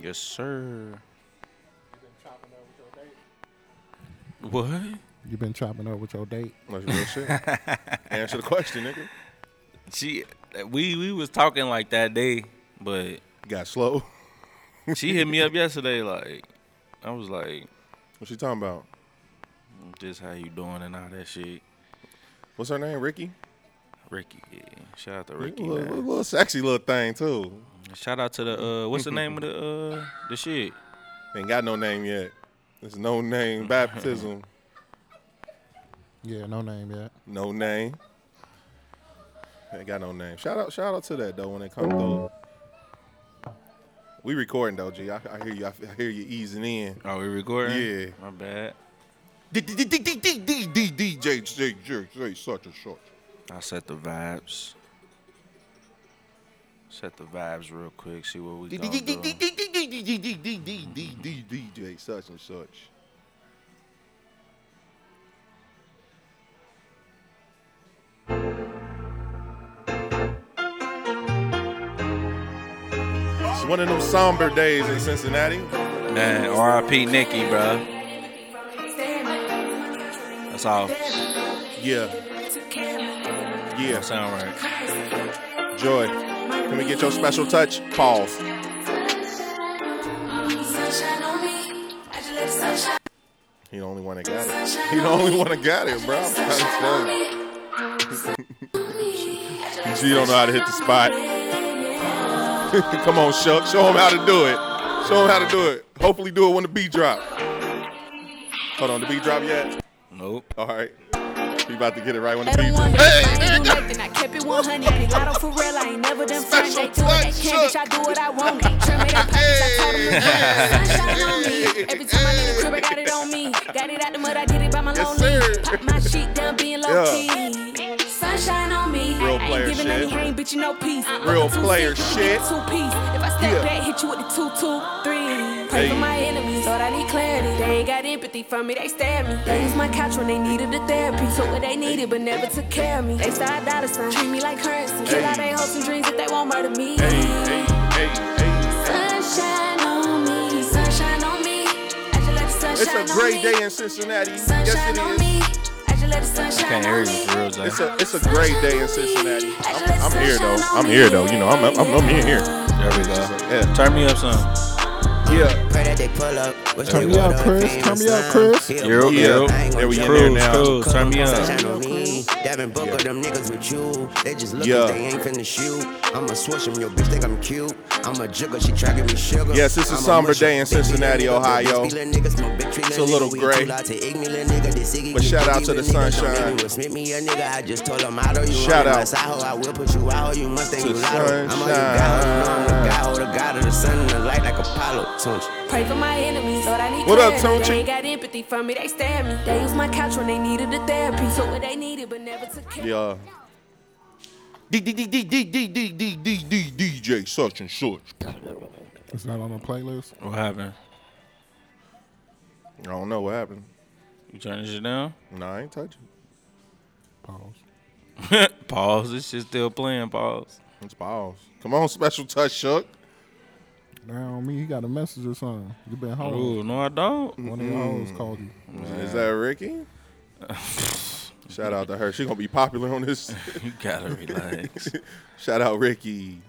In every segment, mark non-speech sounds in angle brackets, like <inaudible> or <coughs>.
Yes, sir. What? You been chopping up with your date? That's real shit. <laughs> Answer the question, nigga. She, we we was talking like that day, but Got slow. she hit me up yesterday. Like, I was like, What she talking about? just how you doing and all that shit. What's her name? Ricky. Ricky, yeah. shout out to Ricky. little, man. little sexy little thing too. Shout out to the uh, what's the name of the uh, the shit? Ain't got no name yet. There's no name baptism. Yeah, no name yet. No name. Ain't got no name. Shout out, shout out to that though when it comes through. We recording though, G. I, I hear you. I, I hear you easing in. Oh, we recording? Yeah. My bad. DJ, DJ, DJ, such and such. I set the vibes. Set the vibes real quick. See what we gonna do. DJ, such and such. It's one of them somber days in Cincinnati. Man, R.I.P. Nikki, bro. That's all. Yeah. Yeah. That sound right. Joy. Can we get your special touch? Pause. He the only one that got it. He the only one that got it, bro. I'm trying to tell you. G don't know how to hit the spot. <laughs> Come on, Shuck. Show him how to do it. Show him how to do it. Hopefully do it when the beat drop. Hold on, the beat drop yet? Nope. All right. He about to get it right when the They beat don't drop. want Hey, I ain't there you do go. nothing. I kept it 100. Big lotto for real. I ain't never done front. They do Special what they touch, can, bitch. I do what I want. Trim it up, pockets. I told them to run. Sunshine on me. Every time I leave the crib, I got it on me. Got it out the mud. I did it by my Yes, lonely. sir. Pop my shit down, being low key. Sunshine on me. Real I player ain't giving shit. any hang, bitch. You know peace. Real Two player six, shit. Two piece. If I step Yeah. back, hit you with the two, two, three. Pray for my enemies, Lord, I need clarity. They ain't got empathy for me, they stab me. They use my couch when they needed the therapy. Took what they needed, but never took care of me. They start dollar sign, treat me like currency. Kill all they hopes and dreams if they won't murder me. Hey, hey, hey, hey. Sunshine on me, sunshine on me. I just let the sunshine It's a great day in Cincinnati. Yes, Sunshine on it is. me. I just let the sunshine Can't hear you for real, Zay. It's a it's a great day in Cincinnati. I'm, I'm here though. I'm here though. You know, I'm I'm, I'm in here. There we go. Yeah. Turn me up some. Yeah pray that they pull up. Wish Turn me up, Chris. Turn me up, Chris. Yo, yo. There we cruise, now. Turn me up. Devin Booker, them niggas with you. They just look yeah. they ain't finna shoot. I'ma switch them, yo, bitch, think I'm cute. I'm a jigger, she try me sugar. Yes, this is summer day in Cincinnati, Ohio. It's a little gray. But shout out to the sunshine. Shout out. To sunshine loud. I'm all you got. You know I'm the guy. Hold the god of the sun and the light like Apollo. Tunch. Pray for my enemies, Lord, I need What up, clarity. They ain't got empathy for me, they stab me. They use my couch when they needed the therapy. Took what they needed, but never took care. Yeah. D D D D D D D D D D DJ such and such. It's not on the playlist. What happened? I don't know what happened. You turn this shit down? Nah, I ain't touching. Pause. Pause. This shit still playing. Pause. It's balls. Come on, special touch, Shook. Down on me, he got a message or something. You been home. Ooh, no, I don't. One of your hoes called you. Mm-hmm. Is that Ricky? <laughs> Shout out to her. She gonna be popular on this. <laughs> You gotta relax. <laughs> Shout out Ricky.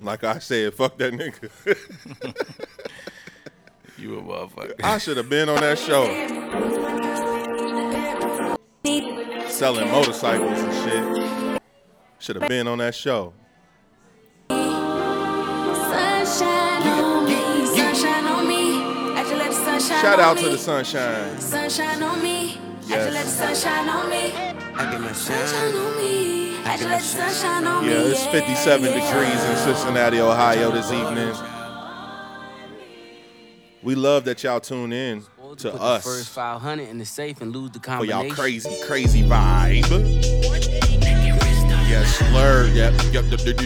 like I said, fuck that nigga. you a motherfucker. I should have been on that show selling motorcycles and shit. Should have been on that show. Shout on out me. to the sunshine. Sunshine on me. I Yes. just let the sunshine on me. I get my Sunshine on me. I just let the sunshine on me. Yeah, it's 57 degrees in Cincinnati, Ohio this evening. We love that y'all tune in to Put us The first 500 in the safe and lose the combination. for y'all crazy, crazy vibe. Yes, slur. Yep. Yep. DJ,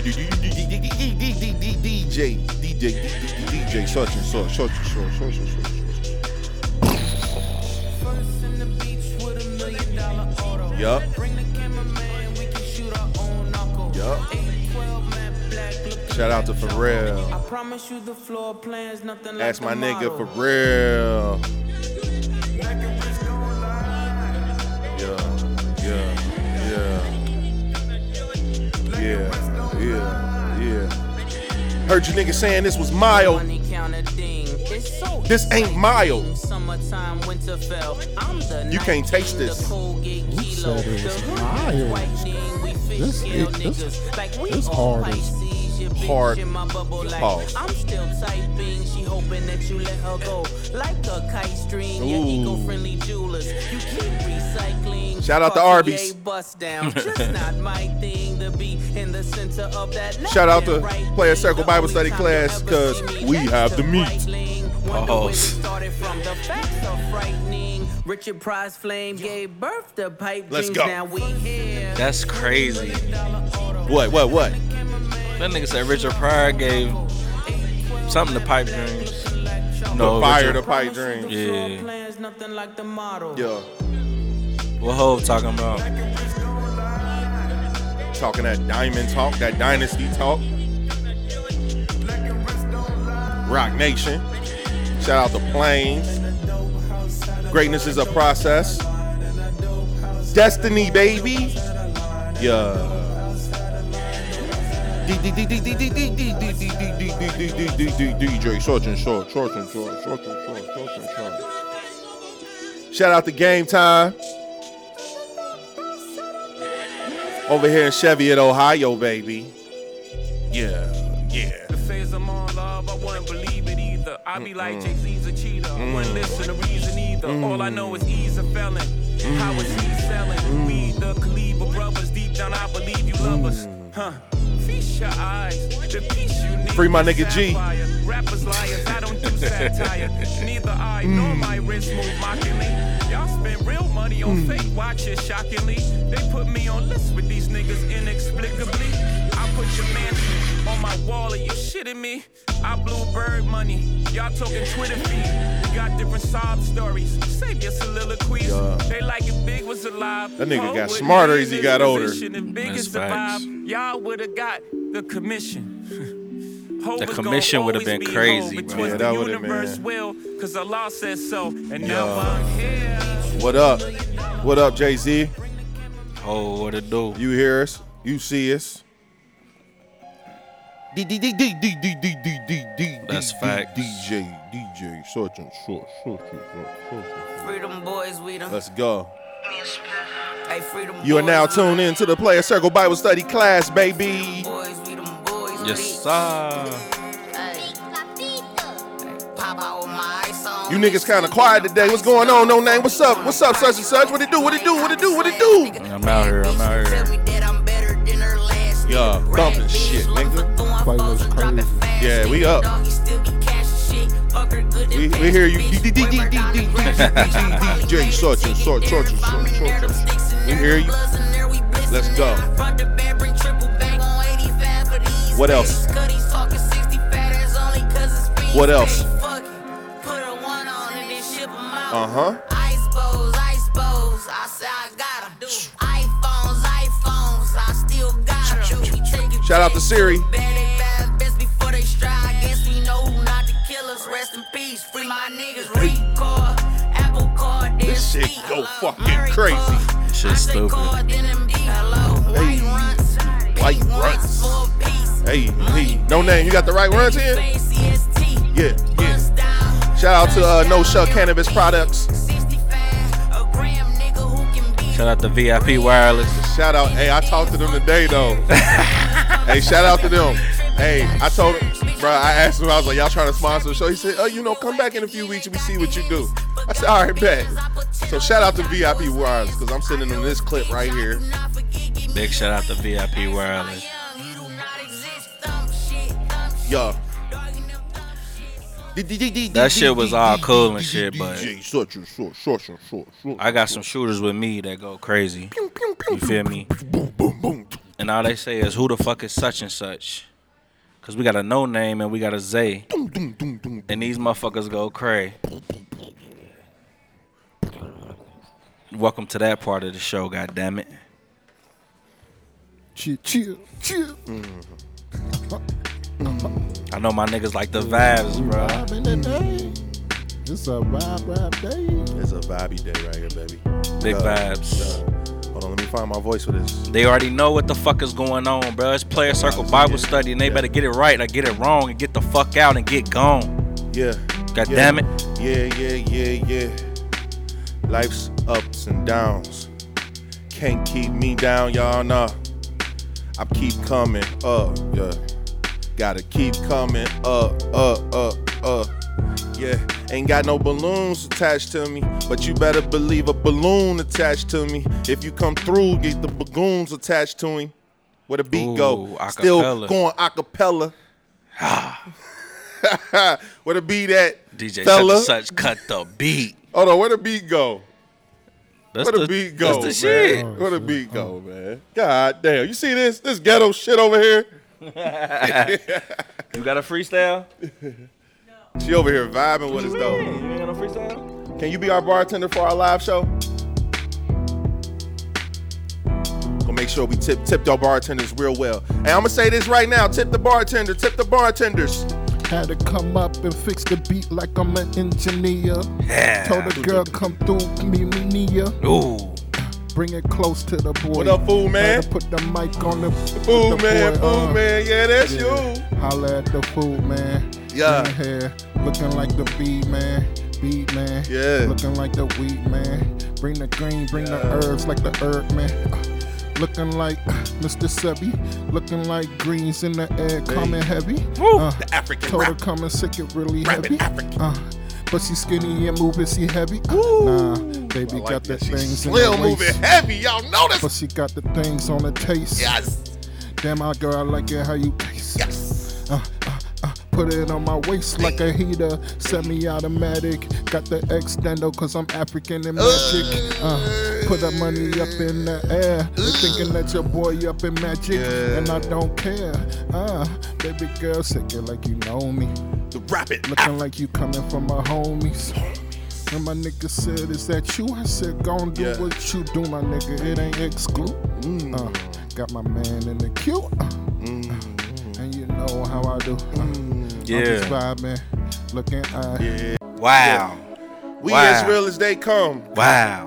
DJ, D, D, DJ, such and such, such and such, such and such. Yup. Yup. Shout out to Pharrell. I promise you the floor plans, nothing like That's my nigga model. Pharrell. Yeah, yeah, yeah. Heard you niggas saying this was mild. This ain't mild. You can't taste this. You said it was mild. This, is hard hard. in my bubble like Pause. I'm still typing. She hoping that you let her go. Like a kite string. Your Ooh. eco-friendly jewelers. You keep recycling. Shout out to Cartier Arby's. Bust down. <laughs> Just not my thing to be in the center of that. Shout out to right Player. Circle Bible study class, you'll ever 'cause see me we have to the meat. right lane. Wonder where oh. Pause. we started from. The facts are frightening. Richard Pryor Flame gave birth to pipe Let's dreams. go. Now we here. That's crazy. What, what, what? That nigga said Richard Pryor gave something to pipe dreams. No, Fire Richard- the pipe dreams. Yeah. Plans, nothing like the model. Yeah. What Hov talking about? Talking that diamond talk, that dynasty talk. Roc Nation. Shout out to Planes. Greatness is a process. Destiny, baby. Yeah. DJ short and short, short and short, short and short, short and short. Shout out to Game Time. Over here in Cheviot, Ohio, baby. Yeah, yeah. The phase I'm on love, I wouldn't believe it either. I be like Jay Z's a cheater. I wouldn't listen to reason either. All I know is he's a felon. How is he selling? We the Khalifa brothers. Deep down, I believe you love us. Huh? Feast your eyes. The peace you need. Free my nigga G. Rappers liars. I don't do satire. <laughs> Neither I nor hmm. my wrist move mockingly. Y'all spend real money on hmm. fake watches, shockingly. They put me on lists with these niggas inexplicably. I put your on my wall. Are you shitting me? I blew bird money. Y'all talking Twitter feed. We got different sob stories. Save your soliloquies. Yeah. They like if Big was alive. That nigga Hov got smarter as he got older. position. That's facts. y'all would have got the commission. <laughs> The commission would've been be crazy, Ho, bro. Yeah, that would've universe been- will, cause Allah says so. And Yeah. now I'm here. What up? What up, Jay Z? Oh, what it do? You hear us? You see us? That's D- facts. DJ DJ short and short short and short short and short. Freedom boys, we them. Let's go. Hey, freedom You are boys, now we tuned in to the Player Circle Bible Study class, baby. Boys, we them boys. Yes, we- sir. Hey. Pop out with my ice on. You niggas kind of quiet today. What's going on? No name. What's up? What's up, such and such? What it do? What it do? What it do? What it do? I'm out here. I'm out Tell here. me that I'm better than her last Yeah, nigga. bumping Rap shit, bitch, looking nigga. Everybody was crazy. Yeah, we up. We, we hear you. DJ such and such, such and such, such. We hear you. Let's go. What else? What else? Uh huh. Shout out to Siri. Niggas. Record, Apple Card, then This shit go Hello, fucking Murray crazy. Card. Shit stupid. card, then MD. Hello, Hey. white runs, White big runs. ones for a piece. Hey, hey, no name. You got the right runs here? Yeah, yeah. Shout out to uh, No Shuck Cannabis Products. 65, a gram nigga who can be Shout out to VIP Wireless. Shout out. Hey, I talked to them today though. <laughs> hey, shout out to them. Hey, I told him, bro. I asked him. I was like, y'all trying to sponsor the show? He said, oh, you know, come back in a few weeks and we see what you do. I said, all right, bet. So shout out to VIP Wireless because I'm sending them this clip right here. Big shout out to VIP Wireless. Yo. That shit was all cool and shit, but-. I got some shooters with me that go crazy. You feel me? Boom, boom, boom. And all they say is, who the fuck is such and such? Cause we got a no name and we got a Zay. And these motherfuckers go cray. Welcome to that part of the show, God damn it. Chill, chill, chill. Mm-hmm. I know my niggas like the vibes, bro. Vibe in the day. It's a vibe rap day. It's a vibey day right here, baby. Big Yeah. vibes. Hold on, let me find my voice for this. They already know what the fuck is going on, bro. It's player circle oh, Bible study, and they better get it right or get it wrong and get the fuck out and get gone. Yeah. God yeah. damn it. Yeah, yeah, yeah, yeah. Life's ups and downs. Can't keep me down, y'all know. I keep coming up, yeah. Gotta keep coming up, up, up, up. Yeah, ain't got no balloons attached to me, but you better believe a balloon attached to me. If you come through, get the bagoons attached to him. Where the beat go? Ooh, Still going acapella. <laughs> Where the beat at? DJ fella? such and such cut the beat. Hold on, where the beat go? That's Where the, the, beat go, That's the man? shit. Oh, where the beat go, man? God damn, you see this? This ghetto shit over here. <laughs> You got a freestyle? <laughs> She over here vibing with us You though. ain't got no freestyle? Can you be our bartender for our live show? Gonna make sure we tip tip our bartenders real well. And I'm gonna say this right now: tip the bartender, tip the bartenders. Had to come up and fix the beat like I'm an engineer. Yeah. Told the girl come through, me me Nia. Ooh. Bring it close to the boy. What up, fool man? Had to put the mic on the Fool the man, boy, fool uh, man, yeah, that's yeah. you. Holla at the food man. Yeah. Green hair, looking like the beat man. Beat man. Yeah. Looking like the wheat man. Bring the green, bring the herbs like the herb man. Uh, Looking like uh, Mr. Sebi. Looking like greens in the air, coming heavy. Uh, The African told her rap. come and sick it really Rapping heavy. African. Uh, but she skinny and moving, she heavy. Uh, nah, baby like got the that. She's things in slim the moving heavy. Y'all know But she got the things on the taste. Yes. Damn, my girl, I like it how you taste. Yes. Uh, put it on my waist like a heater. Semi-automatic. Got the extendo cause I'm African and magic. Uh, put that money up in the air. Thinking that your boy up in magic. And I don't care. Uh, baby girl, sick it like you know me. The rapid. Looking like you coming from my homies. And my nigga said, Is that you? I said, Gon' do Yeah. what you do, my nigga. It ain't exclude. Uh, got my man in the queue. Uh, and you know how I do. Uh, I'm just Yeah. vibing, looking at Yeah. Wow. We Wow. as real as they come. Wow.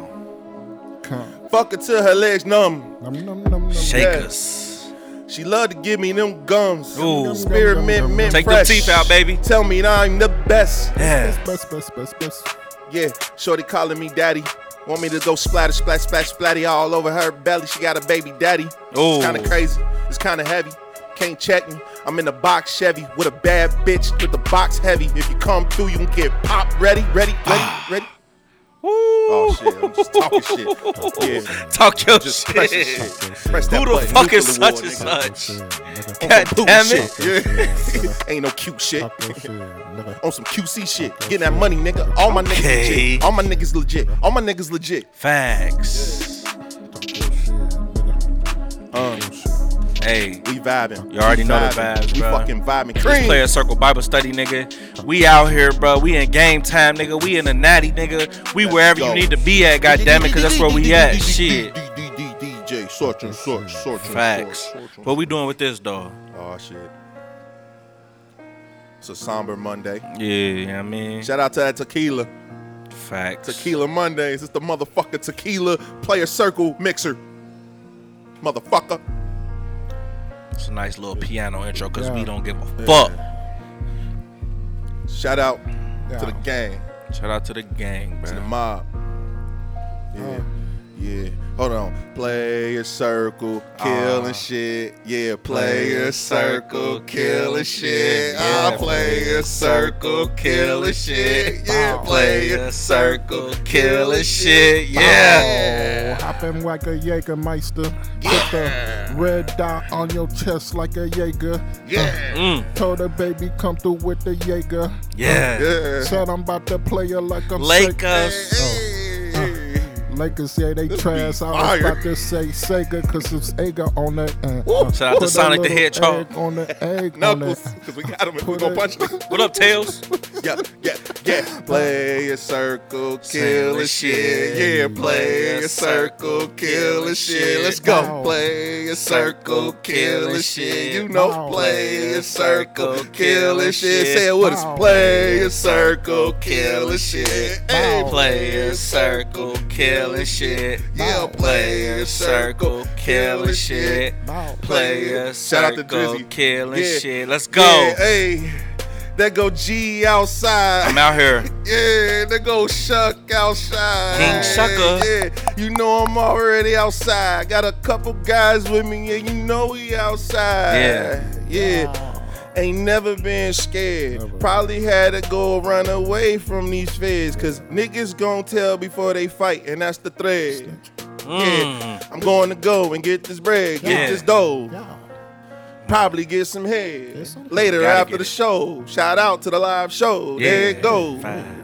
come. Fuck her till her legs numb. Num, num, num, num. Shake Yeah. us. She love to give me them gums. Ooh. Spearmint, mint, Take them fresh. teeth out, baby. Tell me that I'm the best. Yeah. Best, best, best, best. Yeah, shorty calling me daddy. Want me to go splatter, splash, splash, splatty all over her belly. She got a baby daddy. Ooh. It's kind of crazy. It's kind of heavy. Can't check me. I'm in the box Chevy with a bad bitch with the box heavy. If you come through, you can get pop ready, ready, ready, <sighs> ready. Oh shit! I'm just talking <laughs> shit. Yeah, Talk your just shit. shit. Press Who the button. fuck is Nuclear such war, and such? God damn shit. it. Yeah. <laughs> Ain't no cute shit. Talk your shit, nigga. On some QC shit. Getting that money, nigga. All my niggas legit. All my niggas legit. All my niggas legit. Facts. Talk Hey. we vibing. You already We know the vibing. vibes, We bro. fucking vibing. Cream. player circle Bible study, nigga. We out here, bro. We in game time, nigga. We in the natty, nigga. We wherever go. you need to be at, goddamn it, cause that's where we at. Shit. DJ, search and search, search and Facts. search, What we doing with this, dog? Oh shit. It's a somber Monday. Yeah, you know what I mean? Shout out to that tequila. Facts. Tequila Mondays. It's the motherfucker tequila player circle mixer. Motherfucker. It's a nice little piano intro, cause Yeah. we don't give a fuck. Shout out Yeah. to the gang, Shout out to the gang, to the mob. Yeah. Um, Yeah. Hold on. Player circle, killing Ah. shit. Yeah, player circle, killing shit. Yeah, play a circle, killing shit. Yeah, player circle, killing shit. Yeah. Oh, hopping like a Jägermeister. Put the red dot on your chest like a Jaeger. Yeah. Mm, Told her baby come through with the Jaeger. yeah. Yeah. Said I'm about to play her like I'm Lakers. Hey. Lakers, yeah, they trash. I was about to say Sega because it's Egger on the end. Woo. Shout out to a Sonic the little Hedgehog. egg On the egg on Knuckles, the <laughs> because we got him and we Put gonna punch him. What up, Tails? <laughs> Yeah, yeah. Yeah, play a circle, kill a shit. Yeah, play a circle, kill a shit. Let's go. Play a circle, kill a shit. You know, play a circle, kill a shit. Say it with us. Play a circle, kill a shit. Hey, Play a circle, killing shit. Yeah, Play a circle, killing shit. Play a Shout out to circle, Drizzy. killing shit. Let's go. Yeah, hey, that go G outside. I'm out here. <laughs> Yeah, they go Shuck outside. King Shucker. Yeah, you know I'm already outside. Got a couple guys with me, and you know we outside. Yeah. Yeah. Ain't never been scared. Probably had to go run away from these feds. Cause niggas gon' tell before they fight, and that's the thread. Yeah. I'm going to go and get this bread, get Mm. Yeah. this dough. Yeah. Probably get some head later after the it. show. Shout out to the live show. There it goes. Oh, fine.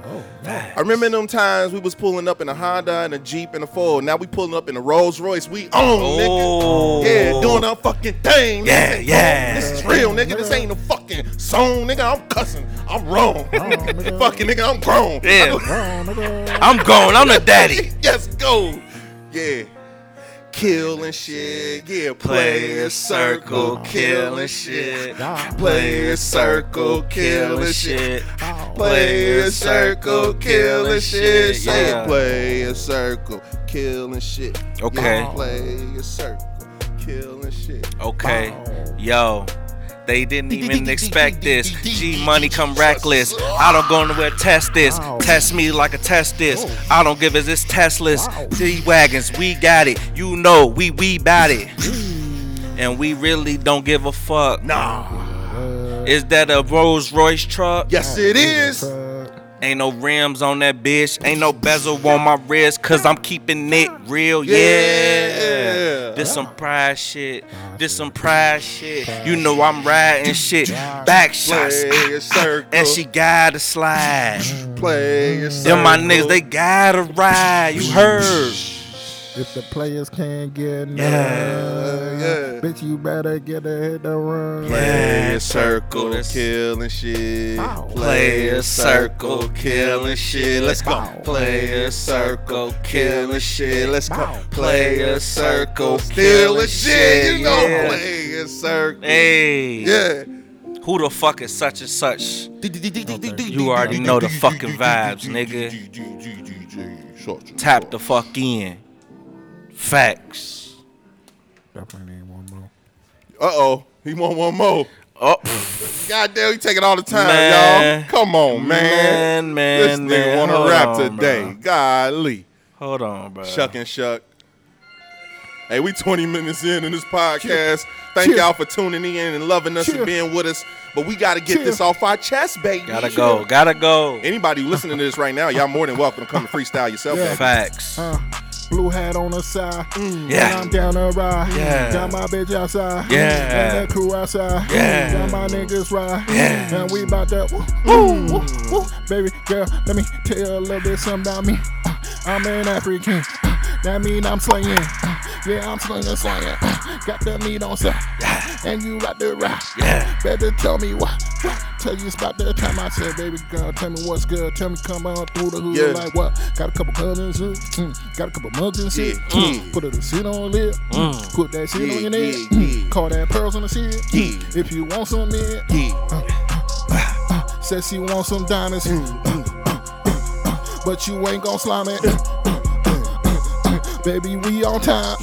I remember them times we was pulling up in a Honda and a Jeep and a Ford. Now we pulling up in a Rolls Royce. We own, Oh. nigga. Yeah, doing our fucking thing. Yeah, This ain't yeah. This is real, nigga. This ain't no fucking song, nigga. I'm cussing. I'm wrong. nigga. <laughs> fucking nigga, I'm grown. Yeah. <laughs> Wrong, nigga. I'm going. I'm the daddy. <laughs> yes, go. Yeah. Killing shit. Yeah, play a circle, killing shit. Play a circle, killing shit. Play a circle, killing shit. Say a circle, killing shit. Okay. Yeah, play a circle, killing shit. Okay. Yo. They didn't even expect this. G money come reckless. I don't go nowhere test this. Test me like a test this. I don't give a this testless. G wagons, we got it. You know, we we bout it. And we really don't give a fuck. Nah. Is that a Rolls Royce truck? Yes, it is. Ain't no rims on that bitch. Ain't no bezel on my wrist. Cause I'm keeping it real. Yeah. Yeah. This some pride shit. This some pride shit. You know I'm riding shit. Back shots. And she gotta slide. play. Them my niggas, they gotta ride. You heard. If the players can't get none, yeah. bitch, you better get a hit the run. Play Yeah, a circle, this- killing shit. Wow. Play a circle, killing shit. Let's go. Wow. Play a circle, killing shit. Let's go. Wow. Play a circle, killing shit. You know, Yeah. play a circle. Hey. Yeah. Who the fuck is such and such? You already know the fucking vibes, nigga. Tap the fuck in. Facts. Definitely need one more. Uh oh, he want one more. Oh, God damn, he taking all the time, Man. y'all. Come on, man. man, man, this nigga man. want to rap on, today. bro. Golly. Hold on, bro. Shuck and shuck. Hey, we 20 minutes in in this podcast. Thank Cheer. y'all for tuning in and loving us Cheer. and being with us. But we got to get Cheer. this off our chest, baby. Gotta go. Gotta go. Anybody listening to this right now, y'all more than welcome to come and freestyle yourself. Yeah. Facts. Uh, blue hat on the side. Yeah. And I'm down the ride. Yeah. Got my bitch outside. Yeah. And that crew outside. Yeah. Got my niggas ride. Yeah. And we about that. Woo, woo, woo, woo. Baby girl, let me tell you a little bit something about me. Uh, I'm an African. Uh, that mean I'm slinging. Uh, yeah, I'm slinging, slinging. Uh, got the meat on side. And you got the ride. Yeah. Better tell me what. what. Tell you it's about that time I said, baby girl, tell me what's good. Tell me come on through the hood Yeah. like what? Got a couple cousins, uh, mm, got a couple mugs and shit. Yeah, Mm. yeah. Put a little shit on lip, mm, mm. put that shit on your neck. mm. Call that pearls on the shit. Yeah. If you want some man, Yeah. Uh, uh, uh, says she wants some diamonds, mm, mm, but you ain't gon' slime it. Baby, we on time.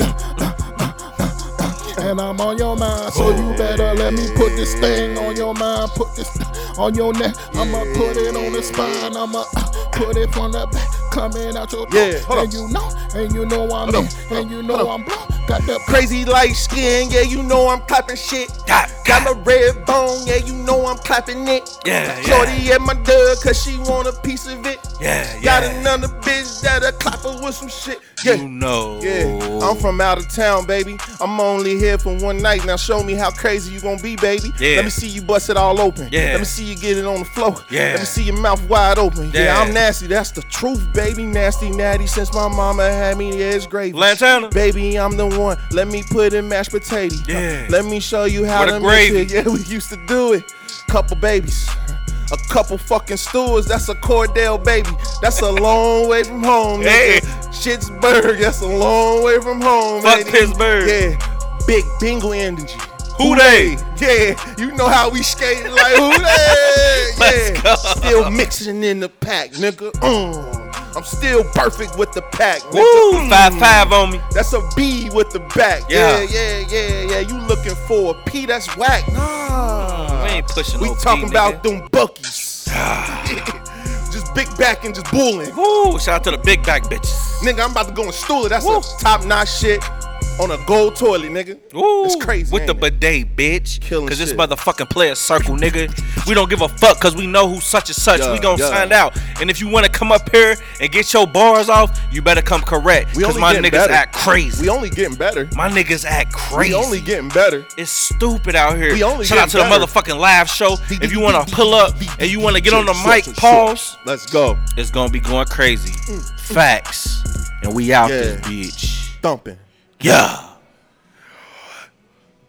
And I'm on your mind, so you better let me put this thing on your mind, put this <laughs> on your neck. I'ma put it on the spine, I'ma uh, put it from the back, coming out your Yeah, throat. hold And you know, and you know I'm in, and you know I'm blown. Got that Crazy light skin, yeah, you know I'm clapping shit. God, Got a red bone, yeah, you know I'm clapping it. Yeah, Shorty yeah. at my dub, cause she want a piece of it. Yeah, Got yeah. another bitch that'll clap her with some shit. Yeah. You know. Yeah, I'm from out of town, baby. I'm only here for one night. Now show me how crazy you gonna be, baby. Yeah. Let me see you bust it all open. Yeah. Let me see you get it on the floor. Yeah. Let me see your mouth wide open. Yeah, Yeah. I'm nasty. That's the truth, baby. Nasty, natty. Since my mama had me, yeah, it's gravy. Lantana. Baby, I'm the one. Let me put in mashed potato. Yeah. Let me show you how to mix it. Yeah, we used to do it. Couple babies. A couple fucking stewards, that's a Cordell baby. That's a long way from home, nigga. Hey. Shittsburg, that's a long way from home. Fuck lady. Pittsburgh. Yeah, big bingo energy. Who they? Yeah, you know how we skating like who they? <laughs> Yeah, still mixing in the pack, nigga. Mm. I'm still perfect with the pack, nigga. Woo, five five on me. That's a B with the back. Yeah. Yeah, yeah, yeah, yeah. You looking for a P? That's whack. Nah. We ain't pushing We no P, talking about nigga. them buckies. Ah. <laughs> just big back and just bulling. Woo, shout out to the big back bitches. Nigga, I'm about to go and stool it. That's Woo. top notch shit on a gold toilet, nigga. Ooh, it's crazy. With the it? bidet, bitch. Killing Cause this shit. motherfucking player circle, nigga. We don't give a fuck cause we know who such and such. Yeah, we gonna yeah. find out. And if you wanna come up here and get your bars off, you better come correct. We Cause my niggas better. act crazy. We only getting better. my niggas act crazy. We only getting better. it's stupid out here. We only Shout out to the motherfucking live show. If you wanna pull up and you wanna get on the mic, pause, Let's go. it's gonna be going crazy. Mm. Facts. And we out Yeah. this bitch. Thumping. Yeah.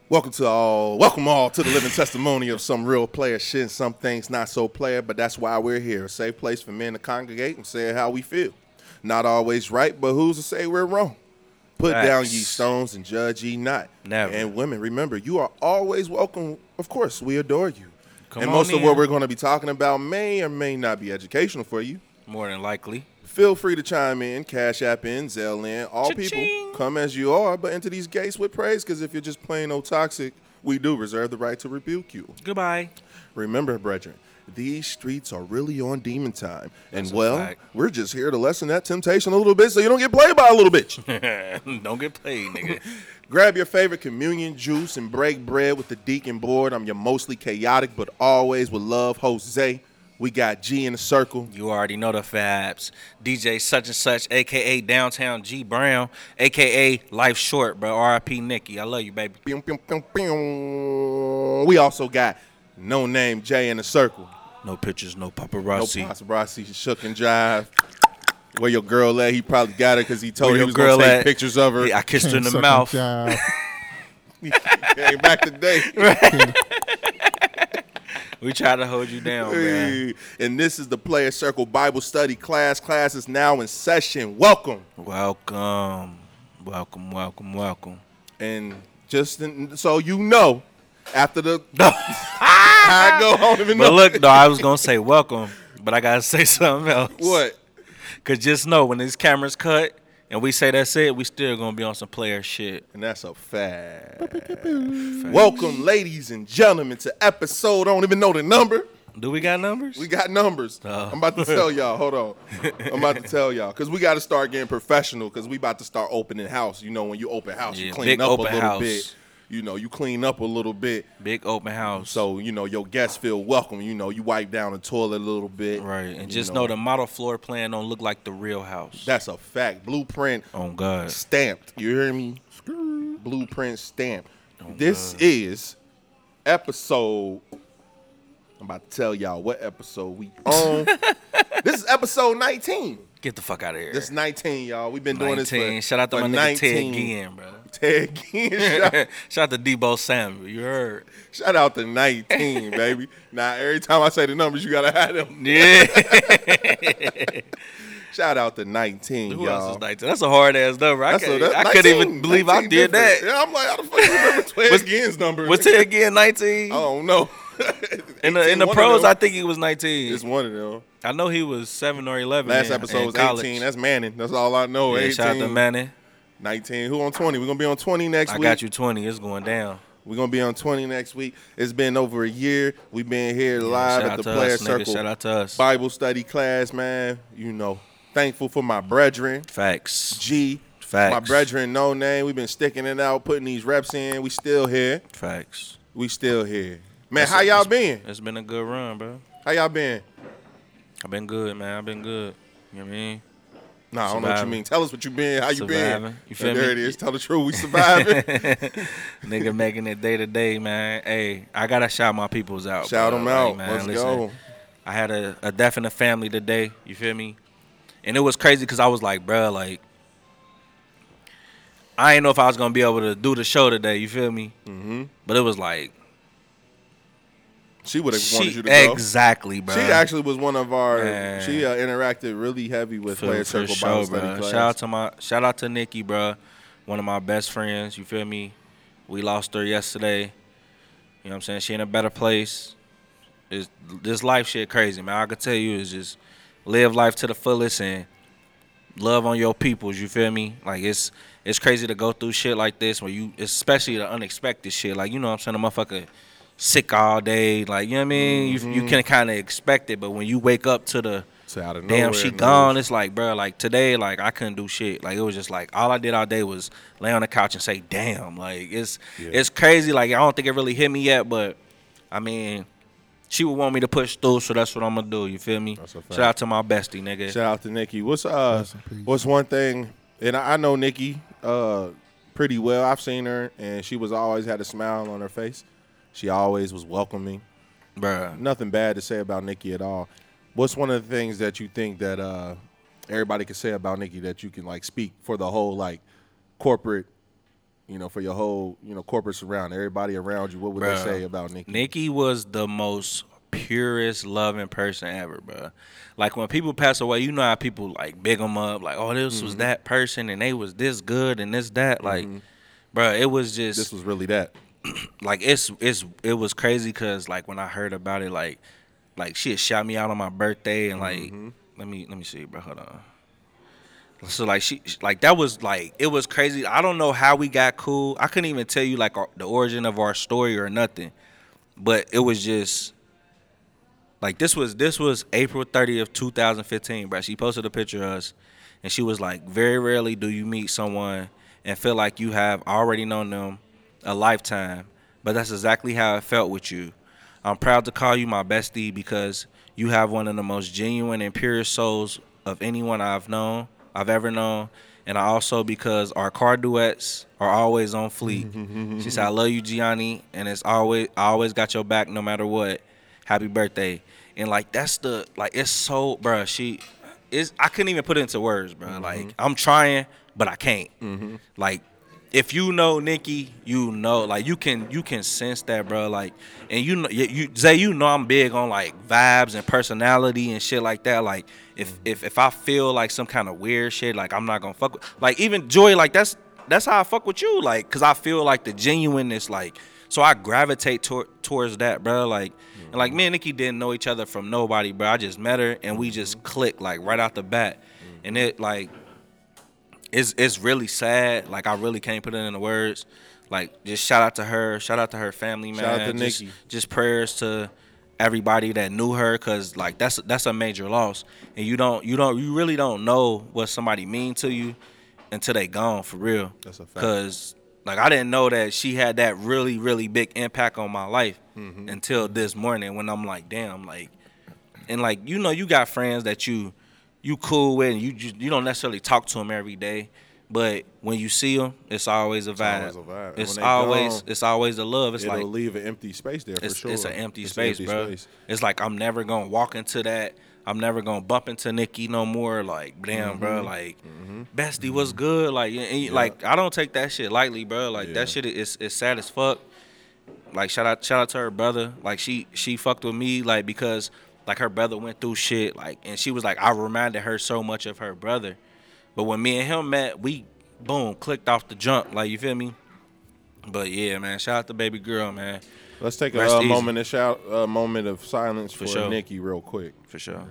Welcome to all, welcome all to the living testimony of some real player shit and some things not so player, but that's why we're here. A safe place for men to congregate and say how we feel. Not always right, but who's to say we're wrong? Put down ye stones and judge ye not. Never. And women, remember, you are always welcome. Of course, we adore you. Come and most of what we're going to be talking about may or may not be educational for you. More than likely. Feel free to chime in, Cash App in, Zelle in. All Cha-ching. people come as you are, but enter these gates with praise. Because if you're just plain old toxic, we do reserve the right to rebuke you. Goodbye. Remember, brethren, these streets are really on demon time, and That's a well, fact. we're just here to lessen that temptation a little bit, so you don't get played by a little bitch. <laughs> Don't get played, nigga. <laughs> Grab your favorite communion juice and break bread with the deacon board. I'm your mostly chaotic, but always with love host Zay. We got G in the circle. You already know the fabs. DJ such and such, aka Downtown G Brown, aka Life Short, bro. RIP Nikki. I love you, baby. We also got no name Jay in the circle. No pictures, no paparazzi. No paparazzi. paparazzi, shook and jive. Where your girl at? He probably got her because he told Where her he was gonna girl take at? pictures of her. I kissed her in the mouth. and jive. <laughs> Came back today. <laughs> <laughs> We try to hold you down, man. And this is the Player Circle Bible Study class. Class is now in session. Welcome. Welcome. Welcome, welcome, welcome. And just in, so you know, after the <laughs> I go home even But look, though, I was gonna say welcome, but I gotta say something else. what Cause just know when these cameras cut and we say that's it, we still gonna be on some player shit. And that's a fact. Welcome, ladies and gentlemen, to episode. I don't even know the number. Do we got numbers? We got numbers. Oh. I'm about to tell y'all. Hold on. <laughs> I'm about to tell y'all because we got to start getting professional because we about to start opening house. You know, when you open house, you Yeah, clean up a little house. bit. You know, you clean up a little bit. Big open house. So, you know, your guests feel welcome. You know, you wipe down the toilet a little bit. right, and just know, the model floor plan don't look like the real house. That's a fact. Blueprint on God. stamped. You hear me? Blueprint stamped. Oh, this is episode. I'm about to tell y'all what episode we on. <laughs> this is episode 19. Get the fuck out of here. This is 19, y'all. We've been doing this 19. for Shout out to for my nigga Ted 19. Ginn, bro. Ted Ginn. <laughs> Shout, Shout out to Deebo Samuel. You heard? shout out to 19, <laughs> baby. Now, every time I say the numbers, you gotta have them. Yeah. <laughs> Shout out to 19, Who y'all. else is 19? That's a hard ass number. I, That's a- that's I couldn't even believe I did different. that. Yeah, I'm like, how the fuck you remember Ted What's- Ginn's number? Was Ted Ginn 19? I don't know. <laughs> in the, in the 18, one of pros. I think he was 19. It's one of them. I know he was 7 or 11. Last in- episode in was college. 18. That's Manning. That's all I know. yeah, 18. shout out to Manny. 19. Who on 20? We're going to be on 20 next I week. I got you 20. It's going down. We're going to be on 20 next week. It's been over a year. We've been here Yeah, live at the Player us, nigga. Circle Shout out to us. Bible study class, man. You know, thankful for my brethren. Facts. G. Facts. My brethren, no name. We've been sticking it out, putting these reps in. We still here. Facts. We still here. Man, It's- how y'all been? It's been a good run, bro. How y'all been? I've been good, man. I've been good. You know what I mean? Nah, I don't know what you mean. Tell us what you been. How you been? You feel there me? it is. <laughs> Tell the truth. We surviving. <laughs> Nigga making it day to day, man. Hey, I gotta shout my peoples out. Shout bro. them out. man, Let's listen, go. I had a, a death in the family today. You feel me? And it was crazy because I was like, bro, like, I didn't know if I was gonna be able to do the show today. You feel me? Mm-hmm. But it was like, She would have wanted you to go. exactly, bro. She actually was one of our. Man. She uh, interacted really heavy with for, Player for Circle sure, Bible Study bro. class. Shout out to my shout out to Nikki, bro. One of my best friends. You feel me? We lost her yesterday. You know what I'm saying? She in a better place. Is this life shit crazy, man? I could tell you is just live life to the fullest and love on your peoples. You feel me? Like it's it's crazy to go through shit like this where you, especially the unexpected shit. Like you know what I'm saying? A motherfucker sick all day. Like you know what I mean? You you can kind of expect it, but when you wake up to the So out of damn nowhere, she man. gone it's like bro like today like i couldn't do shit like it was just like all i did all day was lay on the couch and say damn like it's Yeah. it's crazy like i don't think it really hit me yet but i mean she would want me to push through so that's what i'm gonna do you feel me That's a shout out to my bestie nigga Shout out to Nikki. What's uh Rest in peace. what's one thing and I, I know Nikki uh pretty well. I've seen her and she was always had a smile on her face. She always was welcoming. Bruh. Nothing bad to say about Nikki at all. What's one of the things that you think that uh everybody can say about Nikki that you can like speak for the whole like corporate you know, for your whole, you know, corporate surround, everybody around you, what would Bruh. they say about Nikki? Nikki was the most purest loving person ever, bro. Like when people pass away, you know how people like big them up, like, oh, this Mm-hmm. was that person and they was this good and this that, like, bro, it was just This was really that. <clears throat> like it's it's it was crazy because like when I heard about it, like like she had shot me out on my birthday and like Mm-hmm. let me let me see, bro. Hold on. So like she like that was like it was crazy. I don't know how we got cool. I couldn't even tell you like our, the origin of our story or nothing, but it was just like this was this was April 30th, 2015, bro. She posted a picture of us and she was like, Very rarely do you meet someone and feel like you have already known them a lifetime. But that's exactly how it felt with you. I'm proud to call you my bestie because you have one of the most genuine and purest souls of anyone I've known, I've ever known. And I also because our car duets are always on fleek. <laughs> she said, I love you, Gianni, and it's always I always got your back no matter what. Happy birthday. And like that's the like it's so bruh, she is I couldn't even put it into words, bro. Mm-hmm. Like I'm trying, but I can't. Mm-hmm. Like if you know Nikki, you know, like you can you can sense that, bro. Like, and you know, you, Zay, you know, I'm big on like vibes and personality and shit like that. Like, if mm-hmm. if if I feel like some kind of weird shit, like I'm not gonna fuck with. Like even Joy, like that's that's how I fuck with you, like, cause I feel like the genuineness, like, so I gravitate tor- towards that, bro. Like, and like mm-hmm. me and Nikki didn't know each other from nobody, bro. I just met her and we just mm-hmm. clicked like right out the bat, and it like it's it's really sad. Like I really can't put it into words. Like just shout out to her, shout out to her family, man. Shout out to just, Nikki. just prayers to everybody that knew her, cause like that's that's a major loss, and you don't you don't you really don't know what somebody mean to you until they gone for real. That's a fact. Cause like I didn't know that she had that really really big impact on my life Mm-hmm. until this morning when I'm like, damn, like, and like you know you got friends that you you cool with and you just, you don't necessarily talk to them every day but when you see them it's always a vibe always a vibe. It's always gone, it's always a love. It's It'll like leave an empty space there for it's, sure. it's an empty It's space bro space. it's like i'm never gonna walk into that. I'm never gonna bump into nikki no more. Like damn Mm-hmm. bro like bestie was good? Like and- and, like i don't take that shit lightly bro like Yeah. that shit is, is sad as fuck. Like shout out shout out to her brother. Like she she fucked with me like because like her brother went through shit like and she was like i reminded her so much of her brother but when me and him met we boom clicked off the jump like you feel me but yeah man shout out to baby girl man Let's take a uh, moment of shout, uh, moment of silence for, For sure. Nikki, real quick. for sure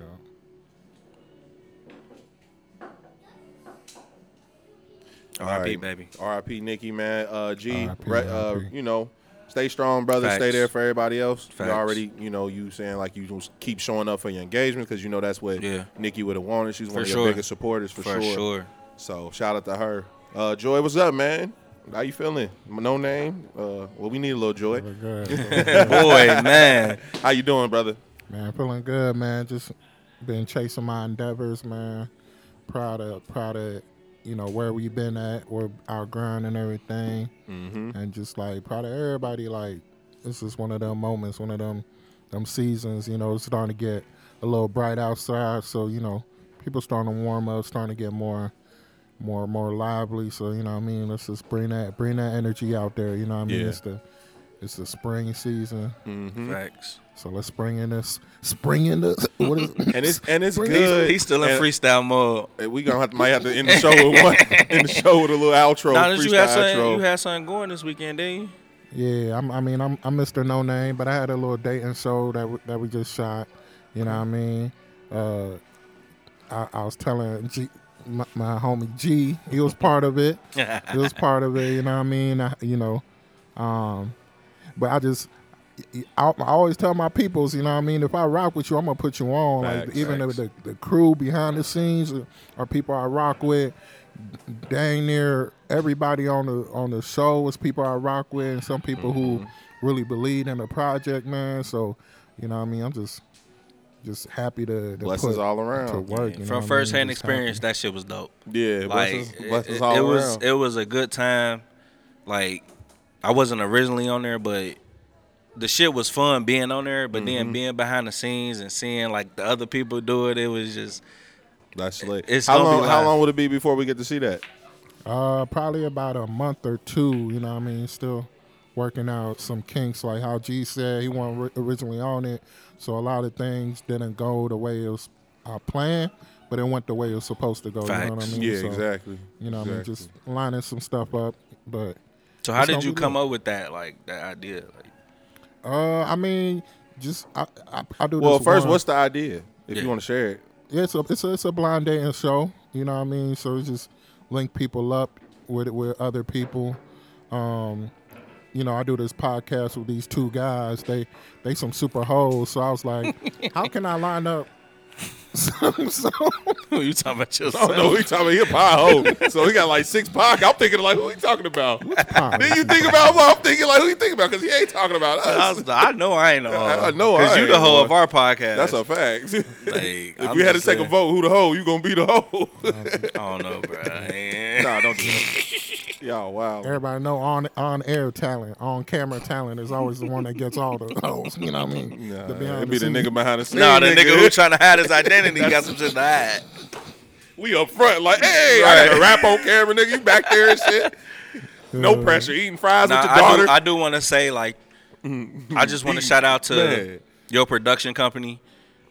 All R.I.P. right. baby R.I.P. Nikki, man. Uh, G, re- uh, you know, stay strong, brother. Stay there for everybody else. Facts. You already, you know, you saying like you just keep showing up for your engagement because you know that's what Yeah. Nikki would have wanted. She's one For of your biggest supporters for, for sure, So shout out to her. Uh, Joy, what's up, man? How you feeling? No name. Uh, well, we need a little Joy. Good. <laughs> <laughs> boy man How you doing, brother? man, feeling good, man. Just been chasing my endeavors, man. Proud of, proud of, you know, where we've been at, where our grind and everything, Mm-hmm. and just like proud of everybody. Like this is one of them moments, one of them, them seasons. You know, it's starting to get a little bright outside, so you know, people starting to warm up, starting to get more. More, more lively. So you know, what I mean, let's just bring that, bring that energy out there. You know, what I mean, Yeah. it's the, it's the spring season. Mm-hmm. facts So let's bring in this spring in this. what is And it's and it's Bring- good. He's still in And- freestyle mode. and We gonna have to, might have to end the show with one <laughs> end the show with a little outro. Now that you had something, outro. you had something going this weekend, didn't you? Yeah, I'm, I mean, I'm, I'm Mr. No Name, but I had a little dating show that we, that we just shot. You know what I mean? Uh, I, I was telling G, my, my homie G, he was part of it. <laughs> he was part of it. You know what I mean? I, you know, um, but I just. I, I always tell my peoples, you know what I mean? If I rock with you, I'm gonna put you on. Facts, like even facts. the, the the crew behind the scenes or, or people I rock with, dang near everybody on the on the show is people I rock with, and some people Mm-hmm. who really believe in the project, man. So, you know, what I mean, I'm just just happy to, to Blessings put all around. to work. you know From what I first mean? hand experience, happy. that shit was dope. Yeah, Like blessings, it, blessings it- all it around. was it was a good time. Like I wasn't originally on there, but the shit was fun being on there. But Mm-hmm. then being behind the scenes and seeing like the other people do it, it was just That's lit. It's how long? How long would it be before we get to see that? Uh, probably about a month or two. You know, what I mean, still working out some kinks. Like how G said, he wasn't originally on it, so a lot of things didn't go the way it was uh, planned, but it went the way it was supposed to go. You know what I Facts. mean? Yeah, So, exactly. You know, what I mean, just lining some stuff up, but. so. How did you come lit. up with that like that idea? Like, Uh, I mean, just I, I, I do. Well, this first, one- what's the idea? If Yeah. you want to share it. Yeah, it's a it's a it's a blind dating show. You know what I mean? So it's just link people up with with other people. Um, you know, I do this podcast with these two guys. They they some super hoes. So I was like, <laughs> how can I line up? Some, some, <laughs> who you talking about Oh yourself? no, he talking about he a pie hoe. so he got like six pock. I'm thinking like, who he talking about? then you think about well, I'm thinking like, who you think about? Because he ain't talking about I, us. was, I know I ain't <laughs> know. I- I know I because you the hoe of our podcast. That's a fact. Like, <laughs> if I'm we had to just take a vote, who the hoe? You gonna be the hoe? I don't know, bro. nah, don't do that. Y'all, wow. Everybody know on on air talent, on camera talent is always the one that gets all the hoes. You know what I mean? Nah, The behind it be the scenes. nigga behind the scenes. No, the nigga who trying to hide his identity got some shit to hide. we up front, like, hey, I got a rap on camera, nigga. You back there and shit. <laughs> No pressure, eating fries Nah, with your I daughter. do, I do want to say like, I just want to shout out to Man. your production company.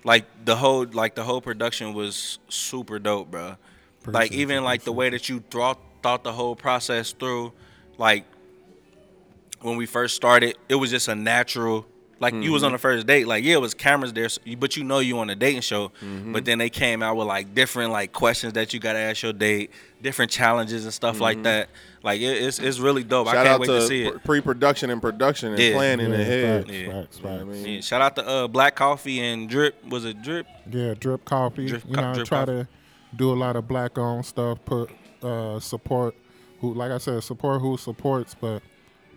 Like the whole, like the whole production was super dope, bro. like Appreciate even like the way that you thought thought the whole process through, like when we first started, it was just a natural. Like you was on the first date, like yeah, it was cameras there, but you know you on a dating show. But then they came out with like different like questions that you gotta ask your date, different challenges and stuff like that. Like it, it's it's really dope. Shout I can't out wait to, to see it. pre- pre-production and production and Yeah. planning Yeah, ahead. facts, Yeah. facts, You I facts. mean? Yeah, shout out to uh, Black Coffee and Drip. Was it Drip? Yeah, drip coffee. Drip you co- know, I drip try coffee. to do a lot of black owned stuff. Put uh, support who, like I said, support who supports, but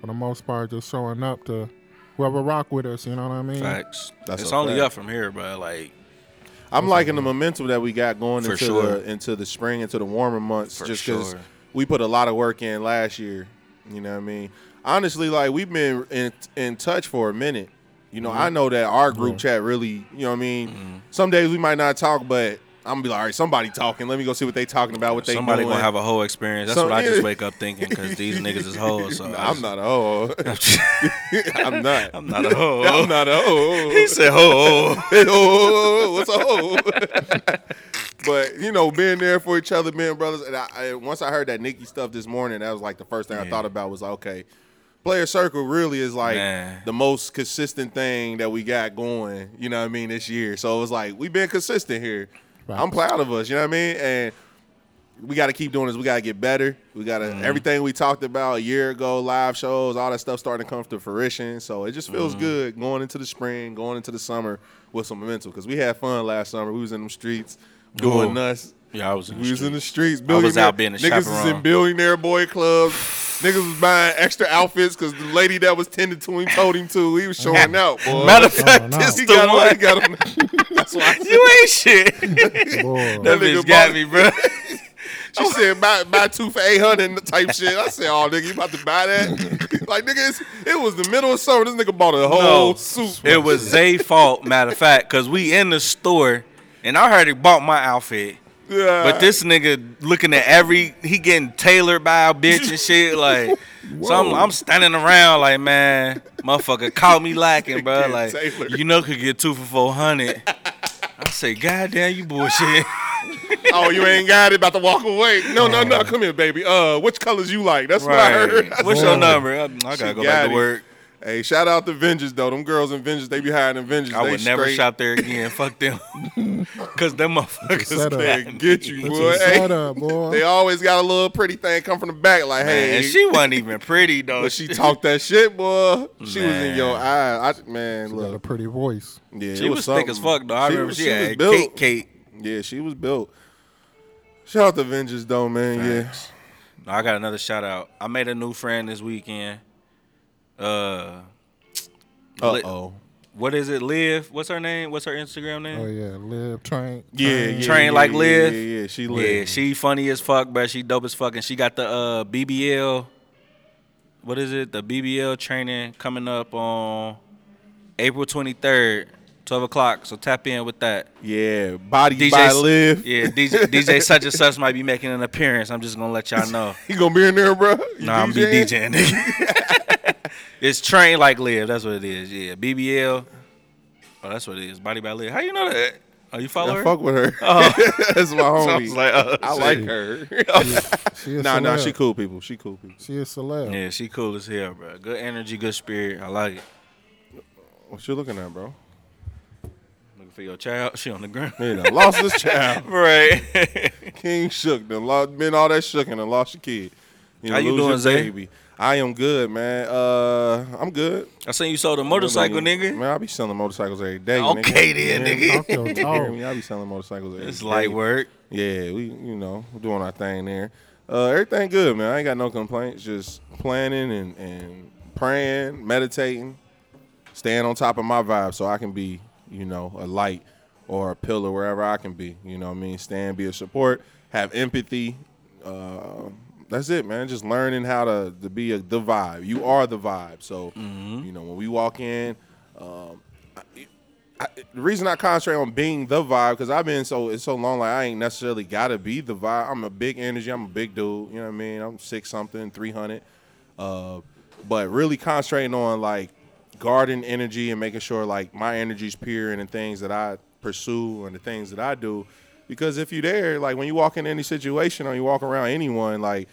for the most part, just showing up to whoever rock with us. You know what I mean? Facts. That's it's only fact. up from here, bro. Like I'm liking the momentum that we got going For into sure. the into the spring, into the warmer months, For just because sure. we put a lot of work in last year. You know what I mean? Honestly, like we've been in in touch for a minute. You know, Mm-hmm. I know that our group chat really, you know what I mean? Some days we might not talk, but I'm gonna be like, all right, somebody talking. Let me go see what they talking about, what they somebody doing. gonna have a whole experience. That's what I just wake up thinking because these <laughs> niggas is hoes. So I I'm not a hoe. <laughs> <laughs> I'm not. I'm not a hoe. I'm not a hoe. He said hoe. Oh, what's a hoe? but you know, being there for each other, being brothers. And I, I, once I heard that Nikki stuff this morning, that was like the first thing I thought about was like, okay. Player circle really is like Man. the most consistent thing that we got going. You know what I mean this year. So it was like we've been consistent here. I'm proud of us. You know what I mean? And we got to keep doing this. We got to get better. We got to Mm-hmm. everything we talked about a year ago, live shows, all that stuff starting to come to fruition. So it just feels Mm-hmm. good going into the spring, going into the summer with some momentum because we had fun last summer. We was in them streets doing Ooh. us. Yeah, I was in the We was in the streets. I was out being a Niggas chaperone. in billionaire boy clubs. Niggas was buying extra outfits because the lady that was tending to him told him to. He was showing <laughs> out, boy. Matter of fact, no. this he the got on. He got on. <laughs> That's why I said, You ain't shit. Boy. that nigga bitch got me, bro. <laughs> She said buy, buy two for eight hundred type shit. I said, oh nigga, you about to buy that? like nigga, it was the middle of summer. This nigga bought a whole No, suit. it was Zay fault. Matter of fact, because we in the store and I heard he bought my outfit. Yeah. But this nigga looking at every he getting tailored by a bitch and shit. <laughs> Like So I'm, I'm standing around like, man, motherfucker caught me lacking, <laughs> bro. Like, you know, could get two for four hundred. <laughs> I say, God damn, you bullshit. oh, you ain't got it. About to walk away. No, no, no. Come here, baby. Uh, which colors you like? That's what I heard. Right. What's your number? I, I gotta She go got back it. to work. Hey, shout out to Vengeance though. Them girls in Vengeance, they be hiding in Vengeance. I they would never straight. shop there again. Fuck them. <laughs> Cause them motherfuckers. Setup. They get you, It's boy. a Hey, setup, boy. they always got a little pretty thing come from the back, like, Man, hey, and she wasn't even pretty though. But she talked that shit, boy. She was in your eye. I, man, She got a pretty voice. Yeah, She it was thick as fuck though. I remember was- she, was had built. Kate, cake. Yeah, she was built. Shout out to Vengeance though, man. Facts. I got another shout out. I made a new friend this weekend. Uh, Yeah. Li- Uh oh. what is it? Liv? What's her name? What's her Instagram name? Oh yeah, live train. Yeah, train. yeah, Train yeah, like yeah, Liv? Yeah, yeah, she Yeah, she funny as fuck, bro. She dope as fuck, and she got the uh, BBL. What is it? The BBL training coming up on April twenty third, twelve o'clock. So tap in with that. Yeah, body DJ by s- Liv. Yeah, DJ, <laughs> DJ such and such might be making an appearance. I'm just gonna let y'all know. <laughs> You gonna be in there, bro? You Nah, I'm be DJing? <laughs> It's train like live. That's what it is. Yeah, BBL. Oh, that's what it is. Body by Liv. How you know that? Oh, you follow I her? fuck with her. Oh. <laughs> That's my <laughs> So I homie. was like, oh, I like her. <laughs> She a nah, nah, she cool people. She cool people. She a celeb. Yeah, she cool as hell, bro. Good energy, good spirit. I like it. What you looking at, bro? Looking for your child. She on the ground. Man, I lost this child. right. King Shuck. Lost, been all that shook and done lost your kid. You How you doing, Zay? Baby. I am good, man. Uh, I'm good. I seen you sold a motorcycle, nigga. Man, I be selling motorcycles every day. Okay nigga. then, You hear me? nigga. Talk your talk. I be selling motorcycles every It's day. light work. Yeah, we you know we're doing our thing there. Uh, everything good, man. I ain't got no complaints. Just planning and and praying, meditating, staying on top of my vibe so I can be you know a light or a pillar wherever I can be. You know what I mean? Stand, be a support, have empathy. Uh, that's it, man. Just learning how to to be a, the vibe. You are the vibe. So you know when we walk in. Um, I, the reason I concentrate on being the vibe because I've been so it's so long like I ain't necessarily gotta be the vibe. I'm a big energy. I'm a big dude. You know what I mean? I'm six something, three hundred. Uh, but really concentrating on like guarding energy and making sure like my energy's pure and the things that I pursue and the things that I do. Because if you're there, like when you walk in any situation or you walk around anyone, like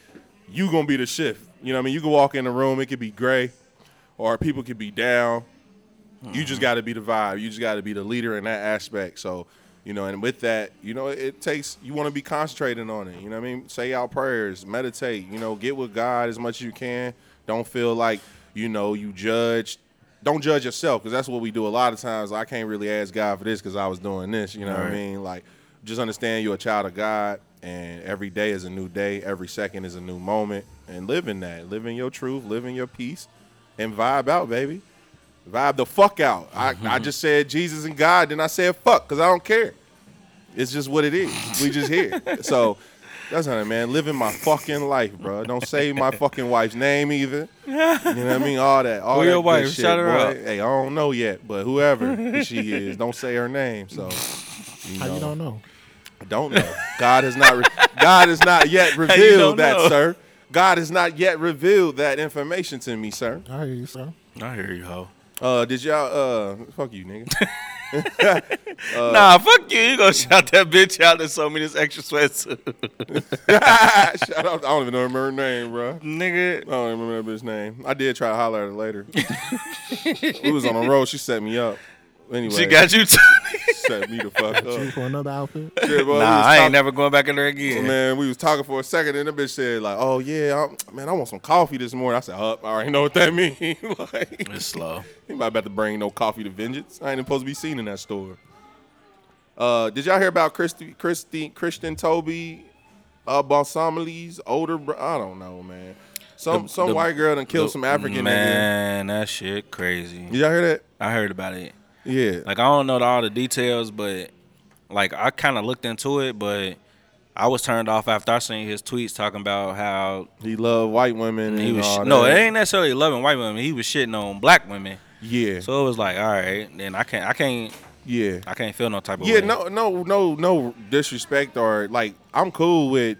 you gonna be the shift. You know what I mean? You can walk in the room, it could be gray, or people could be down. You just mm-hmm. got to be the vibe. You just got to be the leader in that aspect. So, you know, and with that, you know, it takes you want to be concentrating on it. You know what I mean? Say out prayers, meditate. You know, get with God as much as you can. Don't feel like you know you judge. Don't judge yourself because that's what we do a lot of times. I can't really ask God for this because I was doing this. You know what I mean? Like, just understand you're a child of God, and every day is a new day. Every second is a new moment, and live in that. Live in your truth. Live in your peace, and vibe out, baby. Vibe the fuck out. I, I mm-hmm. just said Jesus and God, then I said fuck because I don't care. It's just what it is. We just here. <laughs> so that's not it, man. Living my fucking life, bro. Don't say my fucking wife's name either. You know what I mean? All that. All Who that your wife? shit, Shout her boy. out. Hey, I don't know yet, but whoever she <laughs> is, don't say her name. So you How you don't know? I don't know. God has not. Re- God has not yet <laughs> revealed that, know? sir. God has not yet revealed that information to me, sir. I hear you, sir. I hear you, ho. Uh, did y'all? Uh, fuck you, nigga. <laughs> <laughs> nah, fuck you. You gonna shout that bitch out that sold me this extra sweatsuit. Shout out. I don't even know her name, bro. Nigga. I don't even remember that bitch name. I did try to holler at her later. we was on the road. She set me up. Anyway, She got you too. set me the fuck You up. for another outfit? <laughs> Yeah, boy, nah, I talking- ain't never going back in there again. Man, we was talking for a second, and the bitch said like, "Oh yeah, I'm, man, I want some coffee this morning." I said, "Up, I already know what that <laughs> means." <laughs> like, It's slow. Anybody about to bring no coffee to Vengeance. I ain't even supposed to be seen in that store. Uh, did y'all hear about Christy, Christy, Christian Toby, uh, Balsamali's older? Bro- I don't know, man. Some The- some the- white girl done killed The- some African nigga. Man, that shit crazy. Did y'all hear that? I heard about it. Yeah. Like I don't know all the details, but like I kind of looked into it, but I was turned off after I seen his tweets talking about how he loved white women. he was no, that. it ain't necessarily loving white women. He was shitting on black women. Yeah. So it was like, all right, then I can't, I can't, yeah. I can't feel no type of Yeah, way. no, no, no, no disrespect or like I'm cool with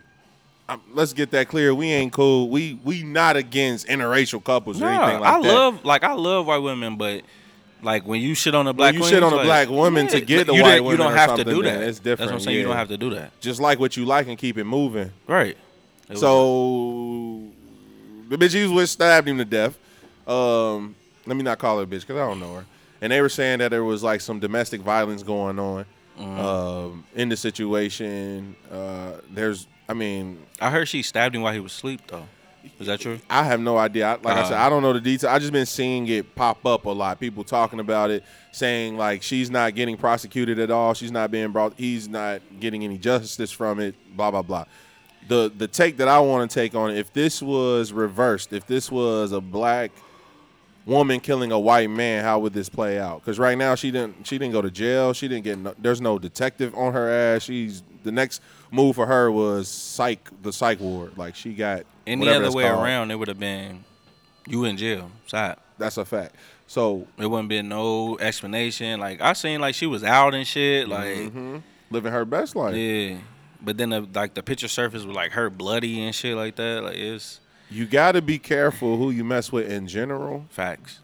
um, let's get that clear. We ain't cool. We we not against interracial couples or Nah, anything like I that. I love like I love white women, but like when you shit on a black you woman, shit on a like, black woman to get the you white don't- You don't have to do that. it's That's what I'm different, saying. You don't have to do that. just like what you like and keep it moving. Right. It So the bitch he was stabbed him to death. Um, let me not call her a bitch because I don't know her. And they were saying that there was like some domestic violence going on Mm-hmm. um, in the situation. Uh, there's, I mean, I heard she stabbed him while he was asleep though. Is that true? I have no idea. I, like I Uh. said, I don't know the details. I just been seeing it pop up a lot. People talking about it, saying like she's not getting prosecuted at all. She's not being brought. He's not getting any justice from it. Blah blah blah. The the take that I want to take on it, if this was reversed, if this was a black woman killing a white man, how would this play out? Because right now she didn't she didn't go to jail. She didn't get no, there's no detective on her ass. She's the next move for her was psych the psych ward. Like she got Any other way called. around, it would have been you in jail. Side. That's a fact. So It wouldn't been no explanation. Like I seen like she was out and shit. Like Mm-hmm. living her best life. yeah. But then the, like the picture surface was like her bloody and shit like that. Like it's You got to be careful who you mess with in general, facts.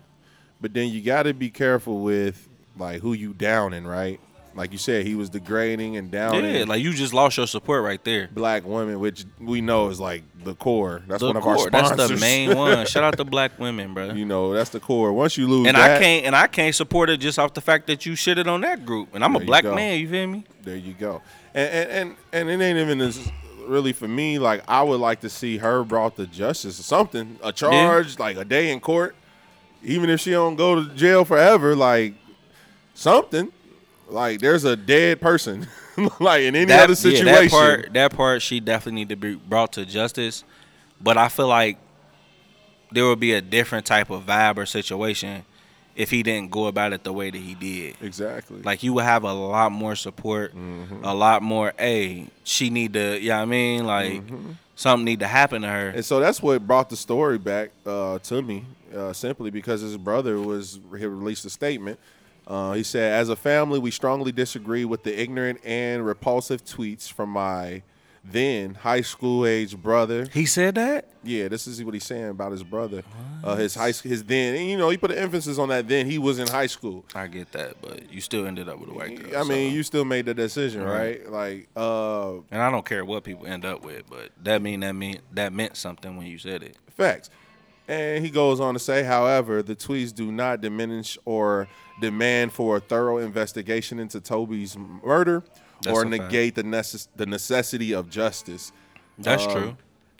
but then you got to be careful with like who you downing, right? Like you said, he was degrading and downing Yeah, like you just lost your support right there. black women, which we know is like the core. That's The one of core, our sponsors. that's the main one. Shout out to <laughs> black women, bro. You know, that's the core. Once you lose and that, I can't and I can't support it just off the fact that you shitted on that group. And I'm a black man, you feel me? there you go. And and and, and it ain't even as really for me. Like I would like to see her brought to justice or something, a charge, like a day in court, even if she don't go to jail forever. Like something, like there's a dead person, <laughs> like in any other situation. Yeah, that part, that part, she definitely need to be brought to justice. But I feel like there would be a different type of vibe or situation if he didn't go about it the way that he did. exactly. Like you would have a lot more support, Mm-hmm. a lot more. Hey, she need to. Yeah, I mean, like Mm-hmm. something need to happen to her. And so that's what brought the story back uh, to me, uh, simply because his brother was he released a statement. Uh, he said, "As a family, we strongly disagree with the ignorant and repulsive tweets from my then high school age brother." he said that. Yeah, this is what he's saying about his brother, uh, his high his then. And, you know, he put an emphasis on that. Then he was in high school. I get that, but you still ended up with a white girl. I mean, you still made the decision, Right. right? Like, uh, and I don't care what people end up with, but that mean that mean that meant something when you said it. Facts. And he goes on to say, however, the tweets do not diminish or demand for a thorough investigation into Toby's murder That's or a fact. negate the, necess- the necessity of justice. That's Um, true.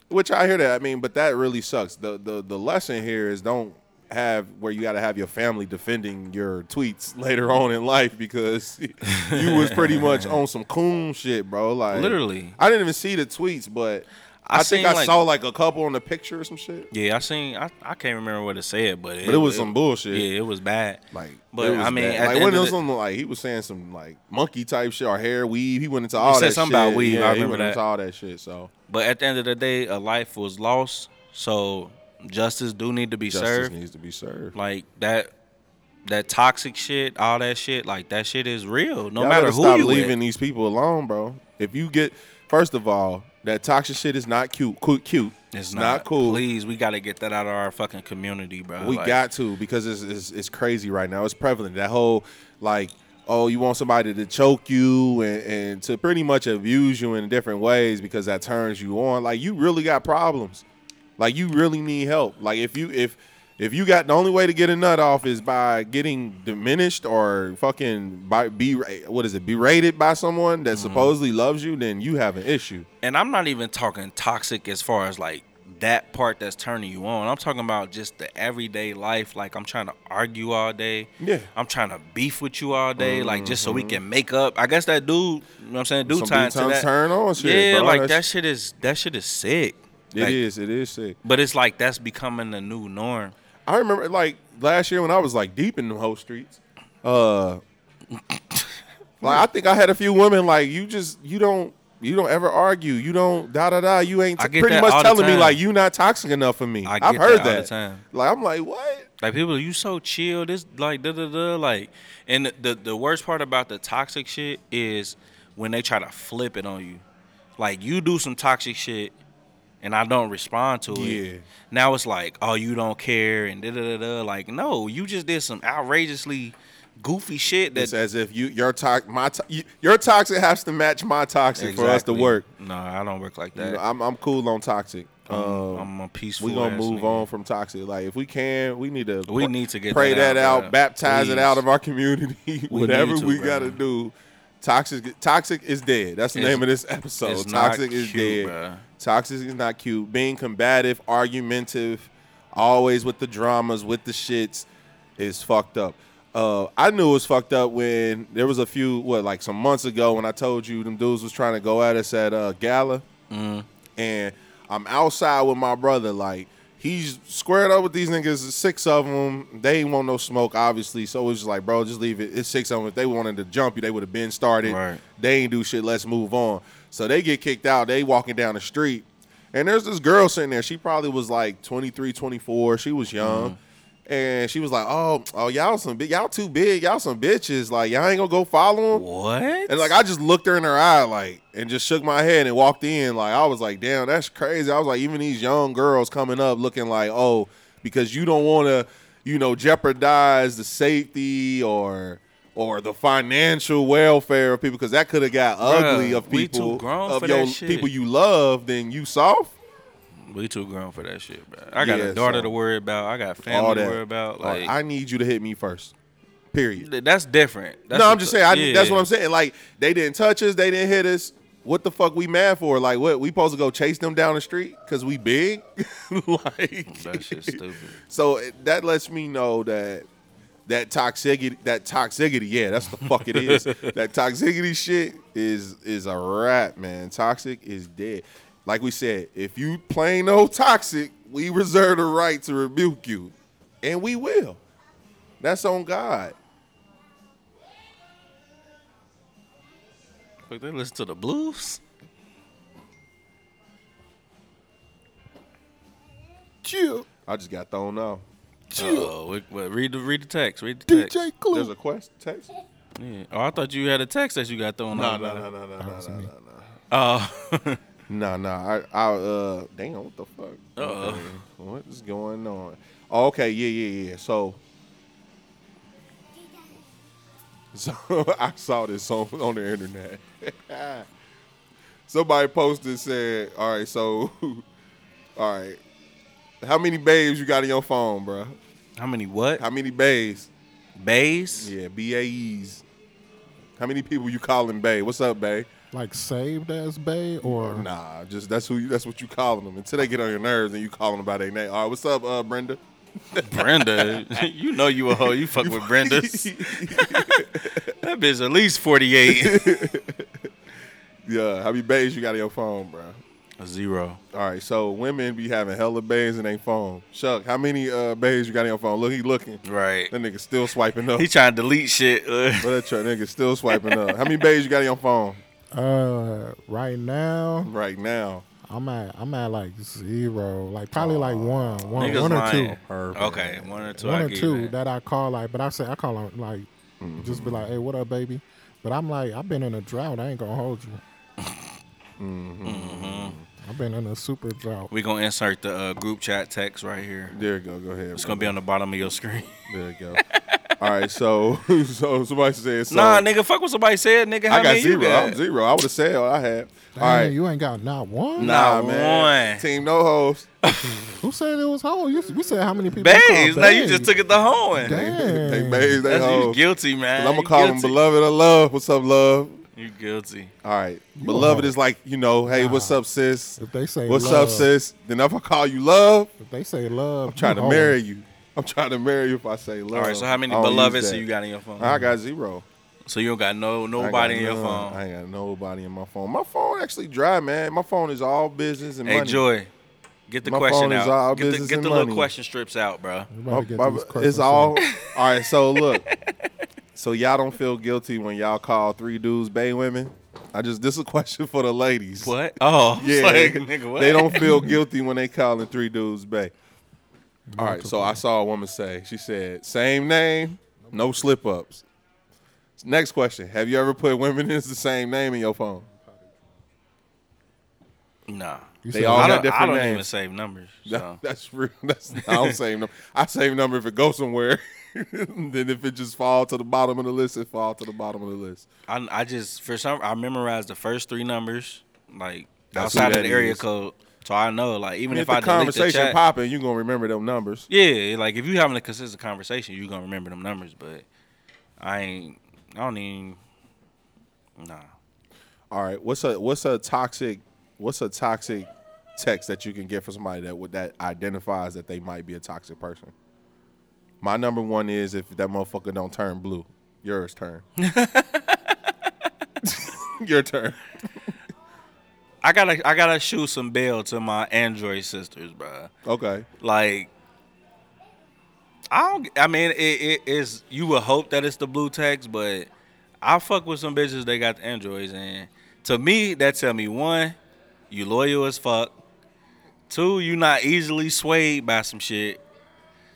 Which I hear that. I mean, but that really sucks. The the the lesson here is don't have where you got to have your family defending your tweets <laughs> later on in life because <laughs> you was pretty much <laughs> on some coon shit, bro. Like Literally. I didn't even see the tweets, but I I, think I like- saw like a couple on the picture or some shit. Yeah, I seen. I, I can't remember what it said, but it, But it was some bullshit. Yeah, it was bad. Like, But, it I mean, like when it of was the- some like he was saying some like monkey type shit or hair weave. He went into all said that Said something shit. about weave, Yeah, I he remember went into all that shit. So But at the end of the day, a life was lost, so justice do need to be justice served. needs to be served. Like that, that toxic shit, all that shit, like that shit is real. No Y'all matter who stop you leaving with. these people alone, bro. If you get first of all, that toxic shit is not cute. Cute, cute. It's not, cool. Please, we got to get that out of our fucking community, bro. We Like, got to because it's, it's it's crazy right now. It's prevalent. That whole like, oh, you want somebody to choke you and, and to pretty much abuse you in different ways because that turns you on. Like you really got problems. Like you really need help. Like if you if if you got the only way to get a nut off is by getting diminished or fucking by be what is it berated by someone that supposedly loves you, then you have an issue. and I'm not even talking toxic as far as like that part that's turning you on. I'm talking about just the everyday life. Like I'm trying to argue all day. Yeah. Mm-hmm. I'm trying to beef with you all day, like just so we can make up. I guess that dude, you know what I'm saying, dude Some time to times that. turn on shit, yeah, bro. like That's- that shit is that shit is sick. It Like, is. It is sick. But it's like that's becoming the new norm. I remember like last year when I was like deep in the whole streets. Uh like I think I had a few women like you just you don't you don't ever argue. You don't da da da. You ain't I get pretty that much all the telling me time. like you not toxic enough for me. I I've heard that all the time. Like I'm like what? Like people, you so chill. This like da da da. Like, and the, the the worst part about the toxic shit is when they try to flip it on you. Like you do some toxic shit, and I don't respond to it. Yeah. Now it's like, oh, you don't care and da da da da. Like, no, you just did some outrageously goofy shit that It's as if you your to- my to- you, your toxic has to match my toxic for us to work. No, I don't work like You that. know, I'm I'm cool on toxic. I'm, Um, I'm a peaceful. we gonna move nigga. on from toxic. Like if we can, we need to We pr- need to get pray that that, out, out, bruh. baptize it out of our community. <laughs> Whatever need to, we gotta do. Toxic toxic is dead. That's the It's- name of this episode. Toxic is cute, dead. bruh. Toxic is not cute. Being combative, argumentative, always with the dramas, with the shits, is fucked up. Uh, I knew it was fucked up when there was a few what like some months ago when I told you them dudes was trying to go at us at uh, Gala, and I'm outside with my brother like. He's squared up with these niggas, six of them. They ain't want no smoke, obviously. So it's just like, bro, just leave it. It's six of them. If they wanted to jump you, they would have been started. Right. They ain't do shit. Let's move on. So they get kicked out. They walking down the street. And there's this girl sitting there. She probably was like 23, 24. She was young. Mm-hmm. And she was like, oh, oh, y'all some big, y'all too big. Y'all some bitches. Like, y'all ain't gonna go follow him." What? And like I just looked her in her eye, like, and just shook my head and walked in. Like I was like, damn, that's crazy. I was like, even these young girls coming up looking like, oh, because you don't want to, you know, jeopardize the safety or or the financial welfare of people, because that could have got ugly Bruh, of people of your people you love. Then you soft. We too grown for that shit, bro. I got Yeah, a daughter so- to worry about. I got All family that. to worry about. Like, I need you to hit me first. Period. th- that's different. That's no, I'm just saying. I. That's what I'm saying. Like they didn't touch us. They didn't hit us. What the fuck we mad for? Like what? We supposed to go chase them down the street because we big? <laughs> like That shit's stupid. So it- that lets me know that that toxicity, that toxicity, yeah, that's the fuck it is. <laughs> that toxicity shit is is a wrap, man. Toxic is dead. Like we said, if you plain old toxic, we reserve the right to rebuke you, and we will. That's on God. Fuck, they listen to the blues. Chill. I just got thrown off. Oh, what, what, read the read the text. Read the text. DJ Clue. There's a quest text. Yeah. Oh, I thought you had a text that you got thrown No, out. no, about no, it. no, no, no, no, no, no. Oh, <laughs> No, no, I, I, uh, damn, what the fuck? Uh-oh. Okay, What is going on? Oh, okay, yeah, yeah, yeah. So, so <laughs> I saw this on on the internet. <laughs> Somebody posted said, "All right, so, <laughs> all right, how many babes you got in your phone, bro? how many what? How many babes? Bays? Yeah, B A E's. How many people you calling babe? What's up, babe? Like saved as Bay or Nah, just that's who you, that's what you calling them until they get on your nerves and you calling them by their name. All right, what's up, uh, Brenda? <laughs> Brenda. <laughs> you know you a hoe. You fuck with Brenda. <laughs> that bitch at least 48. Yeah, how many bays you got on your phone, bro? a zero. All right, so women be having hella bays in their phone. Shuck, how many uh bays you got on your phone? Look, he looking. Right. That nigga still swiping up. He trying to delete shit. Uh, But that tr- nigga still swiping up. How many bays you got on your phone uh right now right now? I'm at I'm at like zero. Like probably like one. One niggas one or lying. two. Perfect. Okay, one or two. one I or two that. that I call like, but I say I call them like, just be like, hey, what up, baby? But I'm like, I've been in a drought. I ain't gonna hold you. I've been in a super drought. We're gonna insert the uh, group chat text right here. There you go. Go ahead. It's gonna be on the bottom of your screen. There you go. All right, so <laughs> so somebody said so. nah, nigga, fuck what somebody said, nigga. How I got many you zero. I'm zero. I would have said what I had. Damn, All right. you ain't got not one. Nah. Nah, Not man. one. Team no host. <laughs> Who said it was whole? You, we said how many people? you Bays. Now you just took it the home. They Damn. made they That's you hoes. guilty, man. I'm gonna You call him guilty. beloved of love. What's up, love? You guilty. All right, You beloved a hoe. is like you know, hey, what's Nah. up, sis? If they say What's love, up, sis? Then if I call you love, If they say love, I'm trying to marry you. I'm trying to marry you if I say love. All right. So how many I don't use beloveds that. do you got in your phone? I got zero. So you don't got no nobody got in your none. phone. I ain't got nobody in my phone. My phone actually dry, man. My phone is all business and Hey money. Joy, get the My question phone is out. all Get the, get the little question strips out, bro. My- my- it's all all right. So look, <laughs> so y'all don't feel guilty when y'all call three dudes bay women. I just this is a question for the ladies. What? Oh, <laughs> Yeah, like, nigga, what? they don't feel guilty when they calling three dudes bay. All right, so I saw a woman say, she said, same name, no slip ups. Next question: Have you ever put women <laughs> as the same name in your phone? Nah. You They all I got different I don't names. even save numbers. <laughs> That- that's real. <laughs> That's I don't save number. I save number if it goes somewhere. <laughs> then if it just fall to the bottom of the list, it fall to the bottom of the list. I, I just for some I memorized the first three numbers like That's outside of the area is. code, so I know like even if if the I delete the conversation chat, popping, you gonna remember them numbers. yeah, like if you having a consistent conversation, you gonna remember them numbers. But I ain't, I don't even, nah. All right. What's a what's a toxic what's a toxic text that you can get from somebody that would that identifies that they might be a toxic person? My number one is if that motherfucker don't turn blue. Yours turn. <laughs> <laughs> Your turn. I gotta, I gotta shoot some bail to my Android sisters, bro. Okay. Like, I don't. I mean, it, it is. You would hope that it's the blue text, but I fuck with some bitches They got the Androids, and to me, that tell me one, you loyal as fuck. Two, you not easily swayed by some shit.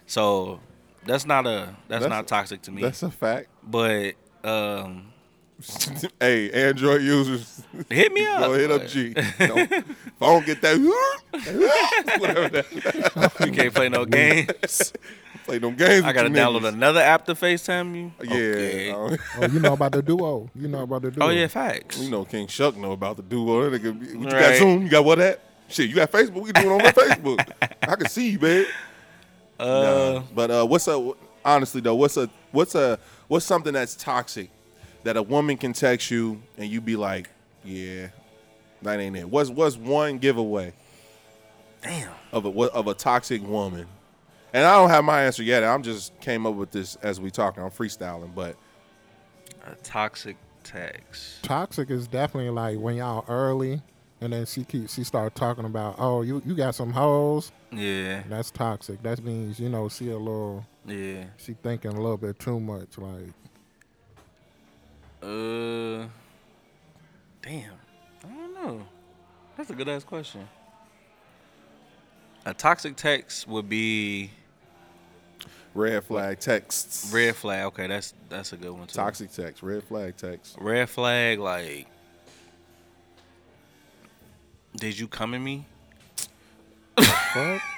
So that's not a that's, That's- not toxic to me. That's a fact. but um, <laughs> hey, Android users, hit me <laughs> up. go hit up G. <laughs> Don't, if I don't get that, whatever that, You can't play no games. Play them games. I gotta download niggas. another app to FaceTime you. Yeah. Okay. uh, <laughs> Oh, you know about the duo. You know about the duo. Oh yeah, facts. You know King Shuck know about the duo. That nigga, what you got Zoom? You got what that? Shit, you got Facebook? We can do it on my <laughs> Facebook. I can see you, man. Uh, Nah. But uh, what's a honestly though? What's a what's a what's something that's toxic that a woman can text you and you be like, yeah, that ain't it. What's what's one giveaway damn. of a what- of a toxic woman? And I don't have my answer yet. I'm just came up with this as we talking. I'm freestyling, but A toxic text. Toxic is definitely like when y'all early, and then she keep she start talking about, oh, you you got some hoes. Yeah, That's toxic. That means you know she a little yeah. she thinking a little bit too much. Like Uh, damn. I don't know. That's a good ass question. A toxic text would be red flag texts, red flag. Okay, that's that's a good one too. toxic text, red flag text. Red flag, like, did you come at me? fuck. <laughs>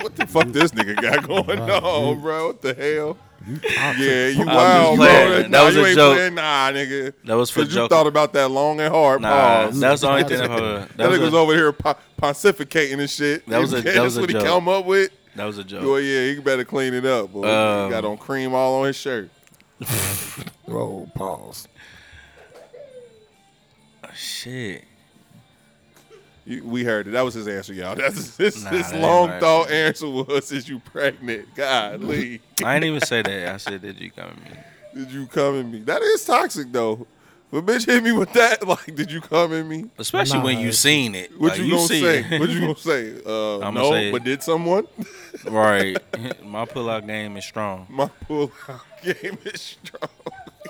What the fuck this nigga got going on, bro? What the hell? You toxic. Yeah, you I'm wild, bro. That Nah, was you a joke. playing, nah, nigga. That was for Cause you joke. thought about that long and hard Nah, pause. that's the only thing <laughs> that. That, that was nigga was over here po- pontificating and shit. That was <laughs> a- that That's was a what he joke. come up with. That was a joke. Well, yeah, he better clean it up. Boy. Um, he got on cream all on his shirt. <laughs> Roll pause. Shit. You, we heard it. That was his answer, y'all. <laughs> That's his, Nah, his that long right. thought answer was, "Is you pregnant?" Godly. I didn't even say that. I said, did you come at me? <laughs> Did you come at me? That is toxic though. But bitch hit me with that. <laughs> Like, did you come in me? Especially when you seen it. What Like, you gonna see say? it. What you gonna <laughs> say? Uh, I'ma no, say- but did someone? <laughs> right. My pull-out game is strong. My pull out game is strong.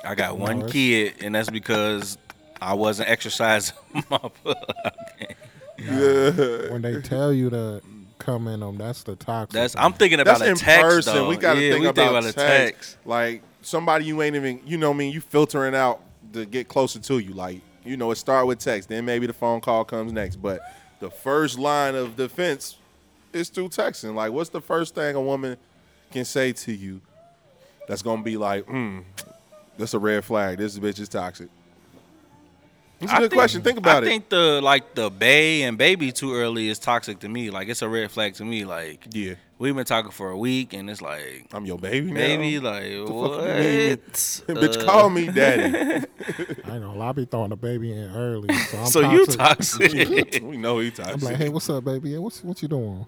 I got one it's- kid, and that's because I wasn't exercising my pull-out game. Yeah. When they tell you to come in them, that's the toxic. That's I'm thinking about That's a in text person. though. We gotta yeah, think, we about, think about a text. text. Like somebody you ain't even, you know, what I mean, you filtering out to get closer to you. Like, you know, it start with text, then maybe the phone call comes next. But the first line of defense is through texting. Like, what's the first thing a woman can say to you that's gonna be like, hmm, that's a red flag. This bitch is toxic. It's a I good think- question. Think about I it. I think the like the bay and baby too early is toxic to me. Like it's a red flag to me. Like yeah, we've been talking for a week, and it's like I'm your baby now. baby, like fuck what? you mean? bitch, Uh, call me daddy. <laughs> I know. gonna lie, I be throwing the baby in early. So, I'm <laughs> So you toxic. toxic? <laughs> we know he I'm like, hey, what's up, baby? What's what you doing?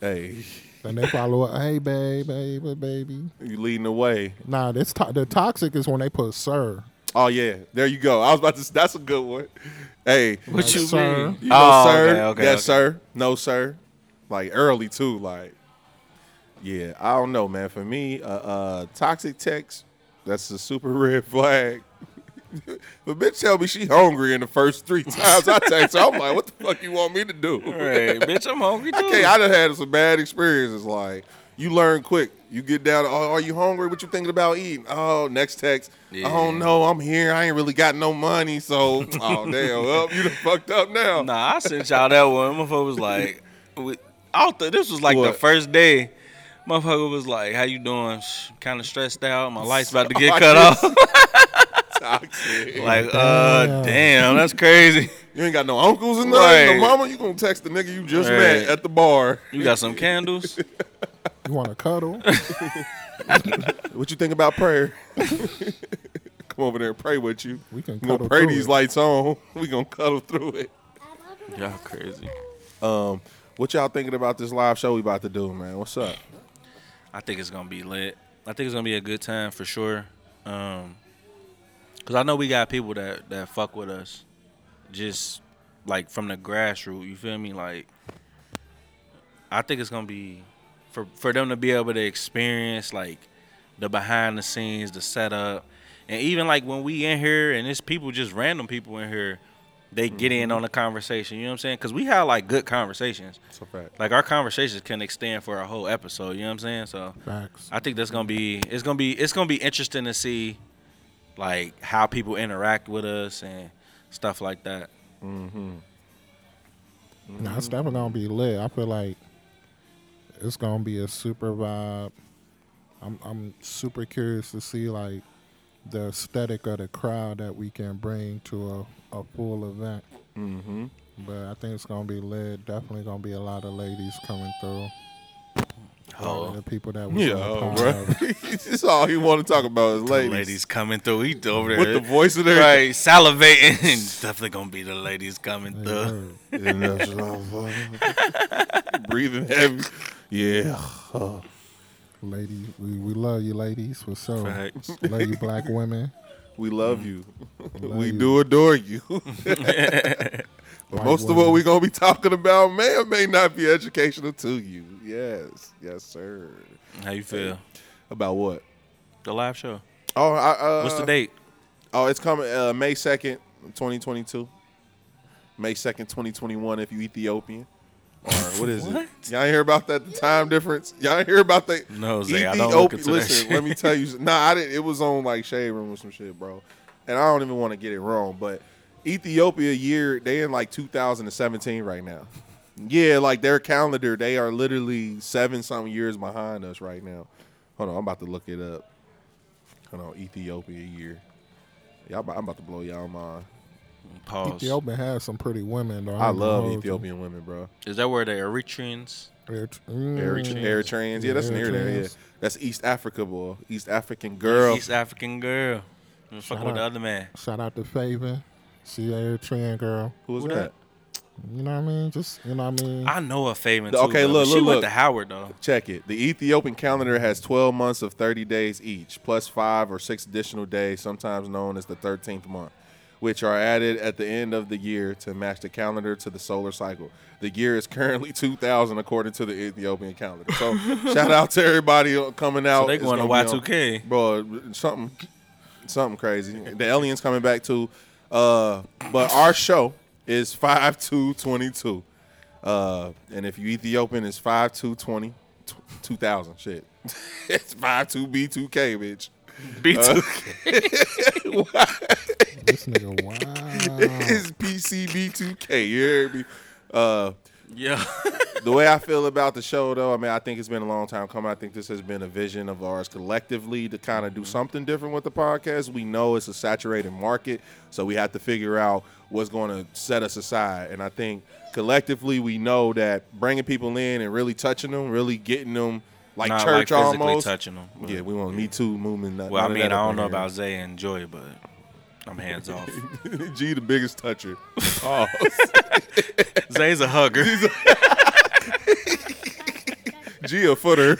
hey, And they follow up, hey, babe, baby, baby. you leading the way. Nah, this to- the toxic is when they put sir. Oh yeah, there you go. I was about to. That's a good one. Hey, what Like, you sir. mean? you know, Oh, sir, okay, okay, yes, okay. sir, no, sir. Like early too. Like, yeah, I don't know, man. For me, uh, uh toxic text, that's a super <laughs> red flag. <laughs> but bitch tell me she hungry in the first three times I text her. I'm like, what the fuck you want me to do? Right, bitch, I'm hungry <laughs> too. Okay, I done had some bad experiences. Like you learn quick. You get down. Oh, are you hungry? What you thinking about eating? Oh, next text. Yeah. Oh no, I'm here. I ain't really got no money, so oh damn. Well, you done fucked up now. Nah, I sent y'all that one. Motherfucker was like, we- I thought this was like the first day. Motherfucker was like, "How you doing? Kind of stressed out. My light's about to get cut guess- off." <laughs> Like, uh, Damn. damn, that's crazy. You ain't got no uncles and nothing. Right. No mama. You gonna text the nigga you just Right. met at the bar. You got some candles? You want to cuddle? <laughs> What you think about prayer? <laughs> Come over there and pray with you. We can gonna pray these it. lights on. We gonna cuddle through it. Y'all crazy. Um, what y'all thinking about this live show we about to do, man? What's up? I think it's gonna be lit. I think it's gonna be a good time for sure. Um, cause I know we got people that that fuck with us, just like from the grassroots. You feel me? Like, I think it's gonna be for for them to be able to experience like the behind the scenes, the setup, and even like when we in here and it's people just random people in here, they get in on the conversation. You know what I'm saying? Cause we have like good conversations. It's a fact. Like our conversations can extend for a whole episode. You know what I'm saying? So Facts. I think that's gonna be it's gonna be it's gonna be interesting to see like how people interact with us and stuff like that. mm-hmm Nah, it's definitely gonna be lit. I feel like it's gonna be a super vibe. I'm I'm super curious to see like the aesthetic of the crowd that we can bring to a, a full event. Mm-hmm. But I think it's gonna be lit. Definitely gonna be a lot of ladies coming through. Oh. the people that was Yeah, on the bro. <laughs> That's all he want to talk about is ladies. Ladies coming through. He over there With the voice of their right salivating. <laughs> Definitely gonna be the ladies coming Hey, through. word. <laughs> breathing heavy. Yeah. Ladies, we, we love you, ladies, for sure. Facts. Love you, black women. <laughs> we love you. Love we you. do adore you. <laughs> but White most of what we're gonna be talking about may or may not be educational to you. Yes, yes, sir. How you feel? About what? The live show. Oh, I, uh, What's the date? Oh, it's coming uh, May second, twenty twenty two. May second, twenty twenty one. If you Ethiopian, or what is What? it? Y'all hear about that? The time difference? Y'all hear about that? No, Zay, I don't look into that Listen, shit. let me tell you. Nah, I didn't. It was on like Shade Room or some shit, bro. And I don't even want to get it wrong, but Ethiopia year they in like 2017 right now. Yeah, like their calendar, they are literally seven something years behind us right now. Hold on, I'm about to look it up. Hold on, Ethiopia year. Y'all, about- I'm about to blow y'all mind. Pause. Ethiopia has some pretty women though. I ain't gonna love hold you. Ethiopian women, bro. Is that where the Eritreans? Erit- Eritreans, mm. Eritreans. Yeah, that's near there. Yeah, that's East Africa, boy. East African girl. East African girl. I'm fucking Shout with the out. other man. Shout out to Faven. She a Eritrean girl. Who was Who that? that? You know what I mean? Just you know what I mean? I know a Faven too. Okay, bro, look, but she look, went look. to Howard though. Check it. The Ethiopian calendar has 12 months of 30 days each, plus five or six additional days, sometimes known as the 13th month, which are added at the end of the year to match the calendar to the solar cycle. The year is currently <laughs> 2000 according to the Ethiopian calendar. So <laughs> shout out to everybody coming out. So they going to gonna Y2K. bro. Something, something crazy. The aliens coming back too. Uh, but our show is five two twenty two. Uh, and if you Ethiopian, it's five two twenty. 2000 shit. <laughs> it's 52B2K, bitch. B2. This nigga, wow. It's PCB2K. You hear me? Uh, yeah. the way I feel about the show, though, I mean, I think it's been a long time coming. I think this has been a vision of ours collectively to kind of do something different with the podcast. We know it's a saturated market, so we have to figure out what's going to set us aside. And I think collectively, we know that bringing people in and really touching them, really getting them like Not church like physically almost. touching them. Yeah, we want Me Too movement. none- Well, I none of mean, I don't know here. about Zay and Joy, but I'm hands off. <laughs> G, the biggest toucher. <laughs> Oh, Zay's a hugger. <laughs> G, a footer.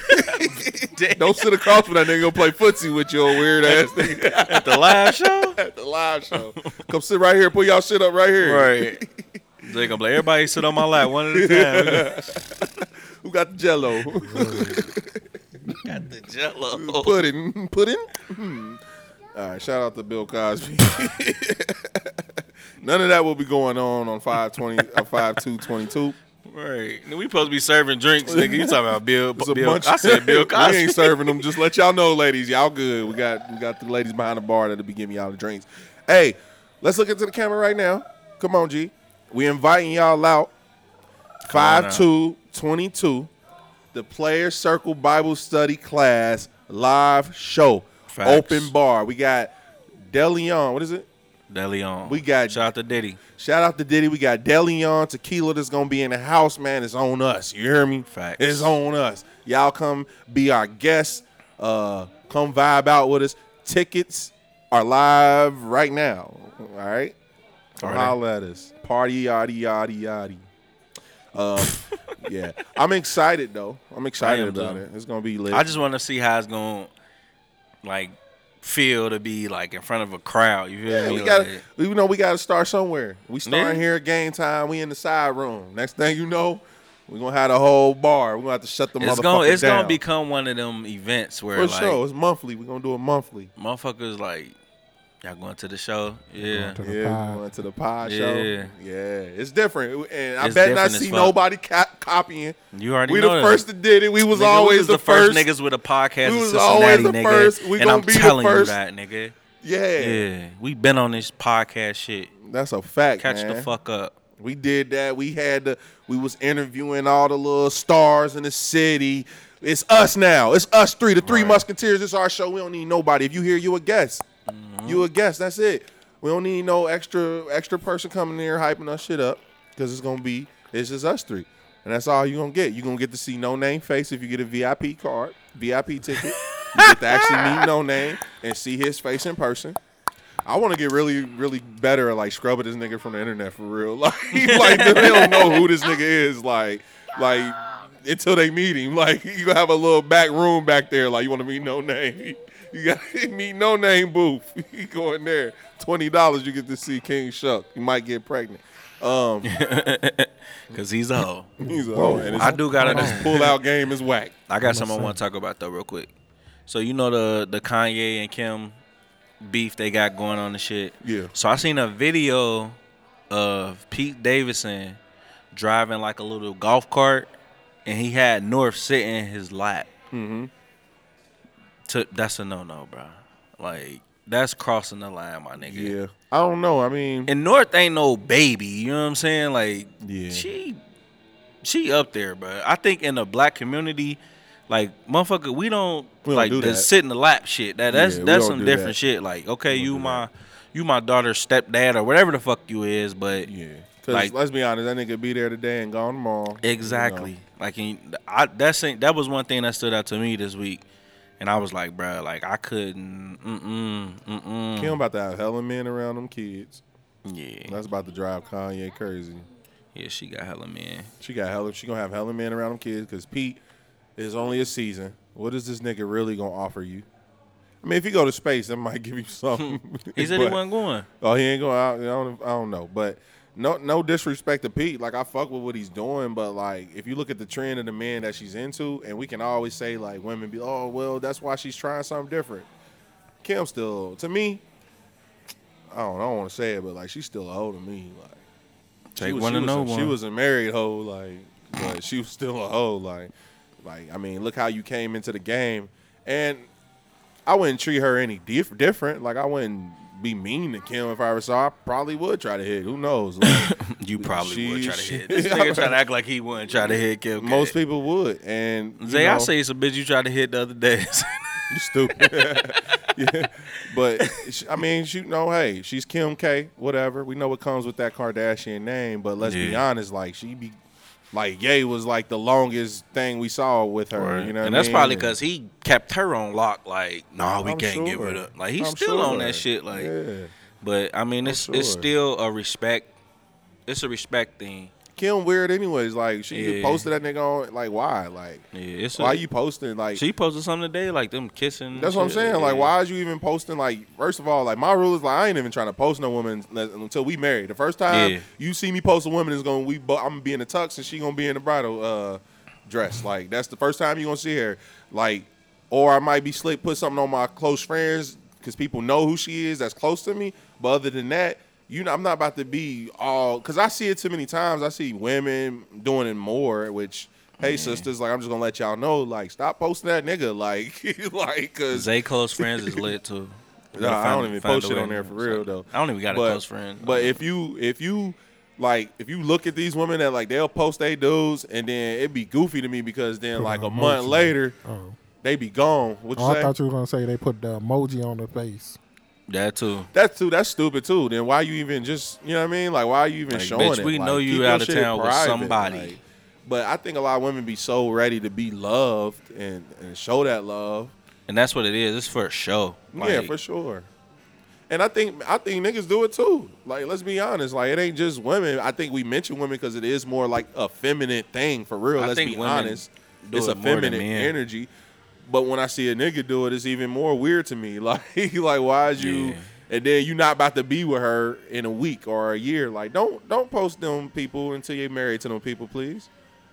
Don't sit across from that nigga. Go play footsie with your weird ass nigga At the live show? at the live show. Come sit right here. Put y'all shit up right here. Right. Zay gonna be like, everybody sit on my lap one at a time. Who got the jello? Got the jello. Pudding. Pudding? Hmm. All right. Shout out to Bill Cosby. <laughs> None of that will be going on on 520, uh, 5222. Right. We supposed to be serving drinks, nigga. You talking about Bill? Bill bunch- I said Bill <laughs> we Cosby. ain't serving them. Just let y'all know, ladies. Y'all good. We got we got the ladies behind the bar that'll be giving y'all the drinks. Hey, let's look into the camera right now. Come on, G. We inviting y'all out. 5 2 22. The Player Circle Bible Study class live show. Facts. Open bar. We got DeLeon. What is it? DeLeon. We got- shout out to Diddy. Shout out to Diddy. We got DeLeon Tequila that's gonna be in the house, man. It's on us. You hear me? Facts. It's on us. Y'all come be our guests. Uh, come vibe out with us. Tickets are live right now. All right. Come holla at us. Party yaddy yaddy yaddy. Um, <laughs> yeah, I'm excited though. I'm excited about too. it. It's gonna be lit. I just want to see how it's going, to like, feel to be like in front of a crowd. You feel Yeah, me? we got Like, we know we got to start somewhere. We starting Yeah. here at game time. We in the side room. Next thing you know, we're gonna have the whole bar. We're gonna have to shut the it's motherfucker gonna it's down. gonna become one of them events where for like sure. It's monthly. We're gonna do it monthly. motherfuckers like y'all going to the show. Yeah. to the Yeah, pod. going to the pod Yeah. show. Yeah, it's different, and I It's bet not different as see fuck. nobody ca- copying. You already We know the that. first that did it. We was Nigga, we always was the, first. niggas with a podcast We in was Cincinnati, always the nigga. first. We and gonna I'm be the telling first. you that, nigga. Yeah, Yeah, we been on this podcast shit. that's a fact. Catch man. the fuck up. We did that. We had the we was interviewing all the little stars in the city. It's us now. It's us three, the three Right. musketeers. It's our show. We don't need nobody. If you hear you a guest. You a guest. That's it. We don't need no extra extra person coming in here hyping us shit up. Cause it's gonna be it's just us three. And that's all you're gonna get. You're gonna get to see no name face if you get a VIP card, VIP ticket. You get to actually meet no name and see his face in person. I want to get really, really better at like scrubbing this nigga from the internet for real. <laughs> Like, like they don't know who this nigga is. Like, like until they meet him. Like, you have a little back room back there. Like, you want to meet no name. You got <laughs> to meet no name booth. <laughs> You go in there. Twenty dollars, you get to see King Shuck. You might get pregnant. Um, <laughs> Cause he's a hoe. he's a hoe, and I do gotta. his pull out game is whack. I got something I want to talk about though, real quick. So you know the the Kanye and Kim beef they got going on the shit. Yeah. So I seen a video of Pete Davidson driving like a little golf cart, and he had North sitting in his lap. Mm-hmm. To, that's a no no, bro. Like that's crossing the line, my nigga. Yeah, I don't know. I mean, And North ain't no baby. You know what I'm saying? Like, Yeah. she, she up there, bro. I think in the black community, like motherfucker, we don't We don't like do the that. sit in the lap shit. That that's Yeah, that's some different that. shit. Like, okay, you my, you my daughter's stepdad or whatever the fuck you is, but yeah. Cause Like- let's be honest, that nigga be there today and gone tomorrow. you know. exactly. Like, I that's that was one thing that stood out to me this week, and I was like, bro, like I couldn't, mm mm, mm mm. Kim about to have hella men around them kids. Yeah, That's about to drive Kanye crazy. yeah, she got hella man. She got hella. She gonna have hella men around them kids because Pete is only a season. What is this nigga really gonna offer you? I mean, if you go to space, that might <laughs> give you something. He said he But- wasn't going. Oh, he ain't going out. I don't, I don't know, but no, no disrespect to Pete. Like I fuck with what he's doing, but like if you look at the trend of the men that she's into, and we can always say like women be, oh well, that's why she's trying something different. Kim still, to me, I don't, I don't want to say it, but like she's still a hoe to me. Like she Take was, one she to was know a, She was a married hoe, like, but she was still a hoe. Like, like I mean, look how you came into the game, and I wouldn't treat her any diff- different. Like I wouldn't be mean to Kim if I ever saw. her. I probably would try to hit. Who knows? Like, <laughs> You probably would try to hit. This nigga trying to act like he wouldn't try to hit Kim. K. most people would, and Zay, I say it's a bitch you tried to hit the other day. <laughs> you stupid. <laughs> yeah, but I mean, she know, hey, she's Kim K. Whatever. We know what comes with that Kardashian name, but let's be honest. Like she be, like Ye was like the longest thing we saw with her. You know, and that's mean? probably because he kept her on lock. Like, nah, we I'm can't give sure. it up. Like he's I'm still on that shit. Like, Yeah. but I mean, it's it's still a respect. It's a respect thing. Kim weird anyways. Like she Yeah. posted that nigga on. Like why? Like Yeah, it's why a, you posting? Like She posted something today, like them kissing. That's what I'm saying. Like, Yeah. why is you even posting? Like, first of all, like my rule is like I ain't even trying to post no woman until we married. The first time Yeah. you see me post a woman is going to we. I'm gonna be in the tux and she gonna be in the bridal uh, dress. Like that's the first time you gonna see her. Like, or I might be slick put something on my close friends because people know who she is that's close to me. But other than that, you know, I'm not about to be all because I see it too many times. I see women doing it more, which. Hey sisters, like I'm just gonna let y'all know, like stop posting that nigga, <laughs> like, like, cause Zay close friends is lit too. <laughs> We Nah, gotta I don't even post a shit on there for real though. I don't even got a but, close friend. But if you if you like if you look at these women that like they'll post they dudes and then it'd be goofy to me because then Put like an a month emoji. later Oh. they be gone. What you Oh, I thought you were gonna say they put the emoji on the face. That too. That's too. That's stupid too. Then why you even just you know what I mean? Like why are you even Like, showing bitch, it? we Like, know you out of town with somebody. like- but I think a lot of women be so ready to be loved and, and show that love. And that's what it is. It's for a show. yeah, for sure. And I think I think niggas do it too. Like let's be honest. Like it ain't just women. I think we mention women because it is more like a feminine thing for real. I let's be honest. It's it a feminine energy. But when I see a nigga do it, it's even more weird to me. <laughs> Like like why is you Yeah. and then you not about to be with her in a week or a year. Like don't don't post them people until you're married to them people, please.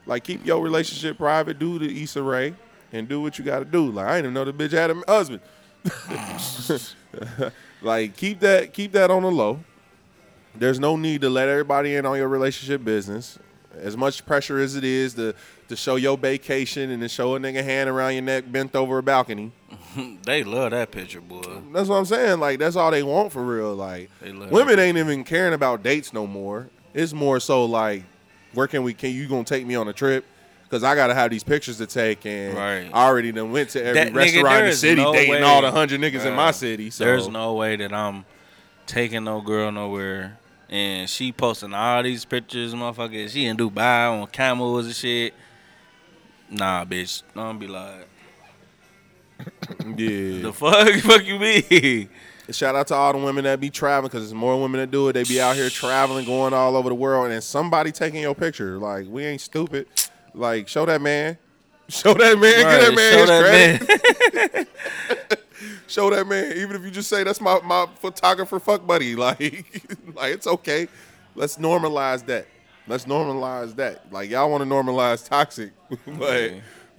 Like keep your relationship private. Do the Issa Rae and do what you got to do. Like I didn't even know the bitch had a husband. <laughs> like keep that keep that on the low. There's no need to let everybody in on your relationship business. As much pressure as it is to to show your vacation and to show a nigga hand around your neck bent over a balcony. <laughs> They love that picture, boy. That's what I'm saying. Like that's all they want for real. Like women ain't even caring about dates no more. It's more so like, where can we? Can you gonna take me on a trip? Because I gotta have these pictures to take, and Right. I already done went to every That- restaurant there in the city, no dating way, all the hundred niggas in my city. So There's no way that I'm taking no girl nowhere. And she posting all these pictures, motherfucker. She in Dubai on camels and shit. Nah, bitch. Don't be like, <coughs> yeah. the fuck, <laughs> fuck you mean? Shout out to all the women that be traveling because there's more women that do it. They be out here traveling, going all over the world, and somebody taking your picture. Like we ain't stupid. Like show that man, <laughs> show that man, get that man show his that credit. <laughs> show that man. Even if you just say that's my my photographer fuck buddy, like like it's okay. Let's normalize that. Let's normalize that. Like y'all want to normalize toxic, <laughs> but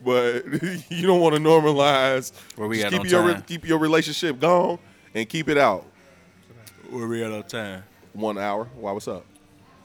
but <laughs> you don't want to normalize. Where we just at keep on your time? keep your relationship gone and keep it out. Where we at on time? One hour. Why? What's up?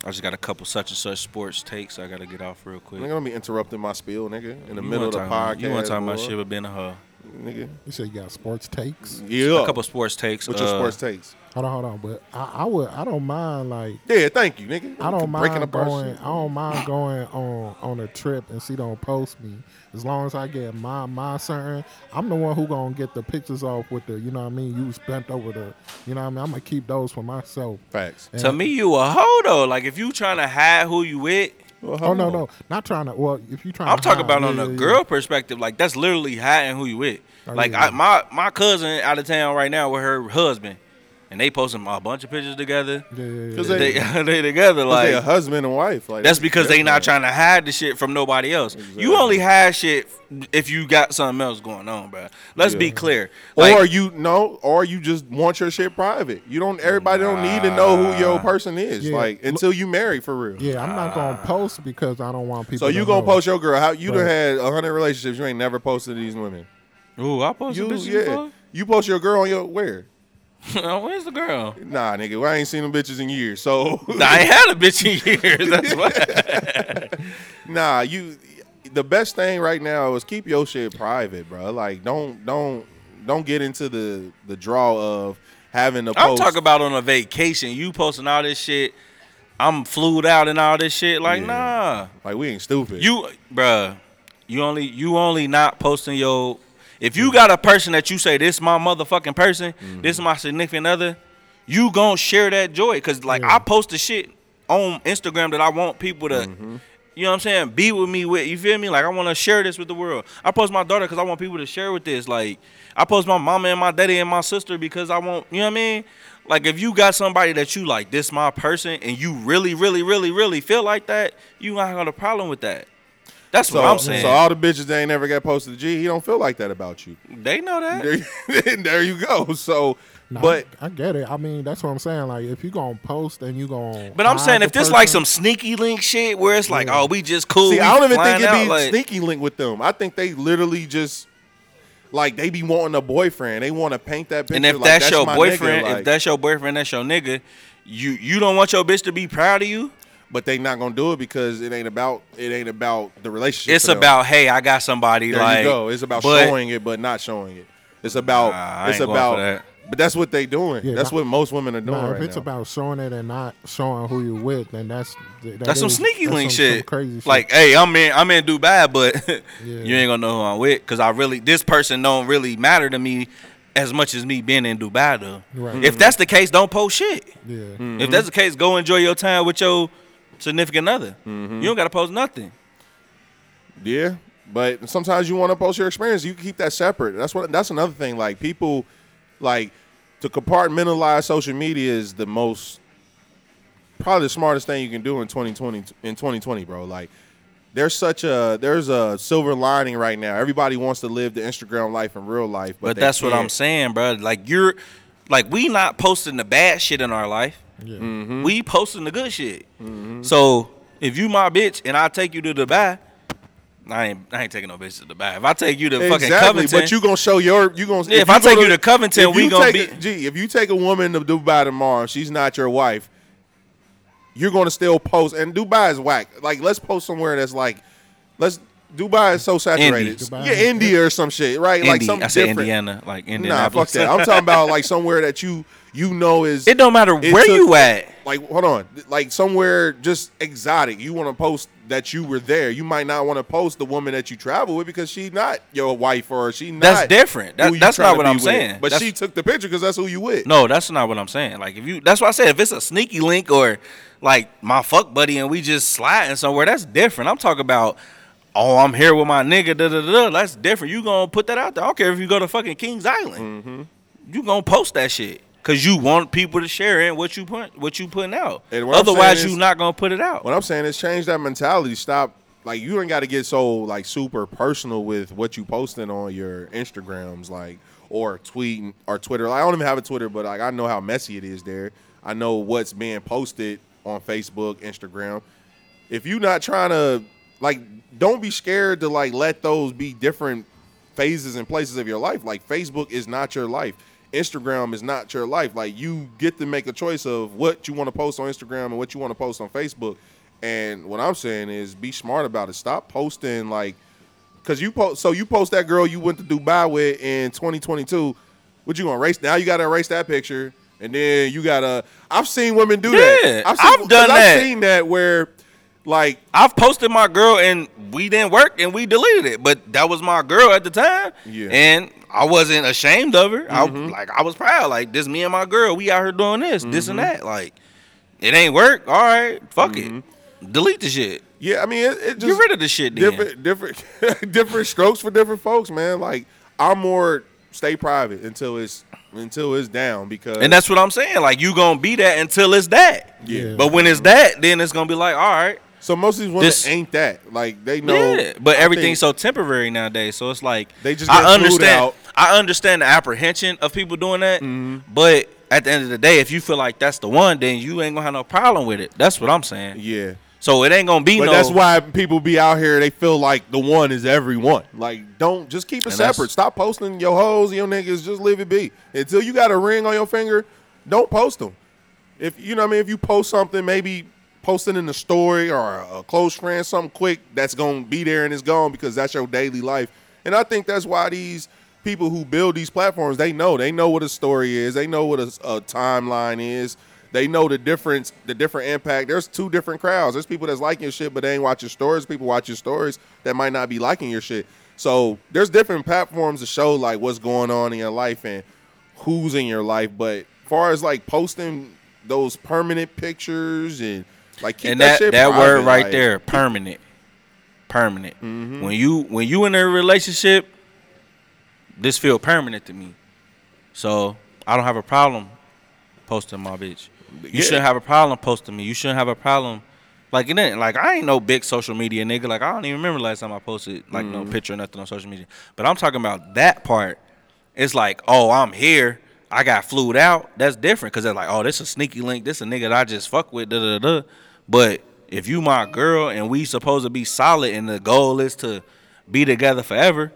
I just got a couple such and such sports takes. I gotta get off real quick. Nigga, don't be interrupting my spiel, nigga, in the You middle of the wanna talk- podcast. You want to talk about boy. shit with being a hoe? nigga? You said you got sports takes. Yeah. A couple sports takes. What's your uh, sports takes? Hold on, hold on. But I, I would, I don't mind like Yeah, thank you, nigga. I don't mind apart going. I don't mind going on on a trip and she don't post me. As long as I get my my certain, I'm the one who gonna get the pictures off with the. You know what I mean? You bent over the. You know what I mean? I'm gonna keep those for myself. Facts. And- To me, you a hoe though. Like if you trying to hide who you with, Well, Oh no on. no, not trying to. Well, if you trying, I'm to talking hide, about on yeah, the yeah, girl yeah. perspective. Like that's literally hiding who you with. Oh, Like yeah. I, my my cousin out of town right now with her husband, and they posting a bunch of pictures together. Yeah, yeah, yeah. 'Cause They they- <laughs> they together 'Cause they a husband and wife. Like That's because they not trying to hide the shit from nobody else. Exactly. You only hide shit if you got something else going on, bro. Let's be clear. Like, or you know, or you just want your shit private. You don't. Everybody don't need to know who your person is. Yeah. Like until you marry for real. Yeah, I'm not gonna post because I don't want people. So you to gonna know. post your girl? How you done Right. had hundred relationships? You ain't never posted these women. ooh, I posted You yeah. before. You post your girl on your where? <laughs> Oh, where's the girl? Nah, nigga, I ain't seen them bitches in years. So I ain't had a bitch in years. That's why. <laughs> Nah, you. The best thing right now is keep your shit private, bro. Like, don't don't don't get into the the draw of having to I'm post. talking about on a vacation. You posting all this shit. I'm flued out and all this shit. Like, Yeah. nah. like we ain't stupid. You, bruh, you only you only not posting your. If you got a person that you say this my motherfucking person, Mm-hmm. this is my significant other, you gonna share that joy. Cause like Yeah. I post the shit on Instagram that I want people to. Mm-hmm. You know what I'm saying? Be with me with you feel me? Like I want to share this with the world. I post my daughter because I want people to share with this. Like I post my mama and my daddy and my sister because I want you know what I mean. Like if you got somebody that you like, this my person, and you really, really, really, really feel like that, you not got a problem with that. That's so, what I'm saying. so all the bitches that ain't never got posted to G, he don't feel like that about you. they know that. There, <laughs> there you go. So, Nah, but I, I get it. I mean, that's what I'm saying. Like, if you gonna post and you gonna. But I'm saying the if this like some sneaky link shit where it's like, Yeah. oh, we just cool. see, I don't even think flying it be out, like- sneaky link with them. I think they literally just like they be wanting a boyfriend. They want to paint that picture. And if like, that's, your boyfriend, nigga, like, if that's your boyfriend, that's your nigga, you you don't want your bitch to be proud of you. But they not gonna do it because it ain't about it ain't about the relationship. It's about hey, I got somebody there like you go. It's about but- showing it but not showing it. It's about Nah, it's about that. but that's what they doing. Yeah, that's nah- what most women are doing Nah, right if it's now. about showing it and not showing who you're with, then that's that That's some is- sneaky that's link some- some shit. crazy shit. Like, hey, I'm in I'm in Dubai, but <laughs> Yeah. you ain't gonna know who I'm with because I really this person don't really matter to me as much as me being in Dubai though. Right. If that's the case, don't post shit. yeah, Mm-hmm. If that's the case, go enjoy your time with your significant other. Mm-hmm. You don't gotta post nothing. Yeah, but sometimes you want to post your experience. You can keep that separate. That's what. That's another thing. Like people, like to compartmentalize social media is the most, probably the smartest thing you can do in 2020. In 2020, bro. Like there's such a there's a silver lining right now. Everybody wants to live the Instagram life in real life, but, But that's what I'm saying, bro. Like you're, like we not posting the bad shit in our life. Yeah. Mm-hmm. We posting the good shit. So if you my bitch and I take you to Dubai, I ain't I ain't taking no bitch to Dubai. If I take you to fucking Exactly, Covington, but you gonna show your you gonna. Yeah, if I go take you to Covington, if we you gonna take be- a- Gee, if you take a woman to Dubai tomorrow, she's not your wife. You're gonna still post, and Dubai is whack. Like, let's post somewhere that's like, let's. Dubai is so saturated. Indy. Dubai. Yeah, India or some shit, right? Like Indy, something I said different. Indiana, like Indiana. Nah, fuck that. I'm talking about like <laughs> somewhere that you you know is it don't matter it where took- you at. like hold on like somewhere just exotic you want to post that you were there you might not want to post the woman that you travel with because she's not your wife or she not That's different. That- that's not what I'm with. saying. but That's- she took the picture because that's who you with No, that's not what I'm saying. Like if you, that's why I said if it's a sneaky link or like my fuck buddy and we just sliding somewhere, that's different. I'm talking about. Oh, I'm here with my nigga. Da, da, da, da. That's different. You gonna put that out there? I don't care if you go to fucking Kings Island. Mm-hmm. You gonna post that shit because you want people to share in what you put, what you putting out. Otherwise, you is- not gonna put it out. what i'm saying is change that mentality. Stop like you ain't got to get so like super personal with what you posting on your instagrams like or tweeting or twitter. Like, i don't even have a twitter but like i know how messy it is there. I know what's being posted on facebook instagram. If you not trying to like don't be scared to like let those be different phases and places of your life. Like facebook is not your life instagram is not your life like you get to make a choice of what you want to post on instagram and what you want to post on facebook and what i'm saying is be smart about it stop posting like because you post so you post that girl you went to dubai with in 2022 what you gonna erase now you gotta erase that picture and then you gotta i've seen women do that I've, seen, I've done that. i've seen that where like I've posted my girl and we didn't work and we deleted it, but that was my girl at the time. Yeah. And I wasn't ashamed of her. I Mhm. like I was proud. Like this, me and my girl, we out here doing this, this and Mhm. that. Like it ain't work. All right, fuck Mm-hmm. it. Delete the shit. Yeah, I mean, it, it just Get rid of the shit. Then. different, different, <laughs> different strokes for different folks, man. Like I'm more stay private until it's until it's down because And that's what I'm saying. Like you gonna be that until it's that. Yeah. But when it's that, then it's gonna be like, all right. So most of these women This- ain't that. Like they know, yeah, but I everything's think so temporary nowadays. So it's like They just get I understand. out. I understand the apprehension of people doing that, Mm-hmm. but at the end of the day, if you feel like that's the one, then you ain't gonna have no problem with it. That's what I'm saying. yeah. So it ain't gonna be But no. that's why people be out here. They feel like the one is everyone. Like, don't just keep it separate. Stop posting your hoes, your niggas. Just leave it be. Until you got a ring on your finger, don't post them. If you know, what I mean, if you post something, maybe post it in the story or a close friend, something quick that's gonna be there and it's gone because that's your daily life. And I think that's why these people who build these platforms, they know, they know what a story is, they know what a, a timeline is. They know the difference, the different impact. There's two different crowds. There's people that's liking your shit, but they ain't watching stories. People watch your stories that might not be liking your shit. So there's different platforms to show like what's going on in your life and who's in your life. But far as like posting those permanent pictures and like keep and that, that that word right like- there, permanent, permanent. Mm-hmm. When you when you in a relationship, this feel permanent to me. So I don't have a problem posting my bitch. You Yeah. shouldn't have a problem posting me. You shouldn't have a problem. Like it ain't like I ain't no big social media nigga. Like I don't even remember last time I posted like no Mm-hmm. picture or nothing on social media. But I'm talking about that part. It's like, oh, I'm here. I got flued out. That's different because they're like, oh, this a sneaky link. This a nigga that I just fuck with. Da da da. But if you my girl and we supposed to be solid and the goal is to be together forever,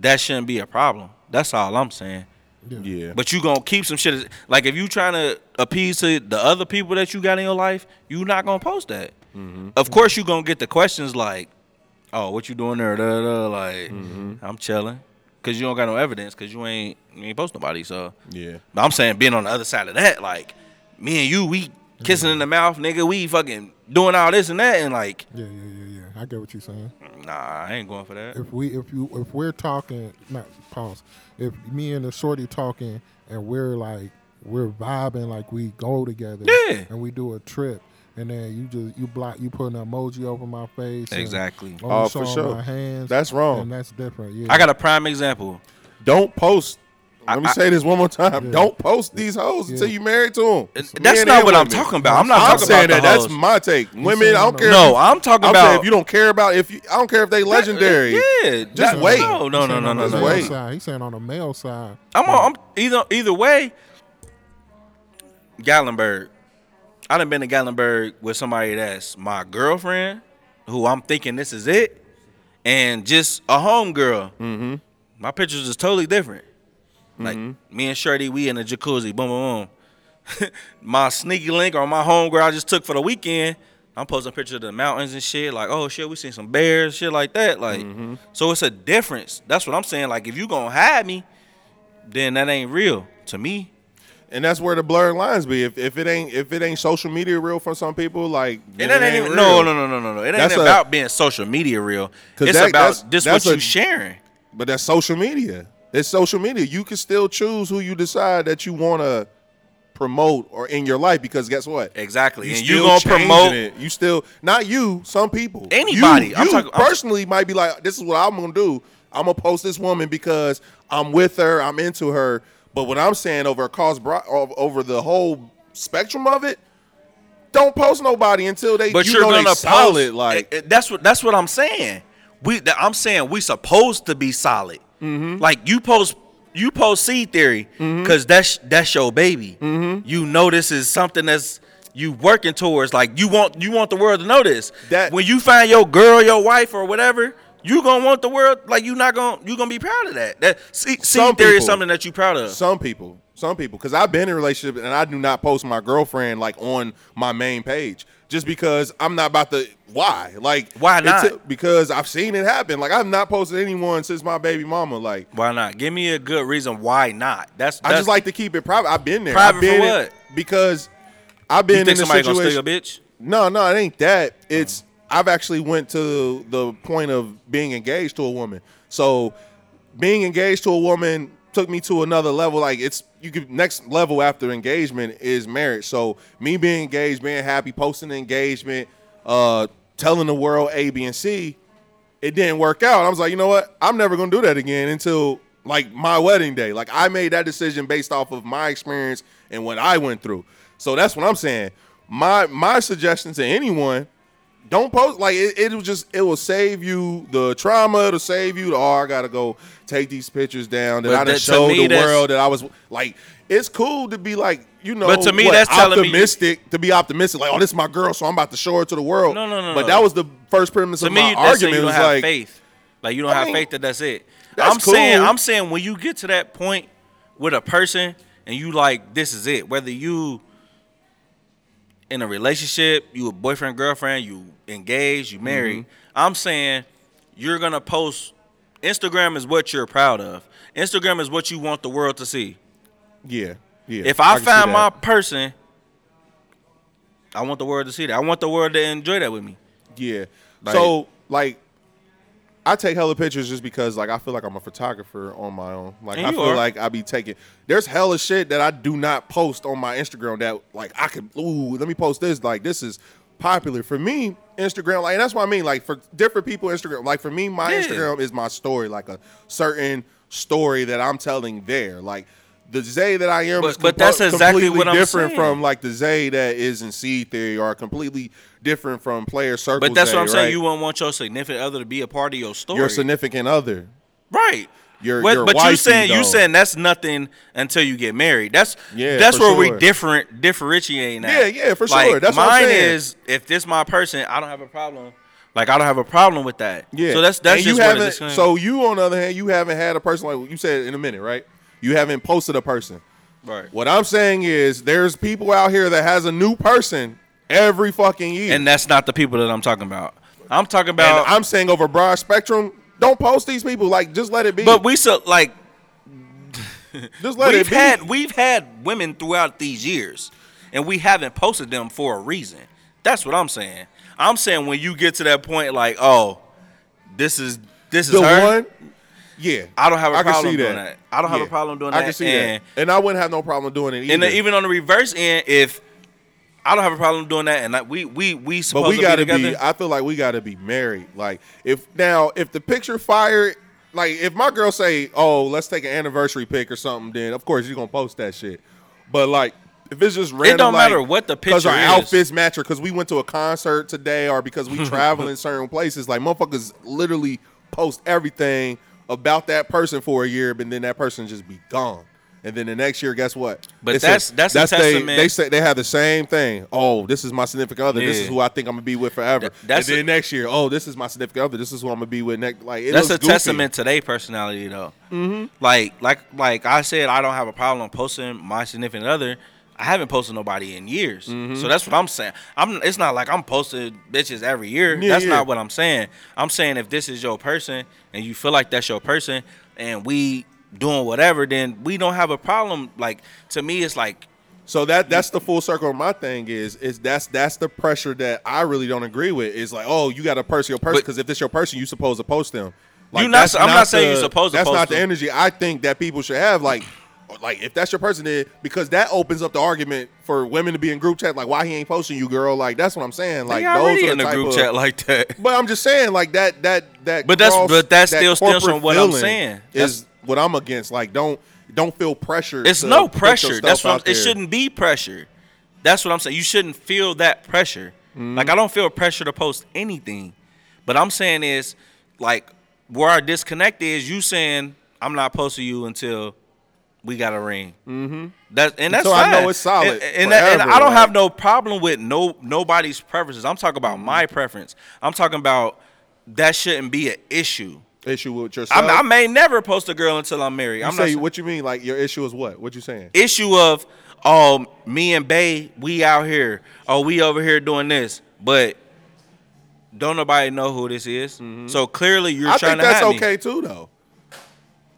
that shouldn't be a problem. That's all I'm saying. Yeah. But you gonna keep some shit. Like if you trying to appease to the other people that you got in your life, you not gonna post that. Mm-hmm. Of course, you gonna get the questions like, "Oh, what you doing there?" Da, da, da. Like, Mm-hmm. I'm chilling, cause you don't got no evidence, cause you ain't you ain't post nobody. So, Yeah. but I'm saying being on the other side of that, like me and you, we kissing in the mouth, nigga. We fucking doing all this and that, and like, Yeah, yeah, yeah, yeah. I get what you're saying. nah, I ain't going for that. If we, if you, if we're talking, not pause. If me and the shorty talking and we're like, we're vibing like we go together. Yeah. And we do a trip, and then you just you block, you put an emoji over my face. Exactly. Oh, for sure. My hands. That's wrong. And that's different. Yeah. I got a prime example. Don't post. Let me I- say this one more time. Yeah. Don't post these hoes until Yeah. you married to them. That's not what I'm talking about. I'm not I'm talking saying about that. the That's my take. Women, I don't care. No, if I'm talking I'm about if you don't care about if you, I don't care if they legendary. Yeah, Just that- wait. No, no, no, no, no, Just no. wait. side. He's saying on the male side. I'm, on, I'm either either way. Gatlinburg, I done been to Gatlinburg with somebody that's my girlfriend, who I'm thinking this is it, and just a homegirl. Mm-hmm. My pictures is totally different. Like mm-hmm. me and Shirty, we in the jacuzzi, boom, boom, boom. <laughs> my sneaky link or my homegirl I just took for the weekend. I'm posting pictures of the mountains and shit. Like, oh shit, we seen some bears, shit like that. Like, mm-hmm. so it's a difference. That's what I'm saying. Like, if you gonna hide me, then that ain't real to me. And that's where the blurred lines be. If, if it ain't if it ain't social media real for some people, like And that it ain't even no, no, no, no, no, no. It ain't That's a- about being social media real. It's that- about that's- this that's what a- you sharing. But that's social media. It's social media. You can still choose who you decide that you want to promote or in your life because guess what? Exactly. and you still gonna promote it. You still not you. Some people. Anybody. You, I'm you talking- I'm- personally might be like, this is what I'm gonna do. I'm gonna post this woman because I'm with her. I'm into her. But what I'm saying over across bro- over the whole spectrum of it, don't post nobody until they. But you you're know gonna solid. post, Like that's what that's what I'm saying. We I'm saying we supposed to be solid. Mm-hmm. Like you post you post seed theory because that's that's your baby. Mm-hmm. You know this is something that's you working towards. Like you want you want the world to know this. That- when you find your girl, your wife, or whatever. You gonna want the world like you not gonna you gonna be proud of that. That seed theory is something that you proud of. Some people, some people, because I've been in a relationship and I do not post my girlfriend like on my main page just because I'm not about to. Why? Like Why not? because I've seen it happen. Like I've not posted anyone since my baby mama. Like Why not? Give me a good reason why not. That's, I just like to keep it private. I've been there. Private I've been for in- what? because I've you been think in gonna situation. steal a bitch? No, no, it ain't that. Oh. It's I've actually went to the point of being engaged to a woman. So being engaged to a woman took me to another level. Like it's you could next level after engagement is marriage. So me being engaged, being happy, posting engagement, uh, telling the world A, B, and C, it didn't work out. I was like, you know what? I'm never gonna do that again until like my wedding day. Like I made that decision based off of my experience and what I went through. So that's what I'm saying. My my suggestion to anyone, don't post like it, it will just it will save you the trauma, it'll save you the oh I gotta go take these pictures down that But I that- to showed me, the world that I was like it's cool to be like, you know, But to me, what, that's telling me- optimistic to be optimistic, like, oh, this is my girl, so I'm about to show her to the world. No, no, no, But no. that was the first premise To of me, my argument. you don't have like, faith. Like you don't I have mean, faith that that's it. that's I'm saying, cool. I'm saying when you get to that point with a person and you like this is it. Whether you in a relationship, you a boyfriend, girlfriend, you engaged, you married. Mm-hmm. I'm saying you're gonna post. Instagram is what you're proud of. Instagram is what you want the world to see. yeah, yeah. If I, see find my person, I want the world to see that. I want the world to enjoy that with me. Yeah. Like- so like I take hella pictures just because like I feel like I'm a photographer on my own. Like I feel are. like I be taking there's hella shit that I do not post on my Instagram that like I could ooh, let me post this. Like this is popular. For me, Instagram, like and that's what I mean. Like for different people, Instagram, like for me, my Yeah. Instagram is my story, like a certain story that I'm telling there. Like the Zay that I am But- is but that's exactly completely what I'm different saying. from like the Zay that is in seed theory or completely different from player circle. But that's Zay, what I'm saying. You won't want your significant other to be a part of your story. your significant other. right. Your- but your but you saying you saying that's nothing until you get married. That's Yeah, That's where we different differentiate now. Yeah, yeah, for Like, sure. That's what I'm mine is if this my person, I don't have a problem. Like I don't have a problem with that. Yeah. So that's that's And just you haven't. So you, on the other hand, you haven't had a person like you said in a minute, right? You haven't posted a person. Right. What I'm saying is, there's people out here that has a new person every fucking year. And that's not the people that I'm talking about. I'm talking And about. I'm saying over broad spectrum, don't post these people. Like, just let it be. but we so like <laughs> just let we've it be. had we've had women throughout these years, and we haven't posted them for a reason. That's what I'm saying. I'm saying when you get to that point, like, oh, this is this is the her. one. Yeah, I don't have a I can problem see doing that. I don't have a problem doing that. I can see and, that, and I wouldn't have no problem doing it either. And even on the reverse end, if I don't have a problem doing that, and like, we we we supposed but we to gotta be be. I feel like we gotta be married. Like if now if the picture fire, like if my girl say, "Oh, let's take an anniversary pic or something," then of course you're gonna post that shit. But like if it's just random, it don't like, matter what the picture because our is. outfits match, or because we went to a concert today, or because we <laughs> travel in certain places. Like motherfuckers literally post everything about that person for a year, but then that person just be gone. And then the next year, guess what? But It's that's- that's a they, testament- They say they have the same thing. Oh, this is my significant other. This is who I think I'm gonna be with forever. That- that's and then a- next year, oh, this is my significant other. This is who I'm gonna be with next. Like it That's a goofy. testament to their personality, though. Mm-hmm. Like, like, like I said, I don't have a problem posting my significant other. I haven't posted nobody in years, Mm-hmm. so that's what I'm saying. I'm. It's not like I'm posting bitches every year. Yeah, that's yeah. not what I'm saying. I'm saying if this is your person and you feel like that's your person, and we doing whatever, then we don't have a problem. Like to me, it's like So that that's the full circle of my thing is is that's that's the pressure that I really don't agree with. Is like, oh, you got to person your person because if it's your person, you supposed to post them. Like, You not- that's I'm not saying the- you're supposed to That's post not the energy I think that people should have. Like, like if that's your person, then because that opens up the argument for women to be in group chat. Like, why he ain't posting you, girl? Like, that's what I'm saying. Like, they those are in a type group of, chat like that. But I'm just saying, like that, that, that. But that's- but that that still stems from what I'm saying. Is what I'm against. Like, don't don't feel pressure. It's no pressure. That's what I'm, it shouldn't be pressure. That's what I'm saying. You shouldn't feel that pressure. Mm-hmm. Like I don't feel pressure to post anything. But I'm saying is like where our disconnect is. You saying I'm not posting you until we got a ring. Mm-hmm. That and that's Until I know it's solid And, and, that- and I don't have no problem with no nobody's preferences. I'm talking about my Mm-hmm. preference. I'm talking about that shouldn't be an issue. Issue with yourself. I, I may never post a girl until I'm married. You I'm say not what you mean? Like your issue is what? What you saying? issue of oh me and Bay we out here oh we over here doing this but don't nobody know who this is so clearly you're Mm-hmm. I trying think to that's have okay me. too, though.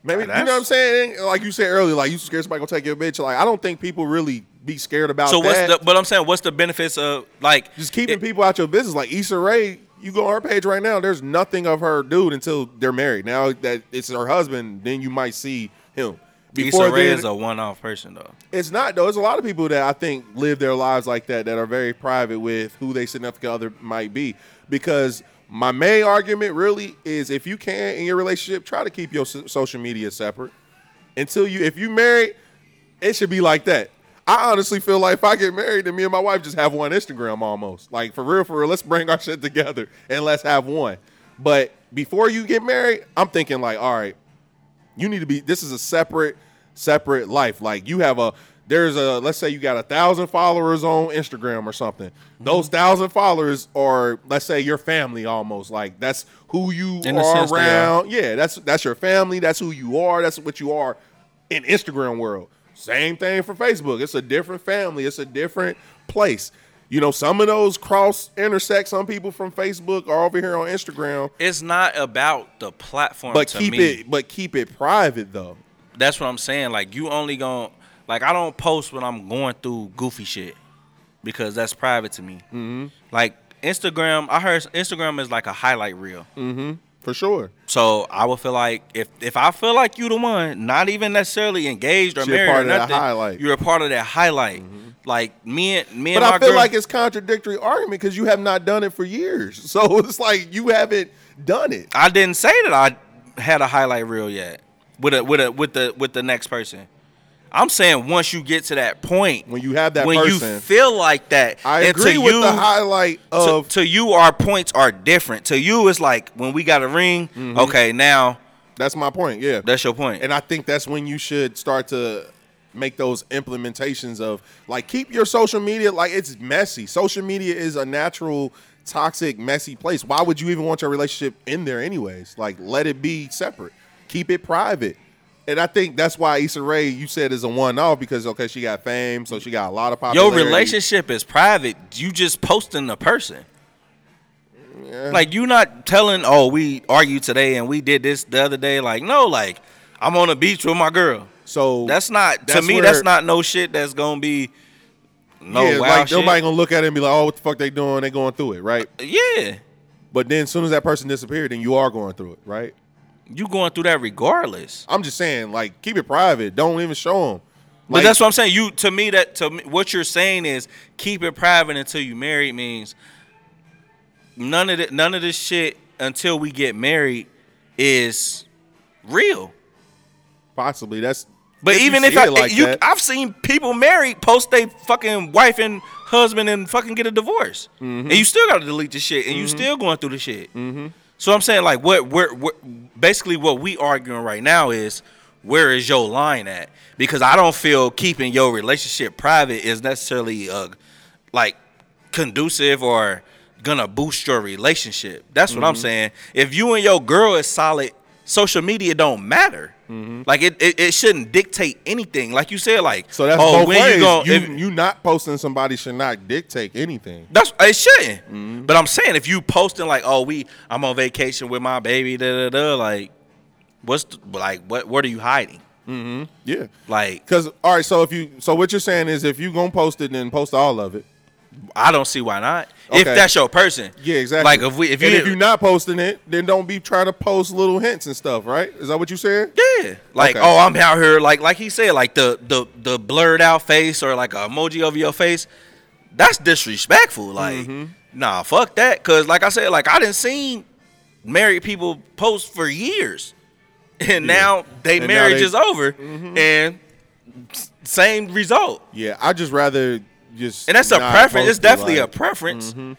Maybe you know what I'm saying? Like you said earlier, like you scared somebody gonna take your bitch. Like I don't think people really be scared about so what's that. the but I'm saying what's the benefits of like Just keeping it- people out your business. Like Issa Rae, you go on her page right now. There's nothing of her dude until they're married. Now that it's her husband, then you might see him. Issa Rae then- is a one-off person though It's not though. There's a lot of people that I think live their lives like that that are very private with who they significant other might be. Because my main argument really is if you can in your relationship, try to keep your social media separate until you. If you married, it should be like that. I honestly feel like if I get married, then me and my wife just have one Instagram almost. Like for real, for real. Let's bring our <laughs> shit together and let's have one. But before you get married, I'm thinking like, all right, you need to be this is a separate separate life like you have a there's a let's say you got a thousand followers on instagram or something mm-hmm. those thousand followers are let's say your family almost like that's who you In are they are. around yeah that's that's your family that's who you are that's what you are in instagram world same thing for facebook. It's a different family. It's a different place. You know some of those cross intersect some people from facebook are over here on instagram. It's not about the platform but keep me. it but keep it private though. That's what I'm saying. Like you only going like I don't post when I'm going through goofy shit because that's private to me. Mm-hmm. like Instagram I heard Instagram is like a highlight reel for sure So I would feel like if if I feel like you the one, not even necessarily engaged or You're married part or of that nothing, highlight. Mm-hmm. you're a part of that highlight. Like me and me But and I feel girl, like it's contradictory argument because you have not done it for years. <laughs> So it's like you haven't done it. I didn't say that I had a highlight reel yet with a with a with the with the next person. I'm saying once you get to that point When you have that when person. you feel like that, I and agree to with you, the highlight to, of to you our points are different. To you, it's like when we got a ring. Mm-hmm. Okay, now that's my point. Yeah, that's your point. and I think that's when you should start to make those implementations of like keep your social media like it's messy. Social media is a natural toxic messy place. Why would you even want your relationship in there anyways? Like let it be separate. Keep it private. And I think that's why Issa Rae you said is a one off because okay she got fame so she got a lot of popularity. Your relationship is private. You just posting the person. Like you not telling, oh, we argued today and we did this the other day. Like, no, like I'm on the beach with my girl. So That's not to me. where- that's not no shit. That's gonna be no yeah, wow like shit. nobody gonna look at it and be like, oh, what the fuck they doing? They going through it, right? Uh, yeah, But then as soon as that person disappeared, then you are going through it, right? You going through that regardless. I'm just saying, like, keep it private. Don't even show them. But that's what I'm saying. You to me that to me, what you're saying is keep it private until you married means none of it, none of this shit until we get married is real. possibly that's. But you even if I, like you, that. I've seen people married post they fucking wife and husband and fucking get a divorce, Mm-hmm. and you still got to delete the shit, and you still going through the shit. Mm-hmm. So I'm saying like what we're, we're basically what we arguing right now is where is your line at? Because I don't feel keeping your relationship private is necessarily uh like conducive or gonna boost your relationship. That's what I'm Mm-hmm. saying. If you and your girl is solid, social media don't matter. Like it, it, it shouldn't dictate anything. Like you said, like Mm-hmm. so that's oh, both when ways. you go, you, if- you not posting somebody should not dictate anything. that's it shouldn't. Mm-hmm. But I'm saying if you posting like, oh, we I'm on vacation with my baby, da da da, like, what's the, like what what are you hiding? Yeah. Like Because all right, so if you so what you're saying is if you gonna post it, then post all of it. I don't see why not. If that's your person, Yeah, exactly. Like if we if you, if you're not posting it, then don't be trying to post little hints and stuff, right? Is that what you said? Yeah. Like, Okay. oh, I'm out here like like he said, like the the the blurred out face or like a emoji over your face. That's disrespectful. Like, Mm-hmm. nah, fuck that. Cause like I said, like I didn't seen married people post for years. <laughs> And now they And now marriage they- is over and same result. Yeah, I just rather just And that's a preference. It's definitely a like- preference. Mm-hmm.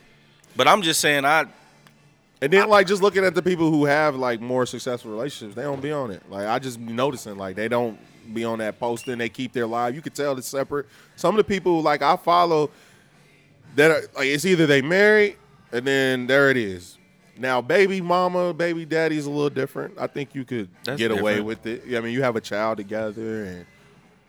But I'm just saying I And then like just looking at the people who have like more successful relationships, they don't be on it. Like I just be noticing like they don't be on that posting. They keep their live. You could tell it's separate. Some of the people like I follow that are, like it's either they married and then there it is. Now baby mama, baby daddy's a little different. I think you could That's get away with it. I mean, you have a child together and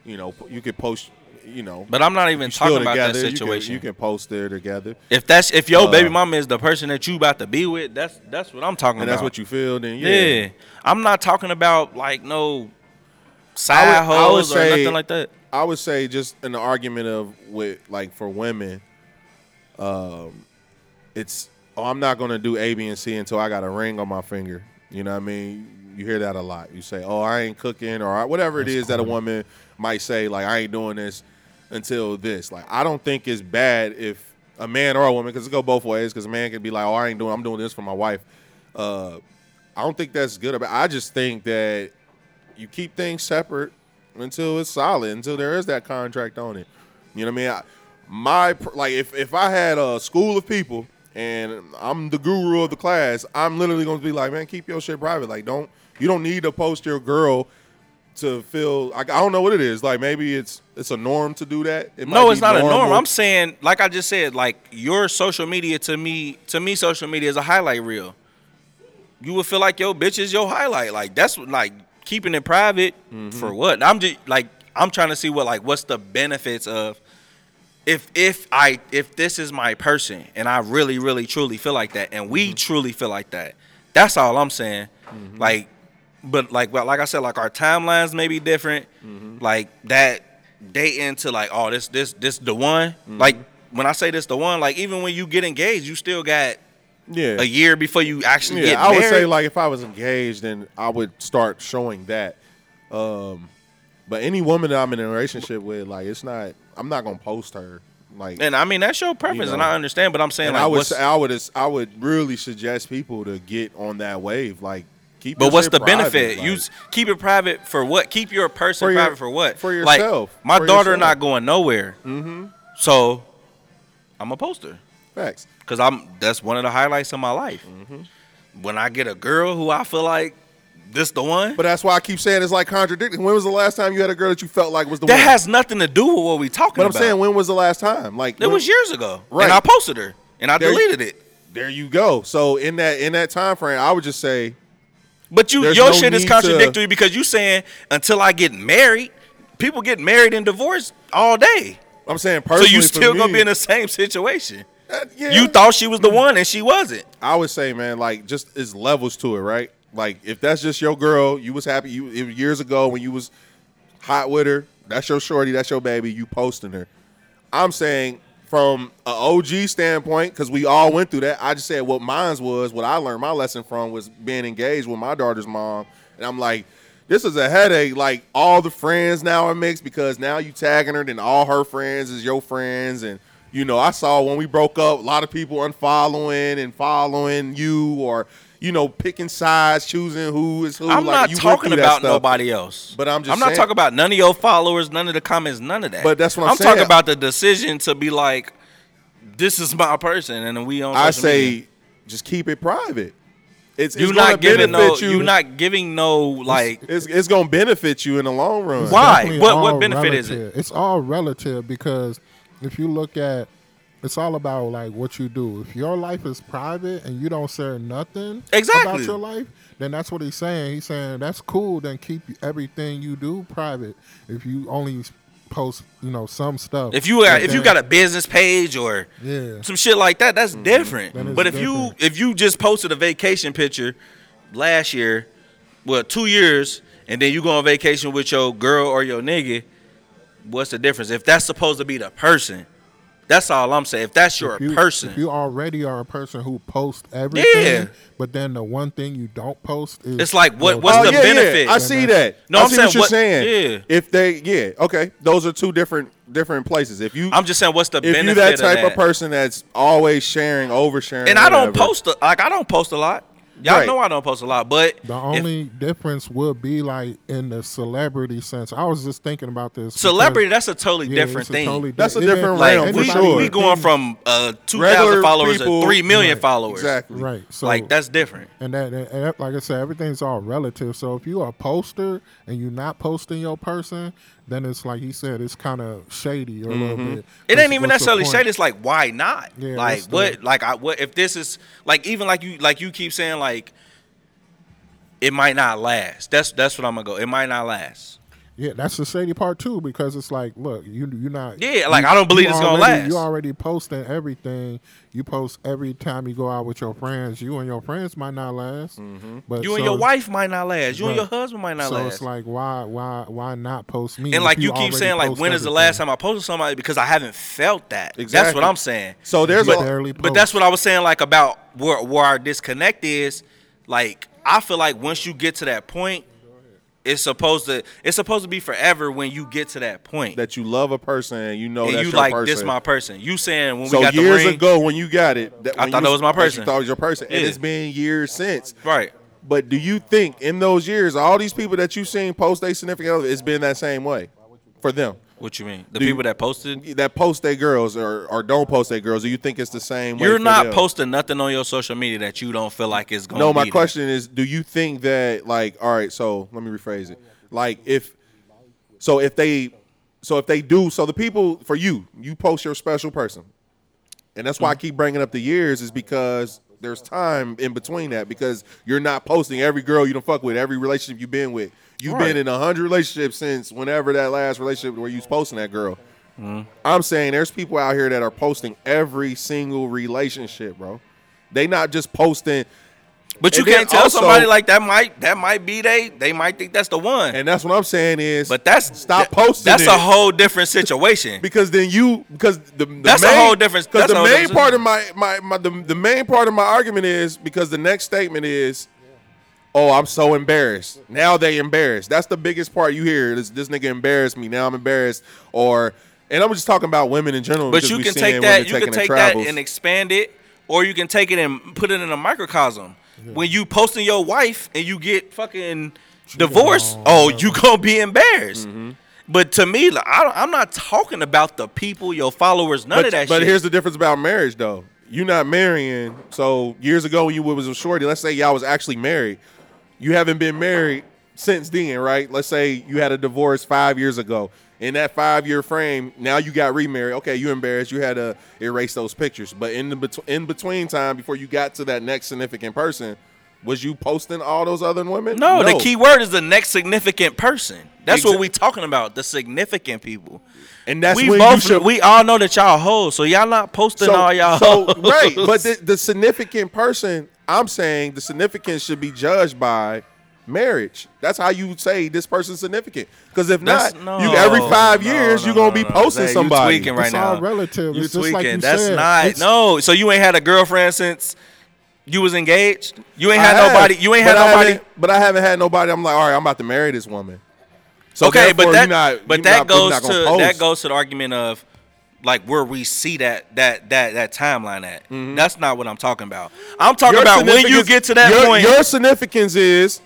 you know you could post. You know, but I'm not even talking about that together, you can- situation. You can, post there together, if that's if your Uh, baby mama is the person that you about to be with, that's that's what I'm talking and about. that's what you feel. Then Yeah. yeah, I'm not talking about like no side would hoes or say- nothing like that. I would say just in the argument of with like for women, um, it's oh I'm not gonna do A, B, and C until I got a ring on my finger. You know what I mean? You hear that a lot. You say, "Oh, I ain't cooking," or whatever it is that a woman might say. Like, I ain't doing this until this. Like, I don't think it's bad if a man or a woman, because it go both ways. Because a man can be like, "Oh, I ain't doing. I'm doing this for my wife." Uh, I don't think that's good. About. I just think that you keep things separate until it's solid, until there is that contract on it. You know what I mean? I, my like if if I had a school of people and I'm the guru of the class, I'm literally going to be like, man, keep your shit private. Like, don't you don't need to post your girl to feel. I, I don't know what it is. Like maybe it's it's a norm to do that. It might No, it's not a norm. I'm saying, like I just said, like your social media to me, to me, social media is a highlight reel. You would feel like your bitch is your highlight. Like that's like keeping it private Mm-hmm. for what? I'm just like I'm trying to see what like what's the benefits of if if I if this is my person and I really really truly feel like that and we truly feel like that. That's all I'm saying. Like but like well, like I said like our timelines may be different. Like that dating to like oh this this this the one. Like when I say this the one like even when you get engaged you still got yeah. a year before you actually Yeah, get I would say like if I was engaged, then I would start showing that. Um, but any woman that I'm in a relationship with, like it's not. I'm not gonna post her. Like, and I mean that's your preference and know. I understand but I'm saying like I would, I would, I would really suggest people to get on that wave. Like, keep. But what's the private, benefit? like- you keep it private for what? Keep your person For your- private for what? for Like, yourself. my For daughter yourself. not going nowhere. Mm-hmm. So I'm a poster facts. because I'm. That's one of the highlights of my life. Mm-hmm. When I get a girl who I feel like this the one, But that's why I keep saying it's like contradicting. When was the last time you had a girl that you felt like was the that one? That has nothing to do with what we talking about. But I'm saying, when was the last time? Like, it when- was years ago, Right. and I posted her and I There- deleted it. there you go. So in that in that time frame, I would just say But you, There's your no shit is need to- contradictory because you saying until I get married, people get married and divorced all day. I'm saying So personally, you for still gonna be in the same situation. uh, yeah, You thought she was the one and she wasn't. I would say, man, like just it's levels to it, right? Like if that's just your girl, you was happy you was years ago when you was hot with her. That's your shorty. That's your baby. You posting her. I'm saying from an OG standpoint, because we all went through that. I just said what mine's was, what I learned my lesson from was being engaged with my daughter's mom, and I'm like, this is a headache. Like all the friends now are mixed because now you tagging her, then all her friends is your friends, and you know I saw when we broke up, a lot of people unfollowing and following you, or you know picking sides, choosing who is who. I'm Like, not you went talking about stuff. nobody else. But I'm just I'm not talking about none of your followers, none of the comments, none of that. But that's what I'm I'm talking about the decision to be like, this is my person, and then we on. I say media. just keep it private. It's, you it's not giving no, benefit you. you not giving no like. it's, it's gonna benefit you in the long run. Why? definitely What- what all benefit is it? It's all relative because if you look at, it's all about like what you do. If your life is private and you don't share nothing Exactly. about your life, then that's what he's saying. He's saying that's cool. Then keep everything you do private. If you only post, you know, some stuff. If you got, if you got a business page or Yeah. some shit like that, that's mm-hmm. different. That is But if you if you just posted a vacation picture last year, well, two years, and then you go on vacation with your girl or your nigga, what's the difference? If that's supposed to be the person, that's all I'm saying. If that's your if you, person, If you already are a person who posts everything, Yeah. but then the one thing you don't post is It's like, what- what's oh the yeah, benefit? yeah. I see that. No, I I'm see saying what you're what- saying. yeah. If they, yeah, okay, those are two different different places. If you, I'm just saying, what's the if benefit you that type of, of person that's always sharing, oversharing, And I don't whatever, post a, like I don't post a lot. Y'all Right. know I don't post a lot, but The if- only difference would be like in the celebrity sense. I was just thinking about this. because- celebrity, that's a totally Yeah, different a thing. totally di- That's a different like realm, for we, sure. we going from uh, two Regular thousand followers people- to three million Right. followers. exactly. right. So like that's different. and that, and that- like I said, everything's all relative. So if you're a poster and you're not posting your person, then it's like he said, it's kind of shady a little mm-hmm. bit. It ain't even necessarily shady. It's like why not? Yeah, like what? Like I what if this is like even like you like you keep saying like it might not last. That's that's what I'm gonna go. It might not last. Yeah, that's the shady part too, because it's like, look, you you're not. Yeah, like, you- I don't believe you it's gonna already- last. You already posting everything. You post every time you go out with your friends. You and your friends might not last, mm-hmm. but You and your wife might not last. You and your husband might not so last. it's like, why, why, why not post me? and like you keep saying, like post when is the last time I posted somebody? Because I haven't felt that. That's what I'm saying. So there's You a, barely But that's what I was saying, like about where where our disconnect is. Like I feel like once you get to that point, it's supposed to it's supposed to be forever when you get to that point. that you love a person and you know and that's you your like person. this my person. You saying when so we got years the ring, ago when you got it, that, I thought you that was my that you person. thought it was your person, and it's been years since. right? But do you think in those years, all these people that you've seen post a significant other, it's been that same way for them? What you mean? The Do you- people that posted. That post their girls or, or don't post their girls, do you think it's the same? You're not them? posting nothing on your social media that you don't feel like is going. No, my question is, do you think that like, all right, so let me rephrase it. Like if, so if they, so if they do, so the people for you, you post your special person, and that's why I mm-hmm. keep bringing up the years is because there's time in between that because you're not posting every girl you don't fuck with, every relationship you've been with. You've Right. been in a hundred relationships since whenever that last relationship where you was posting that girl. Mm-hmm. I'm saying there's people out here that are posting every single relationship, bro. They not just posting But you And then can't tell also- somebody like that might that might be they they might think that's the one. And that's what I'm saying is, but that's stop that- posting. That's it. a whole different situation. <laughs> because then you because the, the That's a main, whole different- Because the main part of my my, my the, the main part of my argument is because the next statement is, oh, I'm so embarrassed. Now they embarrassed. That's the biggest part you hear. This this nigga embarrassed me. Now I'm embarrassed. Or and I'm just talking about women in general. But you can take that, you can take that and expand it, or you can take it and put it in a microcosm. When you posting your wife and you get fucking divorced, oh, you gonna be embarrassed. Mm-hmm. But to me, like, I, I'm not talking about the people, your followers, none but, of that but shit. here's the difference about marriage, though. You're not marrying. So years ago, when you was a shorty, let's say y'all was actually married. You haven't been married since then, right? Let's say you had a divorce five years ago. In that five year frame, now you got remarried. Okay, you embarrassed. You had to erase those pictures. But in the bet- in between time, before you got to that next significant person, Was you posting all those other women? No, the key word is the next significant person. That's what we talking about. The significant people. and that's we both should. we all know that y'all hoes, so y'all not posting all y'all. so hoes. right, but the, the significant person, I'm saying the significance should be judged by marriage. That's how you say this person's significant. Because if That's- not, you every five no, years no, you're gonna no, be no. posting Zay, you somebody. tweaking right It's now. all relative. You It's just like tweaking. you That's said. not It's- no. So you ain't had a girlfriend since you was engaged. You ain't I had have, nobody. You ain't but had I nobody. haven't- But I haven't had nobody. I'm like, all right, I'm about to marry this woman. So okay, but therefore, that you're not, but you're that not- you're goes not gonna to post. that goes to the argument of like where we see that that that that timeline at. That's not what I'm talking about. I'm talking Mm-hmm. Your about when you significance- get to that your, point. Your significance is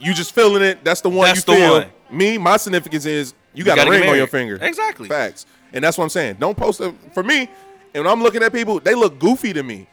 you just feeling it. That's the one That's you the feel. one. Me, my significance is you got gotta a ring on your finger. Exactly. Facts. And that's what I'm saying. Don't post it for me. And when I'm looking at people, they look goofy to me.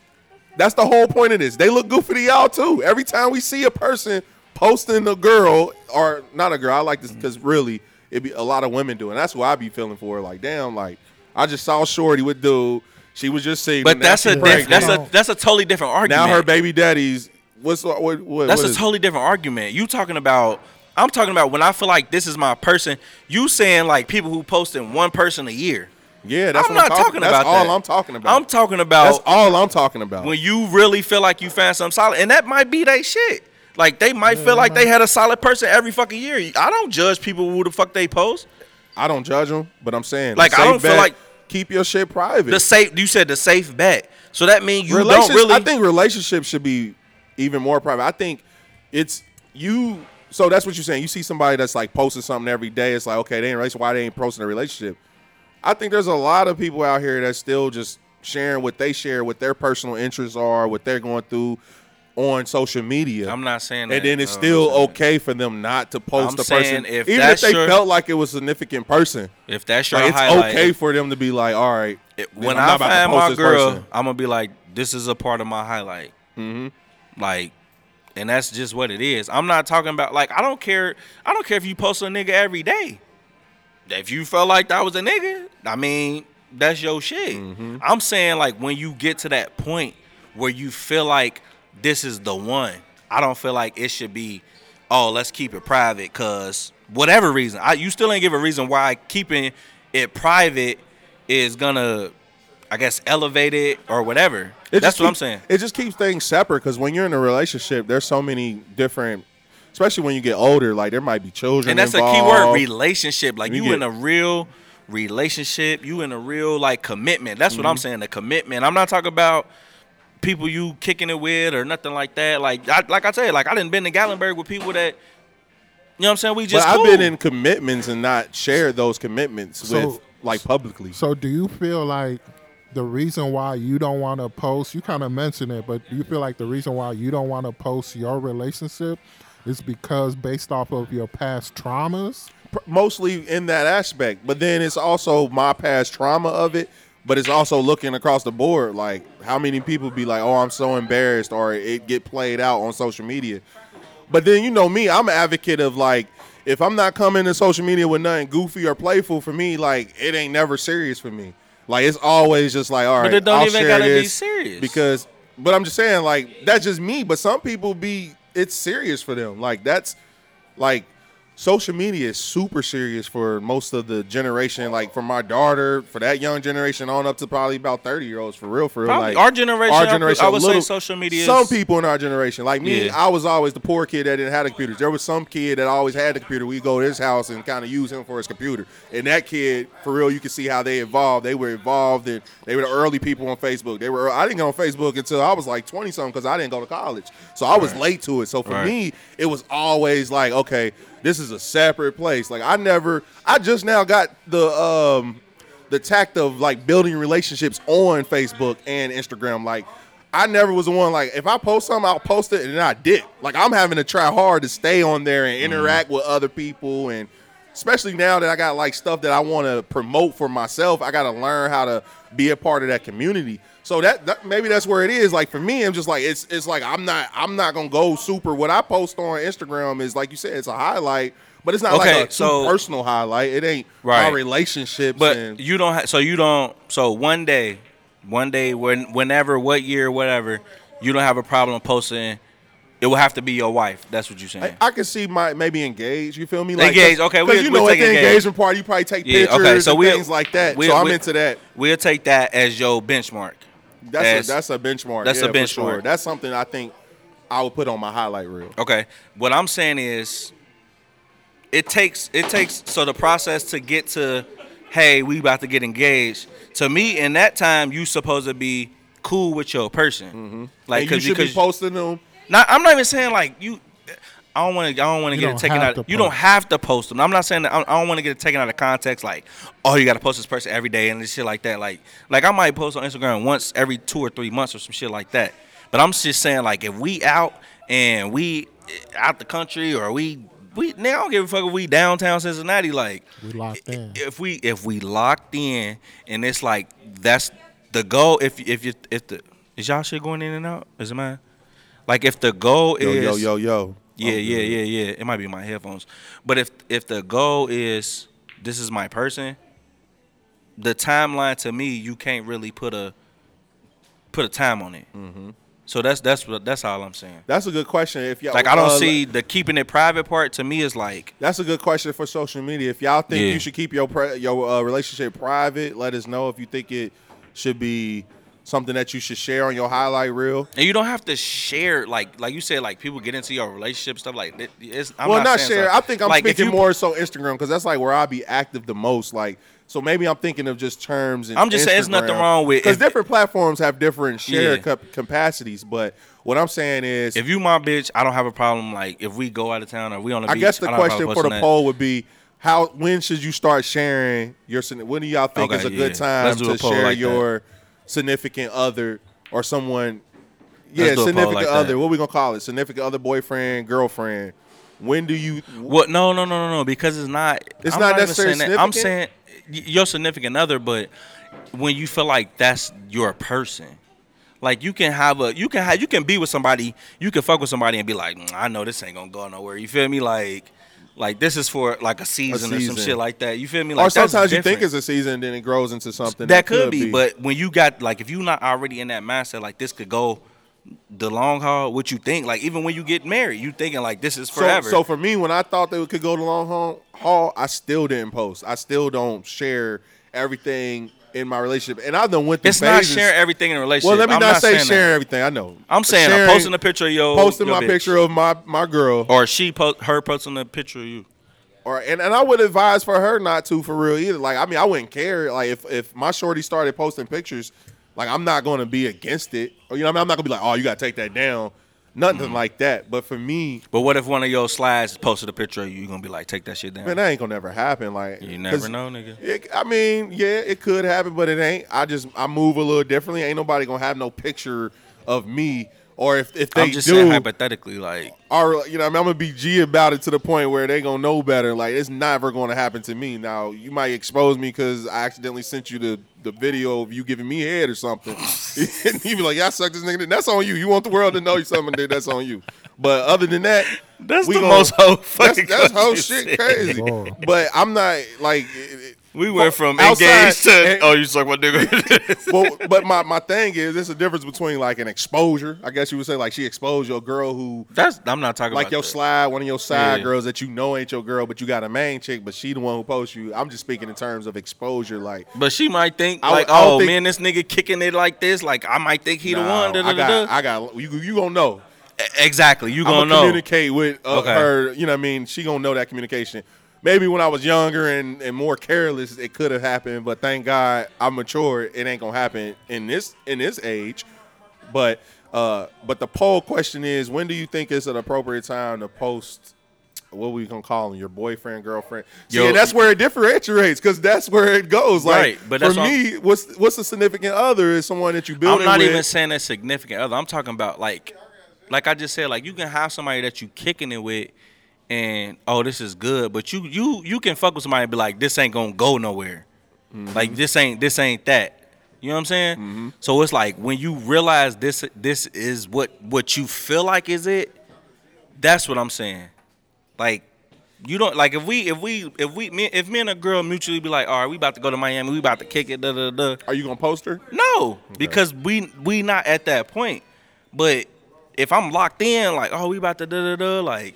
That's the whole point of this. They look goofy to y'all too. Every time we see a person posting a girl or not a girl, I like this because really it be a lot of women doing. That's what I be feeling for. Like damn, like I just saw Shorty with dude. She was just saying. but that's a diff- that's a that's a totally different argument. now her baby daddy's. What's what? what, what That's a is- totally different argument. You talking about? I'm talking about when I feel like this is my person. You saying like people who posting one person a year. Yeah, that's I'm what not I'm talking That's about all that. I'm talking about. I'm talking about That's all I'm talking about. when you really feel like you found something solid, and that might be they shit. Like they might feel like they had a solid person every fucking year. I don't judge people who the fuck they post. I don't judge them, but I'm saying Like, I don't feel like- keep your shit private. The safe, you said the safe bet. So that means you don't really. I think relationships should be even more private. I think it's you. So that's what you're saying. You see somebody that's like posting something every day. It's like okay, they ain't relationship. Why they ain't posting a relationship? I think there's a lot of people out here that's still just sharing what they share, what their personal interests are, what they're going through on social media. I'm not saying that. and then it's No, still okay for them not to post I'm the person, if even if they your- felt like it was a significant person. If that's your Like, it's highlight, okay for them to be like, all right. It- when I'm I not about to find my girl, person. I'm gonna be like, this is a part of my highlight. Mm-hmm. Like, and that's just what it is. I'm not talking about like I don't care. I don't care if you post a nigga every day. If you felt like that was a nigga, I mean, that's your shit. Mm-hmm. I'm saying like when you get to that point where you feel like this is the one. I don't feel like it should be. Oh, let's keep it private, cause whatever reason, I you still ain't give a reason why keeping it private is gonna, I guess, elevated or whatever. It That's just what I'm saying. It just keeps things separate because when you're in a relationship, there's so many different, especially when you get older. Like there might be children, And that's involved. a key word, relationship. Like You you, get- in a real relationship, you in a real like commitment. That's Mm-hmm. what I'm saying. A commitment. I'm not talking about people you kicking it with or nothing like that. Like I, like I said, like I didn't been to Gatlinburg with people that you know what I'm saying. We But just I've been in commitments and not shared those commitments So- with like publicly. So do you feel like the reason why you don't want to post, you kind of mentioned it, but you feel like the reason why you don't want to post your relationship is because based off of your past traumas? Mostly in that aspect. But then it's also my past trauma of it. But it's also looking across the board, like how many people be like, "Oh, I'm so embarrassed," or it get played out on social media. But then you know me, I'm an advocate of like, if I'm not coming to social media with nothing goofy or playful for me, like it ain't never serious for me. Like it's always just like, all right, But it don't I'll even gotta be serious. because. But I'm just saying, like that's just me. But some people be, it's serious for them. Like that's like social media is super serious for most of the generation like for my daughter for that young generation on up to probably about 30 year olds for real for real Probably like our generation, I would- I would say social media some people in our generation like me Yeah. i was always the poor kid that didn't have a computer. There was some kid that always had the computer. We go to his house and kind of use him for his computer. And that kid for real you can see how they evolved. They were involved and they were the early people on facebook. They were i didn't get on facebook until i was like 20 something because i didn't go to college. So i was late to it. So for Right. me it was always like okay this is a separate place like i never i just now got the um the tact of like building relationships on facebook and instagram like I never was the one like if I post something, I'll post it and then I dip. Like I'm having to try hard to stay on there and interact with other people and especially now that I got like stuff that I want to promote for myself, I got to learn how to be a part of that community. So that, that maybe that's where it is. Like for me, I'm just like it's it's like I'm not I'm not gonna go super. What I post on Instagram is like you said, it's a highlight, but it's not Okay, like a so- personal highlight. It ain't Right. our relationships. But and, you don't. Ha- so you don't. So one day, one day, when whenever, what year, whatever, you don't have a problem posting It will have to be your wife. That's what you're saying. I, I can see my maybe engage. You feel me? Engage, okay, Because you we'll know at the engage. engagement party, you probably take Yeah, pictures okay, so and we'll- things like that. we'll- so I'm we'll- into that. we'll take that as your benchmark. That's as- a, that's a benchmark. that's a yeah, sure. benchmark. That's something I think I would put on my highlight reel. Okay. What I'm saying is it takes it takes so the process to get to hey, we about to get engaged. To me, in that time, you supposed to be cool with your person. Mm-hmm. Like and you should be posting them. not, I'm not even saying like you I don't want to. I don't want to get it taken have out. to You don't have to post them. I'm not saying that. I I don't want to get it taken out of context. Like, oh, you got to post this person every day and this shit like that. Like, like I might post on Instagram once every two or three months or some shit like that. But I'm just saying, like, if we out and we eh, out the country or we we nigga, I don't give a fuck if we downtown Cincinnati. Like, We locked in. if we if we locked in and it's like that's the goal. If if you if the is y'all shit going in and out? Is it mine? Like if the goal Yo, is yo, yo, yo. Yeah, I'm yeah, yeah, yeah. It might be my headphones. But if if the goal is this is my person, the timeline to me, you can't really put a put a time on it. Mm-hmm. So that's that's what that's all I'm saying. That's a good question. If y'all Like I don't uh, see the keeping it private part to me is like That's a good question for social media. If y'all think Yeah. you should keep your your uh, relationship private, let us know. If you think it should be something that you should share on your highlight reel. and you don't have to share like like you said like people get into your relationship stuff like it- it's I'm well, not, saying share. I think I'm like, speaking you- more so Instagram because that's like where I be active the most. Like, so maybe I'm thinking of just terms. And I'm just saying it's nothing wrong with- because different platforms have different share Yeah. cap- capacities. But what I'm saying is, If you my bitch, I don't have a problem. Like if we go out of town or we on the I beach. guess the don't have a question for the that. poll would be. How when should you start sharing your when do y'all think Okay, is a yeah. good time to share like that. Significant other or someone yeah Let's do a poll significant like that. other what we gonna call it significant other boyfriend girlfriend when do you What? No, no, no, no, no. Because it's not. It's I'm not even necessarily saying that. I'm saying your significant other, but when you feel like that's your person, like you can have a, you can have, you can be with somebody, you can fuck with somebody and be like, "Mm, I know this ain't gonna go nowhere. You feel me? Like, like this is for like a season, or some shit like that. You feel me? Like or sometimes you think it's a season then it grows into something that could be, but when you got like if you're not already in that mindset, like this could go the long haul. What you think? Like even when you get married, you thinking like this is forever. so for me when I thought they could go the long haul, haul I still didn't post I still don't share everything in my relationship and I've done went through it's not sharing everything in a relationship. well let me I'm not, say saying that. sharing everything I know I'm saying Sharing- posting a picture of your posting your my bitch. picture of my my girl or she post her posting a picture of you. or and, and I would advise for her not to for real either. Like I mean I wouldn't care. Like if if my shorty started posting pictures, like I'm not gonna be against it. Or you know I mean? I'm not gonna be like, oh you gotta take that down. Nothing Mm-hmm. like that. But for me, But what if one of your slides posted a picture of you? You gonna be like, take that shit down. man, that ain't gonna never happen. Like you never know, nigga. It, I mean, yeah, it could happen, but it ain't. I just I move a little differently. Ain't nobody gonna have no picture of me. Or if, if they I'm just do, saying hypothetically, like or you know, I mean, I'm gonna be G about it to the point where they gonna know better. Like it's never gonna happen to me. Now you might expose me because I accidentally sent you the the video of you giving me head or something. <laughs> and you be like, "Yeah, I sucked this nigga." That's on you. You want the world to know you something? Dude, that's on you. But other than that, that's we the gonna- most hoe that's, fucking that's whole shit said. crazy. Lord. But I'm not like. We went from Outside- engaged to and- oh, you suck my nigga. <laughs> well, but my, my thing is, there's a difference between like an exposure. I guess you would say like she exposed your girl who That's I'm not talking like your that. slide, one of your side Yeah. girls that you know ain't your girl, but you got a main chick, but she the one who posts you. I'm just speaking in terms of exposure. Like, But she might think I like, I oh think- man, this nigga kicking it like this. Like I might think he the one. Da, da, I got, da. I got. You you gonna know. exactly. You gonna gonna know. communicate with uh, Okay. her. You know what I mean? She gonna know that communication. Maybe when I was younger and, and more careless, it could have happened. But thank God I'm mature. It ain't gonna happen in this in this age. But uh, but the poll question is: When do you think is an appropriate time to post? What we gonna call them? Your boyfriend, girlfriend? Yo- and that's where it differentiates because that's where it goes. Like, Right, but for me, what's what's a significant other is someone that you build. I'm not with. even saying that significant other. I'm talking about like, like I just said, like you can have somebody that you kicking it with, and oh, this is good. But you you you can fuck with somebody and be like, this ain't gonna go nowhere. Like this ain't this ain't that. You know what I'm saying? So it's like when you realize this this is what what you feel like is it. That's what I'm saying. Like you don't like if we if we if we me, if me and a girl mutually be like, all right, we about to go to Miami, we about to kick it, da da da. Are you gonna post her? No, because we we not at that point. But if I'm locked in, like, oh, we about to da da da, like,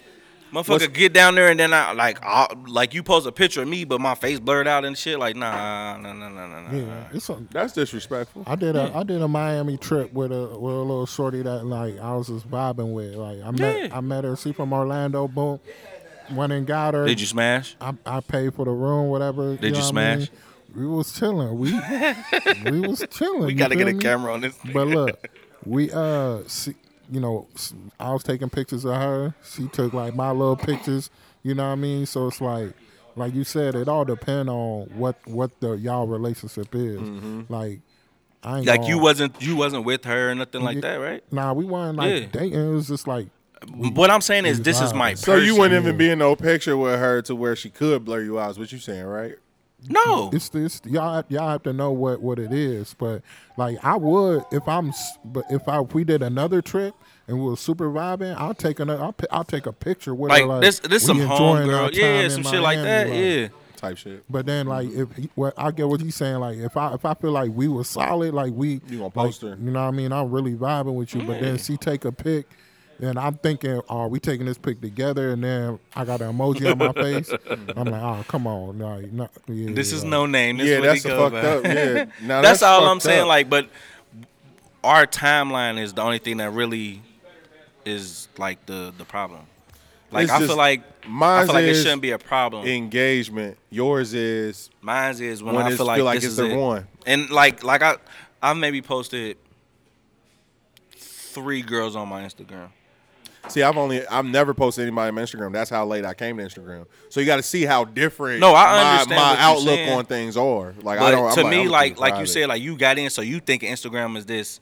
motherfucker, get down there and then I like, i like you post a picture of me, but my face blurred out and shit. Like, nah, nah, nah, nah, nah, nah. Yeah, it's a, That's disrespectful. I did a I did a Miami trip with a with a little shorty that like I was just vibing with. Like I met Yeah. I met her. She from Orlando. Boom. Went and got her. Did you smash? I, I paid for the room, whatever. Did you know what I mean? smash? We was chilling. We <laughs> we was chilling. We gotta get a me? camera on this. But look, we uh, see, you know, I was taking pictures of her. She took like my little pictures. You know what I mean? So it's like, like you said, it all depend on what what the y'all relationship is. Mm-hmm. Like, I ain't Like gonna- you wasn't you wasn't with her or nothing like Yeah. that, right? Nah, we weren't like Yeah. dating. It was just like what I'm saying is we this is my vibing. So you wouldn't even be in no picture with her to where she could blur you out. Is what you saying, right? No. it's this y'all y'all have to know what what it is. But like I would if I'm but if I if we did another trip and we were super vibing, I'll take another I'll, I'll take a picture with Like, her. Like this this we some enjoying our homegirl, yeah, some shit like that, Miami, yeah. Type shit. But then, like, if he, what I get what he's saying, like, if I if I feel like we were solid, like we, You gonna like, her. you know what I mean? I'm really vibing with you. But then she take a pic, and I'm thinking, are we taking this pic together? And then I got an emoji on my face. I'm like, oh, come on, no, no yeah, This is like- no name. This yeah, what that's he a go fucked by. up. Yeah, <laughs> now, that's, all I'm saying. up. Like, but our timeline is the only thing that really is like the the problem. Like It's I just- feel like I mine's feel like it is shouldn't be a problem. engagement. Yours is Mine's is when, when I it's feel like, feel like this it's is the it. one. And like like I I maybe posted three girls on my Instagram. See, I've only I've never posted anybody on Instagram. That's how late I came to Instagram. So you got to see how different. No, I my, understand my you're outlook saying. on things are. Like But I don't. To me, I'm gonna like like you said, like you got in, so you think Instagram is this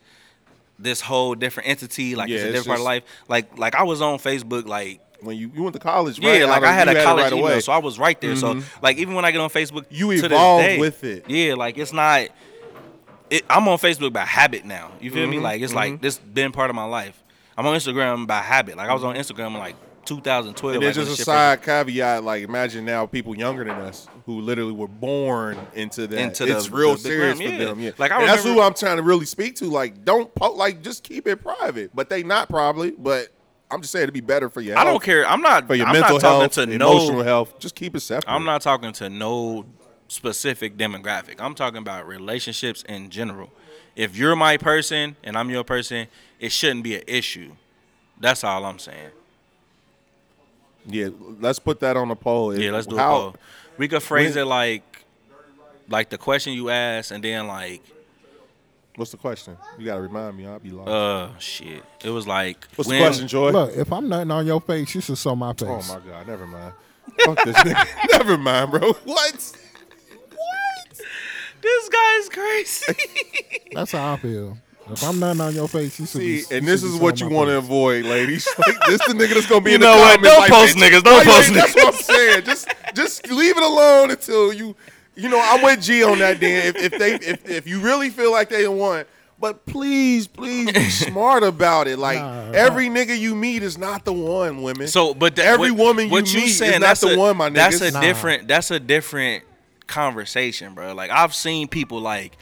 this whole different entity, like it's Yeah, a it's different part of life. Like like I was on Facebook, like when you, you went to college, yeah, like don't- I had a it college right email, away. so I was right there. So like even when I get on Facebook, You to this evolved day, with it. Yeah, like it's not. It, I'm on Facebook by habit now. You feel Mm-hmm, me? Like it's like this been part of my life. I'm on Instagram by habit. Like I was on Instagram in like 2012. And like, just a side caviat, like imagine now people younger than us who literally were born into that. Into the- it's real the- the serious gram, for yeah. them. Yeah, Like, I and that's who I'm trying to really speak to. Like, don't po- like just keep it private. But they not probably. But I'm just saying it'd be better for you. I don't care. I'm not. for your I'm mental not talking health, to emotional no. health. Just keep it separate. I'm not talking to no specific demographic. I'm talking about relationships in general. If you're my person and I'm your person, it shouldn't be an issue. That's all I'm saying. Yeah, let's put that on the poll. Yeah, let's do How- a poll. We could phrase when- it like, like the question you asked, and then like, What's the question? You gotta remind me. I'll be lost. uh, shit. It was like, What's when- the question, Joy? Look, if I'm nothing on your face, you should show my face. Oh my god, never mind. Fuck this nigga. <laughs> never mind, bro. <laughs> What? What? This guy's crazy. <laughs> That's how I feel. If I'm nothing on your face, you should See, be. and this is what you want to avoid, ladies. <laughs> Like, this the nigga that's gonna be You in the know what? comments. Don't like, post niggas. Don't why post ain't- That's what I'm saying. Just, just leave it alone until you, you know, I'm with G on that. Dan, if, if they, if, if you really feel like they want, but please, please be <laughs> smart about it. Like Nah, every nigga you meet is not the one. Women. So, but that, Every what, woman you what meet you is not that's the a, one, my nigga. That's a Nah. different. That's a different conversation, bro. Like I've seen people like.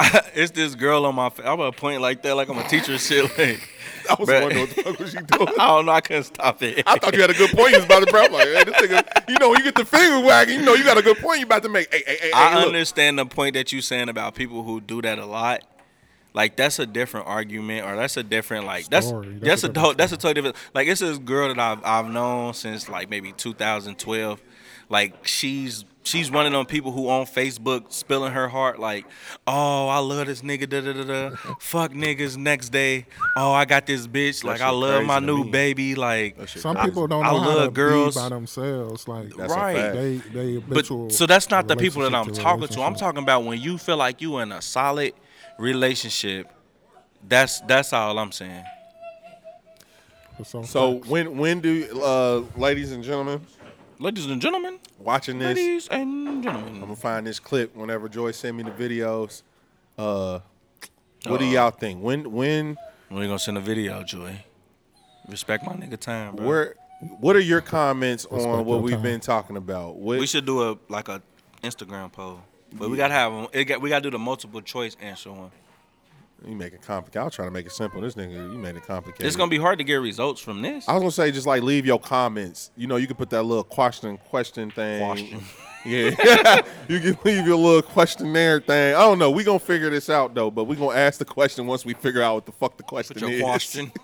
<laughs> it's this girl on my. fa- I'm gonna point like that, like I'm a teacher. Shit, like <laughs> I was bruh. wondering what the fuck was you doing. <laughs> I don't know. I couldn't stop it. I thought you had a good point. You was about to bro. I'm like, hey, this nigga, you know, when you get the finger wagging, you know, you got a good point you about to make. Hey, hey, hey, I hey, understand the point that you're saying about people who do that a lot. Like that's a different argument, or that's a different like that's Story. that's, That's a a that's a totally different. Like it's this girl that I've I've known since like maybe 2012. Like she's she's one of them people who on Facebook spilling her heart like, oh I love this nigga da da da da, <laughs> fuck niggas next day. Oh I got this bitch like I love my new me. baby like. Some crazy. people don't I know how love to girls. be by themselves. Like That's a Right. fact. they they But so that's not the people that I'm talking to. I'm talking about when you feel like you in a solid relationship. That's that's all I'm saying. So facts. when when do uh ladies and gentlemen Ladies and gentlemen, watching this, ladies and gentlemen. I'm gonna find this clip whenever Joy send me the videos. Uh, what do Uh, y'all think? When when We gonna send a video, Joy. Respect my nigga time, bro. where what are your comments Respect on what your we've time. been talking about? What, we should do a like a Instagram poll, but we gotta have 'em- it got, we gotta do the multiple choice answer one. You make it complicated. I was trying to make it simple. This nigga, you made it complicated. It's gonna be hard to get results from this. I was gonna say just like leave your comments. You know, you can put that little question question thing. Question. <laughs> Yeah, <laughs> you can leave your little questionnaire thing. I don't know. We gonna figure this out though, but we gonna ask the question once we figure out what the fuck the question Put your is. question. <laughs>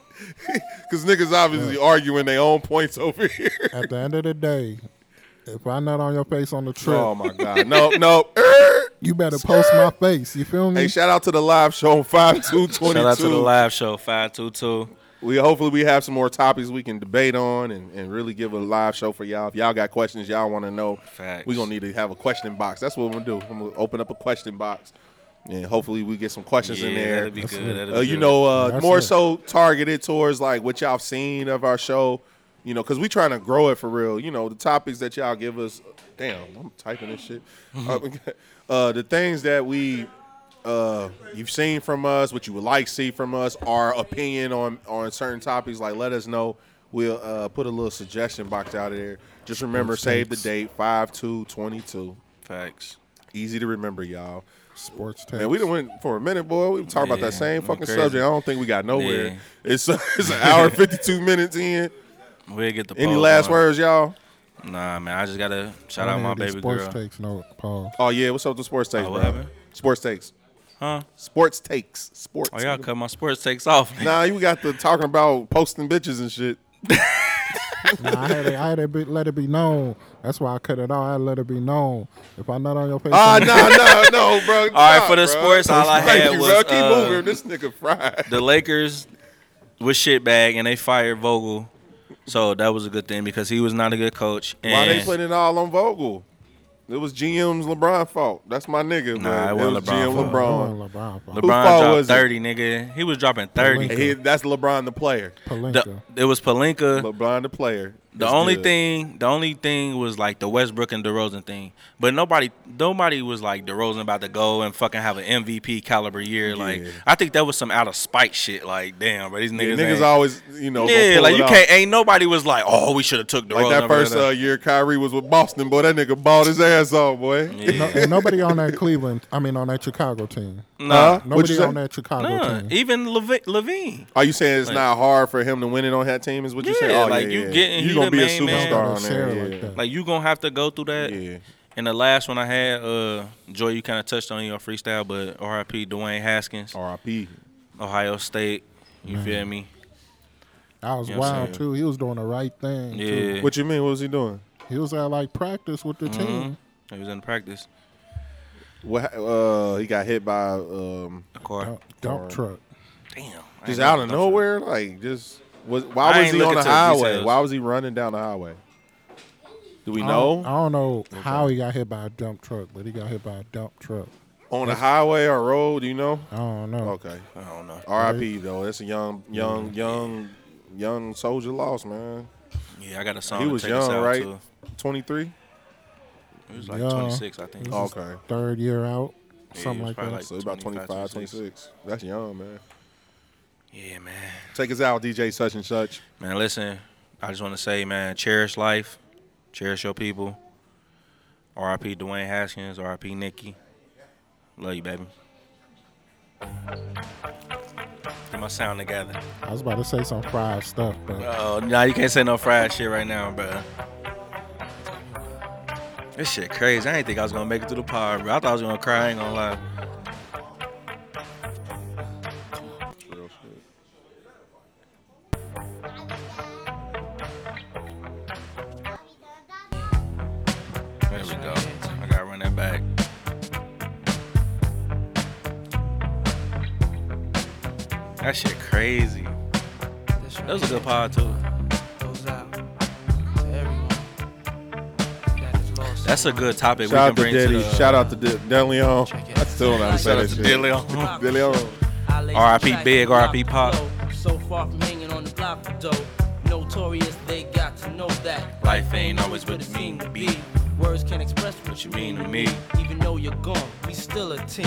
Because niggas obviously arguing their own points over here. At the end of the day, if I'm not on your face on the trip, oh my god, no, no. <laughs> You better post my face. You feel me? Hey, shout out to the live show on <laughs> five two twenty Shout out to the live show five two two. We hopefully we have some more topics we can debate on and, and really give a live show for y'all. If y'all got questions y'all want to know, Facts. we gonna need to have a question box. That's what I'm gonna do. I'm gonna open up a question box, and hopefully we get some questions in there. that'd be That's good. that'd Uh, you good. know, uh, more it. so targeted towards like what y'all seen of our show. You know, because we trying to grow it for real. You know, the topics that y'all give us. Damn, I'm typing this shit. <laughs> uh, <laughs> uh, the things that we uh, you've seen from us, what you would like to see from us, our opinion on on certain topics. Like, let us know. We'll uh, put a little suggestion box out of there. Just remember, save the date five two twenty two. facts. Easy to remember, y'all. Sports takes. Man, we done went for a minute, boy. We talking about that same fucking crazy. subject. I don't think we got nowhere. Yeah. It's <laughs> it's an hour fifty two minutes in. We'll get the Any poll last going. words, y'all? Nah, man. I just gotta shout I out my baby sports girl. takes. No, Paul. Oh yeah, what's up with sports takes, Oh, what bro? happened? Sports takes. Huh? Sports takes. Sports. Oh, y'all cut my sports takes off. Nah, you got the talking about posting bitches and shit. <laughs> Nah, I had to, I had to be, let it be known. That's why I cut it out. I had to let it be known. If I'm not on your face, Ah, on- no, no, no, bro. <laughs> All right, for the sports, all I Thank had you, was, bro. Keep uh, moving. This nigga fried. the Lakers was shitbag and they fired Vogel. So that was a good thing because he was not a good coach. And Why they putting it all on Vogel? It was GM's LeBron fault. That's my nigga. Nah, man. it wasn't was LeBron GM fault. LeBron. LeBron, LeBron, LeBron fault dropped was it? 30, nigga. He was dropping 30. He, that's LeBron the player. Pelinka. The, it was Pelinka. LeBron the player. The That's only good. thing, the only thing was like the Westbrook and DeRozan thing, but nobody, nobody was like DeRozan about to go and fucking have an MVP caliber year. Like I think that was some out of spite shit. Like damn, bro, these Yeah, niggas, niggas always, you know, yeah, like you off. can't. Ain't nobody was like, oh, we should have took DeRozan. Like that first uh, year Kyrie was with Boston, boy. That nigga balled his ass off, boy. No, and nobody on that Cleveland. I mean, on that Chicago team. Nah, What Nobody you say? on that Chicago nah. team. Even Levi- LaVine. Are you saying it's Like- not hard for him to win it on that team? Is what you Yeah, saying? Oh, like, yeah, you yeah. getting- you he gonna the be a main man. superstar Gotta on share there. like Yeah. that. Like you gonna have to go through that. yeah. And the last one I had, uh, Joy, you kind of touched on your freestyle, but R.I.P. Dwayne Haskins, R.I.P. Ohio State. You feel me? I was You know what I'm wild saying? too. He was doing the right thing. too. Yeah. What you mean? What was he doing? He was at like practice with the Mm-hmm. team. He was in practice. What? Uh, he got hit by um, The car. Dump, dump Or- truck. Damn. Just out of nothing. nowhere. Like just was. I Why was he on the highway? Why was he running down the highway? Do we I know? I don't know how he got hit by a dump truck, but he got hit by a dump truck. on the highway or road? Do you know? I don't know. Okay. I don't know. R.I.P. Though. That's a young, young, young, young soldier lost, man. Yeah, I got a song. He to was take us young, out right? Twenty three. He was like Yeah. 26, I think. This is oh, Okay. Third year out, Yeah, something he like that. like So about 25, 25, 26. 26. That's young, man. Yeah, man. Take us out, DJ such and such. Man, listen. I just want to say, man, cherish life, cherish your people. R.I.P. Dwayne Haskins, R.I.P. Nikki. Love you, baby. Get my sound together. I was about to say some fried stuff, but Oh, nah, you can't say no fried shit right now, bro. This shit crazy. I didn't think I was gonna make it through the pod, bro. I thought I was gonna cry. I ain't gonna lie. There we go. I gotta run that back. That shit crazy. That was a good pod too. That's a good topic Shout out we to can bring Diddy. to the. Shout out to De- DeLeon. Check it. I still don't know how to say Shout that to shit. Dillion. DeLeon. I laid R.I.P. Big, R.I.P. Pop. So far from hanging on the block for dough. Notorious, they got to know that Life ain't always what it mean to be. Words can't express What you mean to me? Even though you're gone, we still a team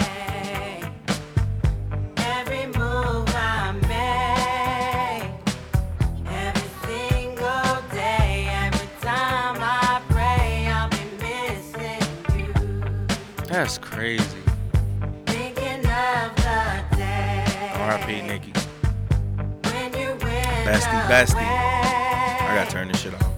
That's crazy. R.I.P. Nikki. Bestie, bestie. I gotta turn this shit off.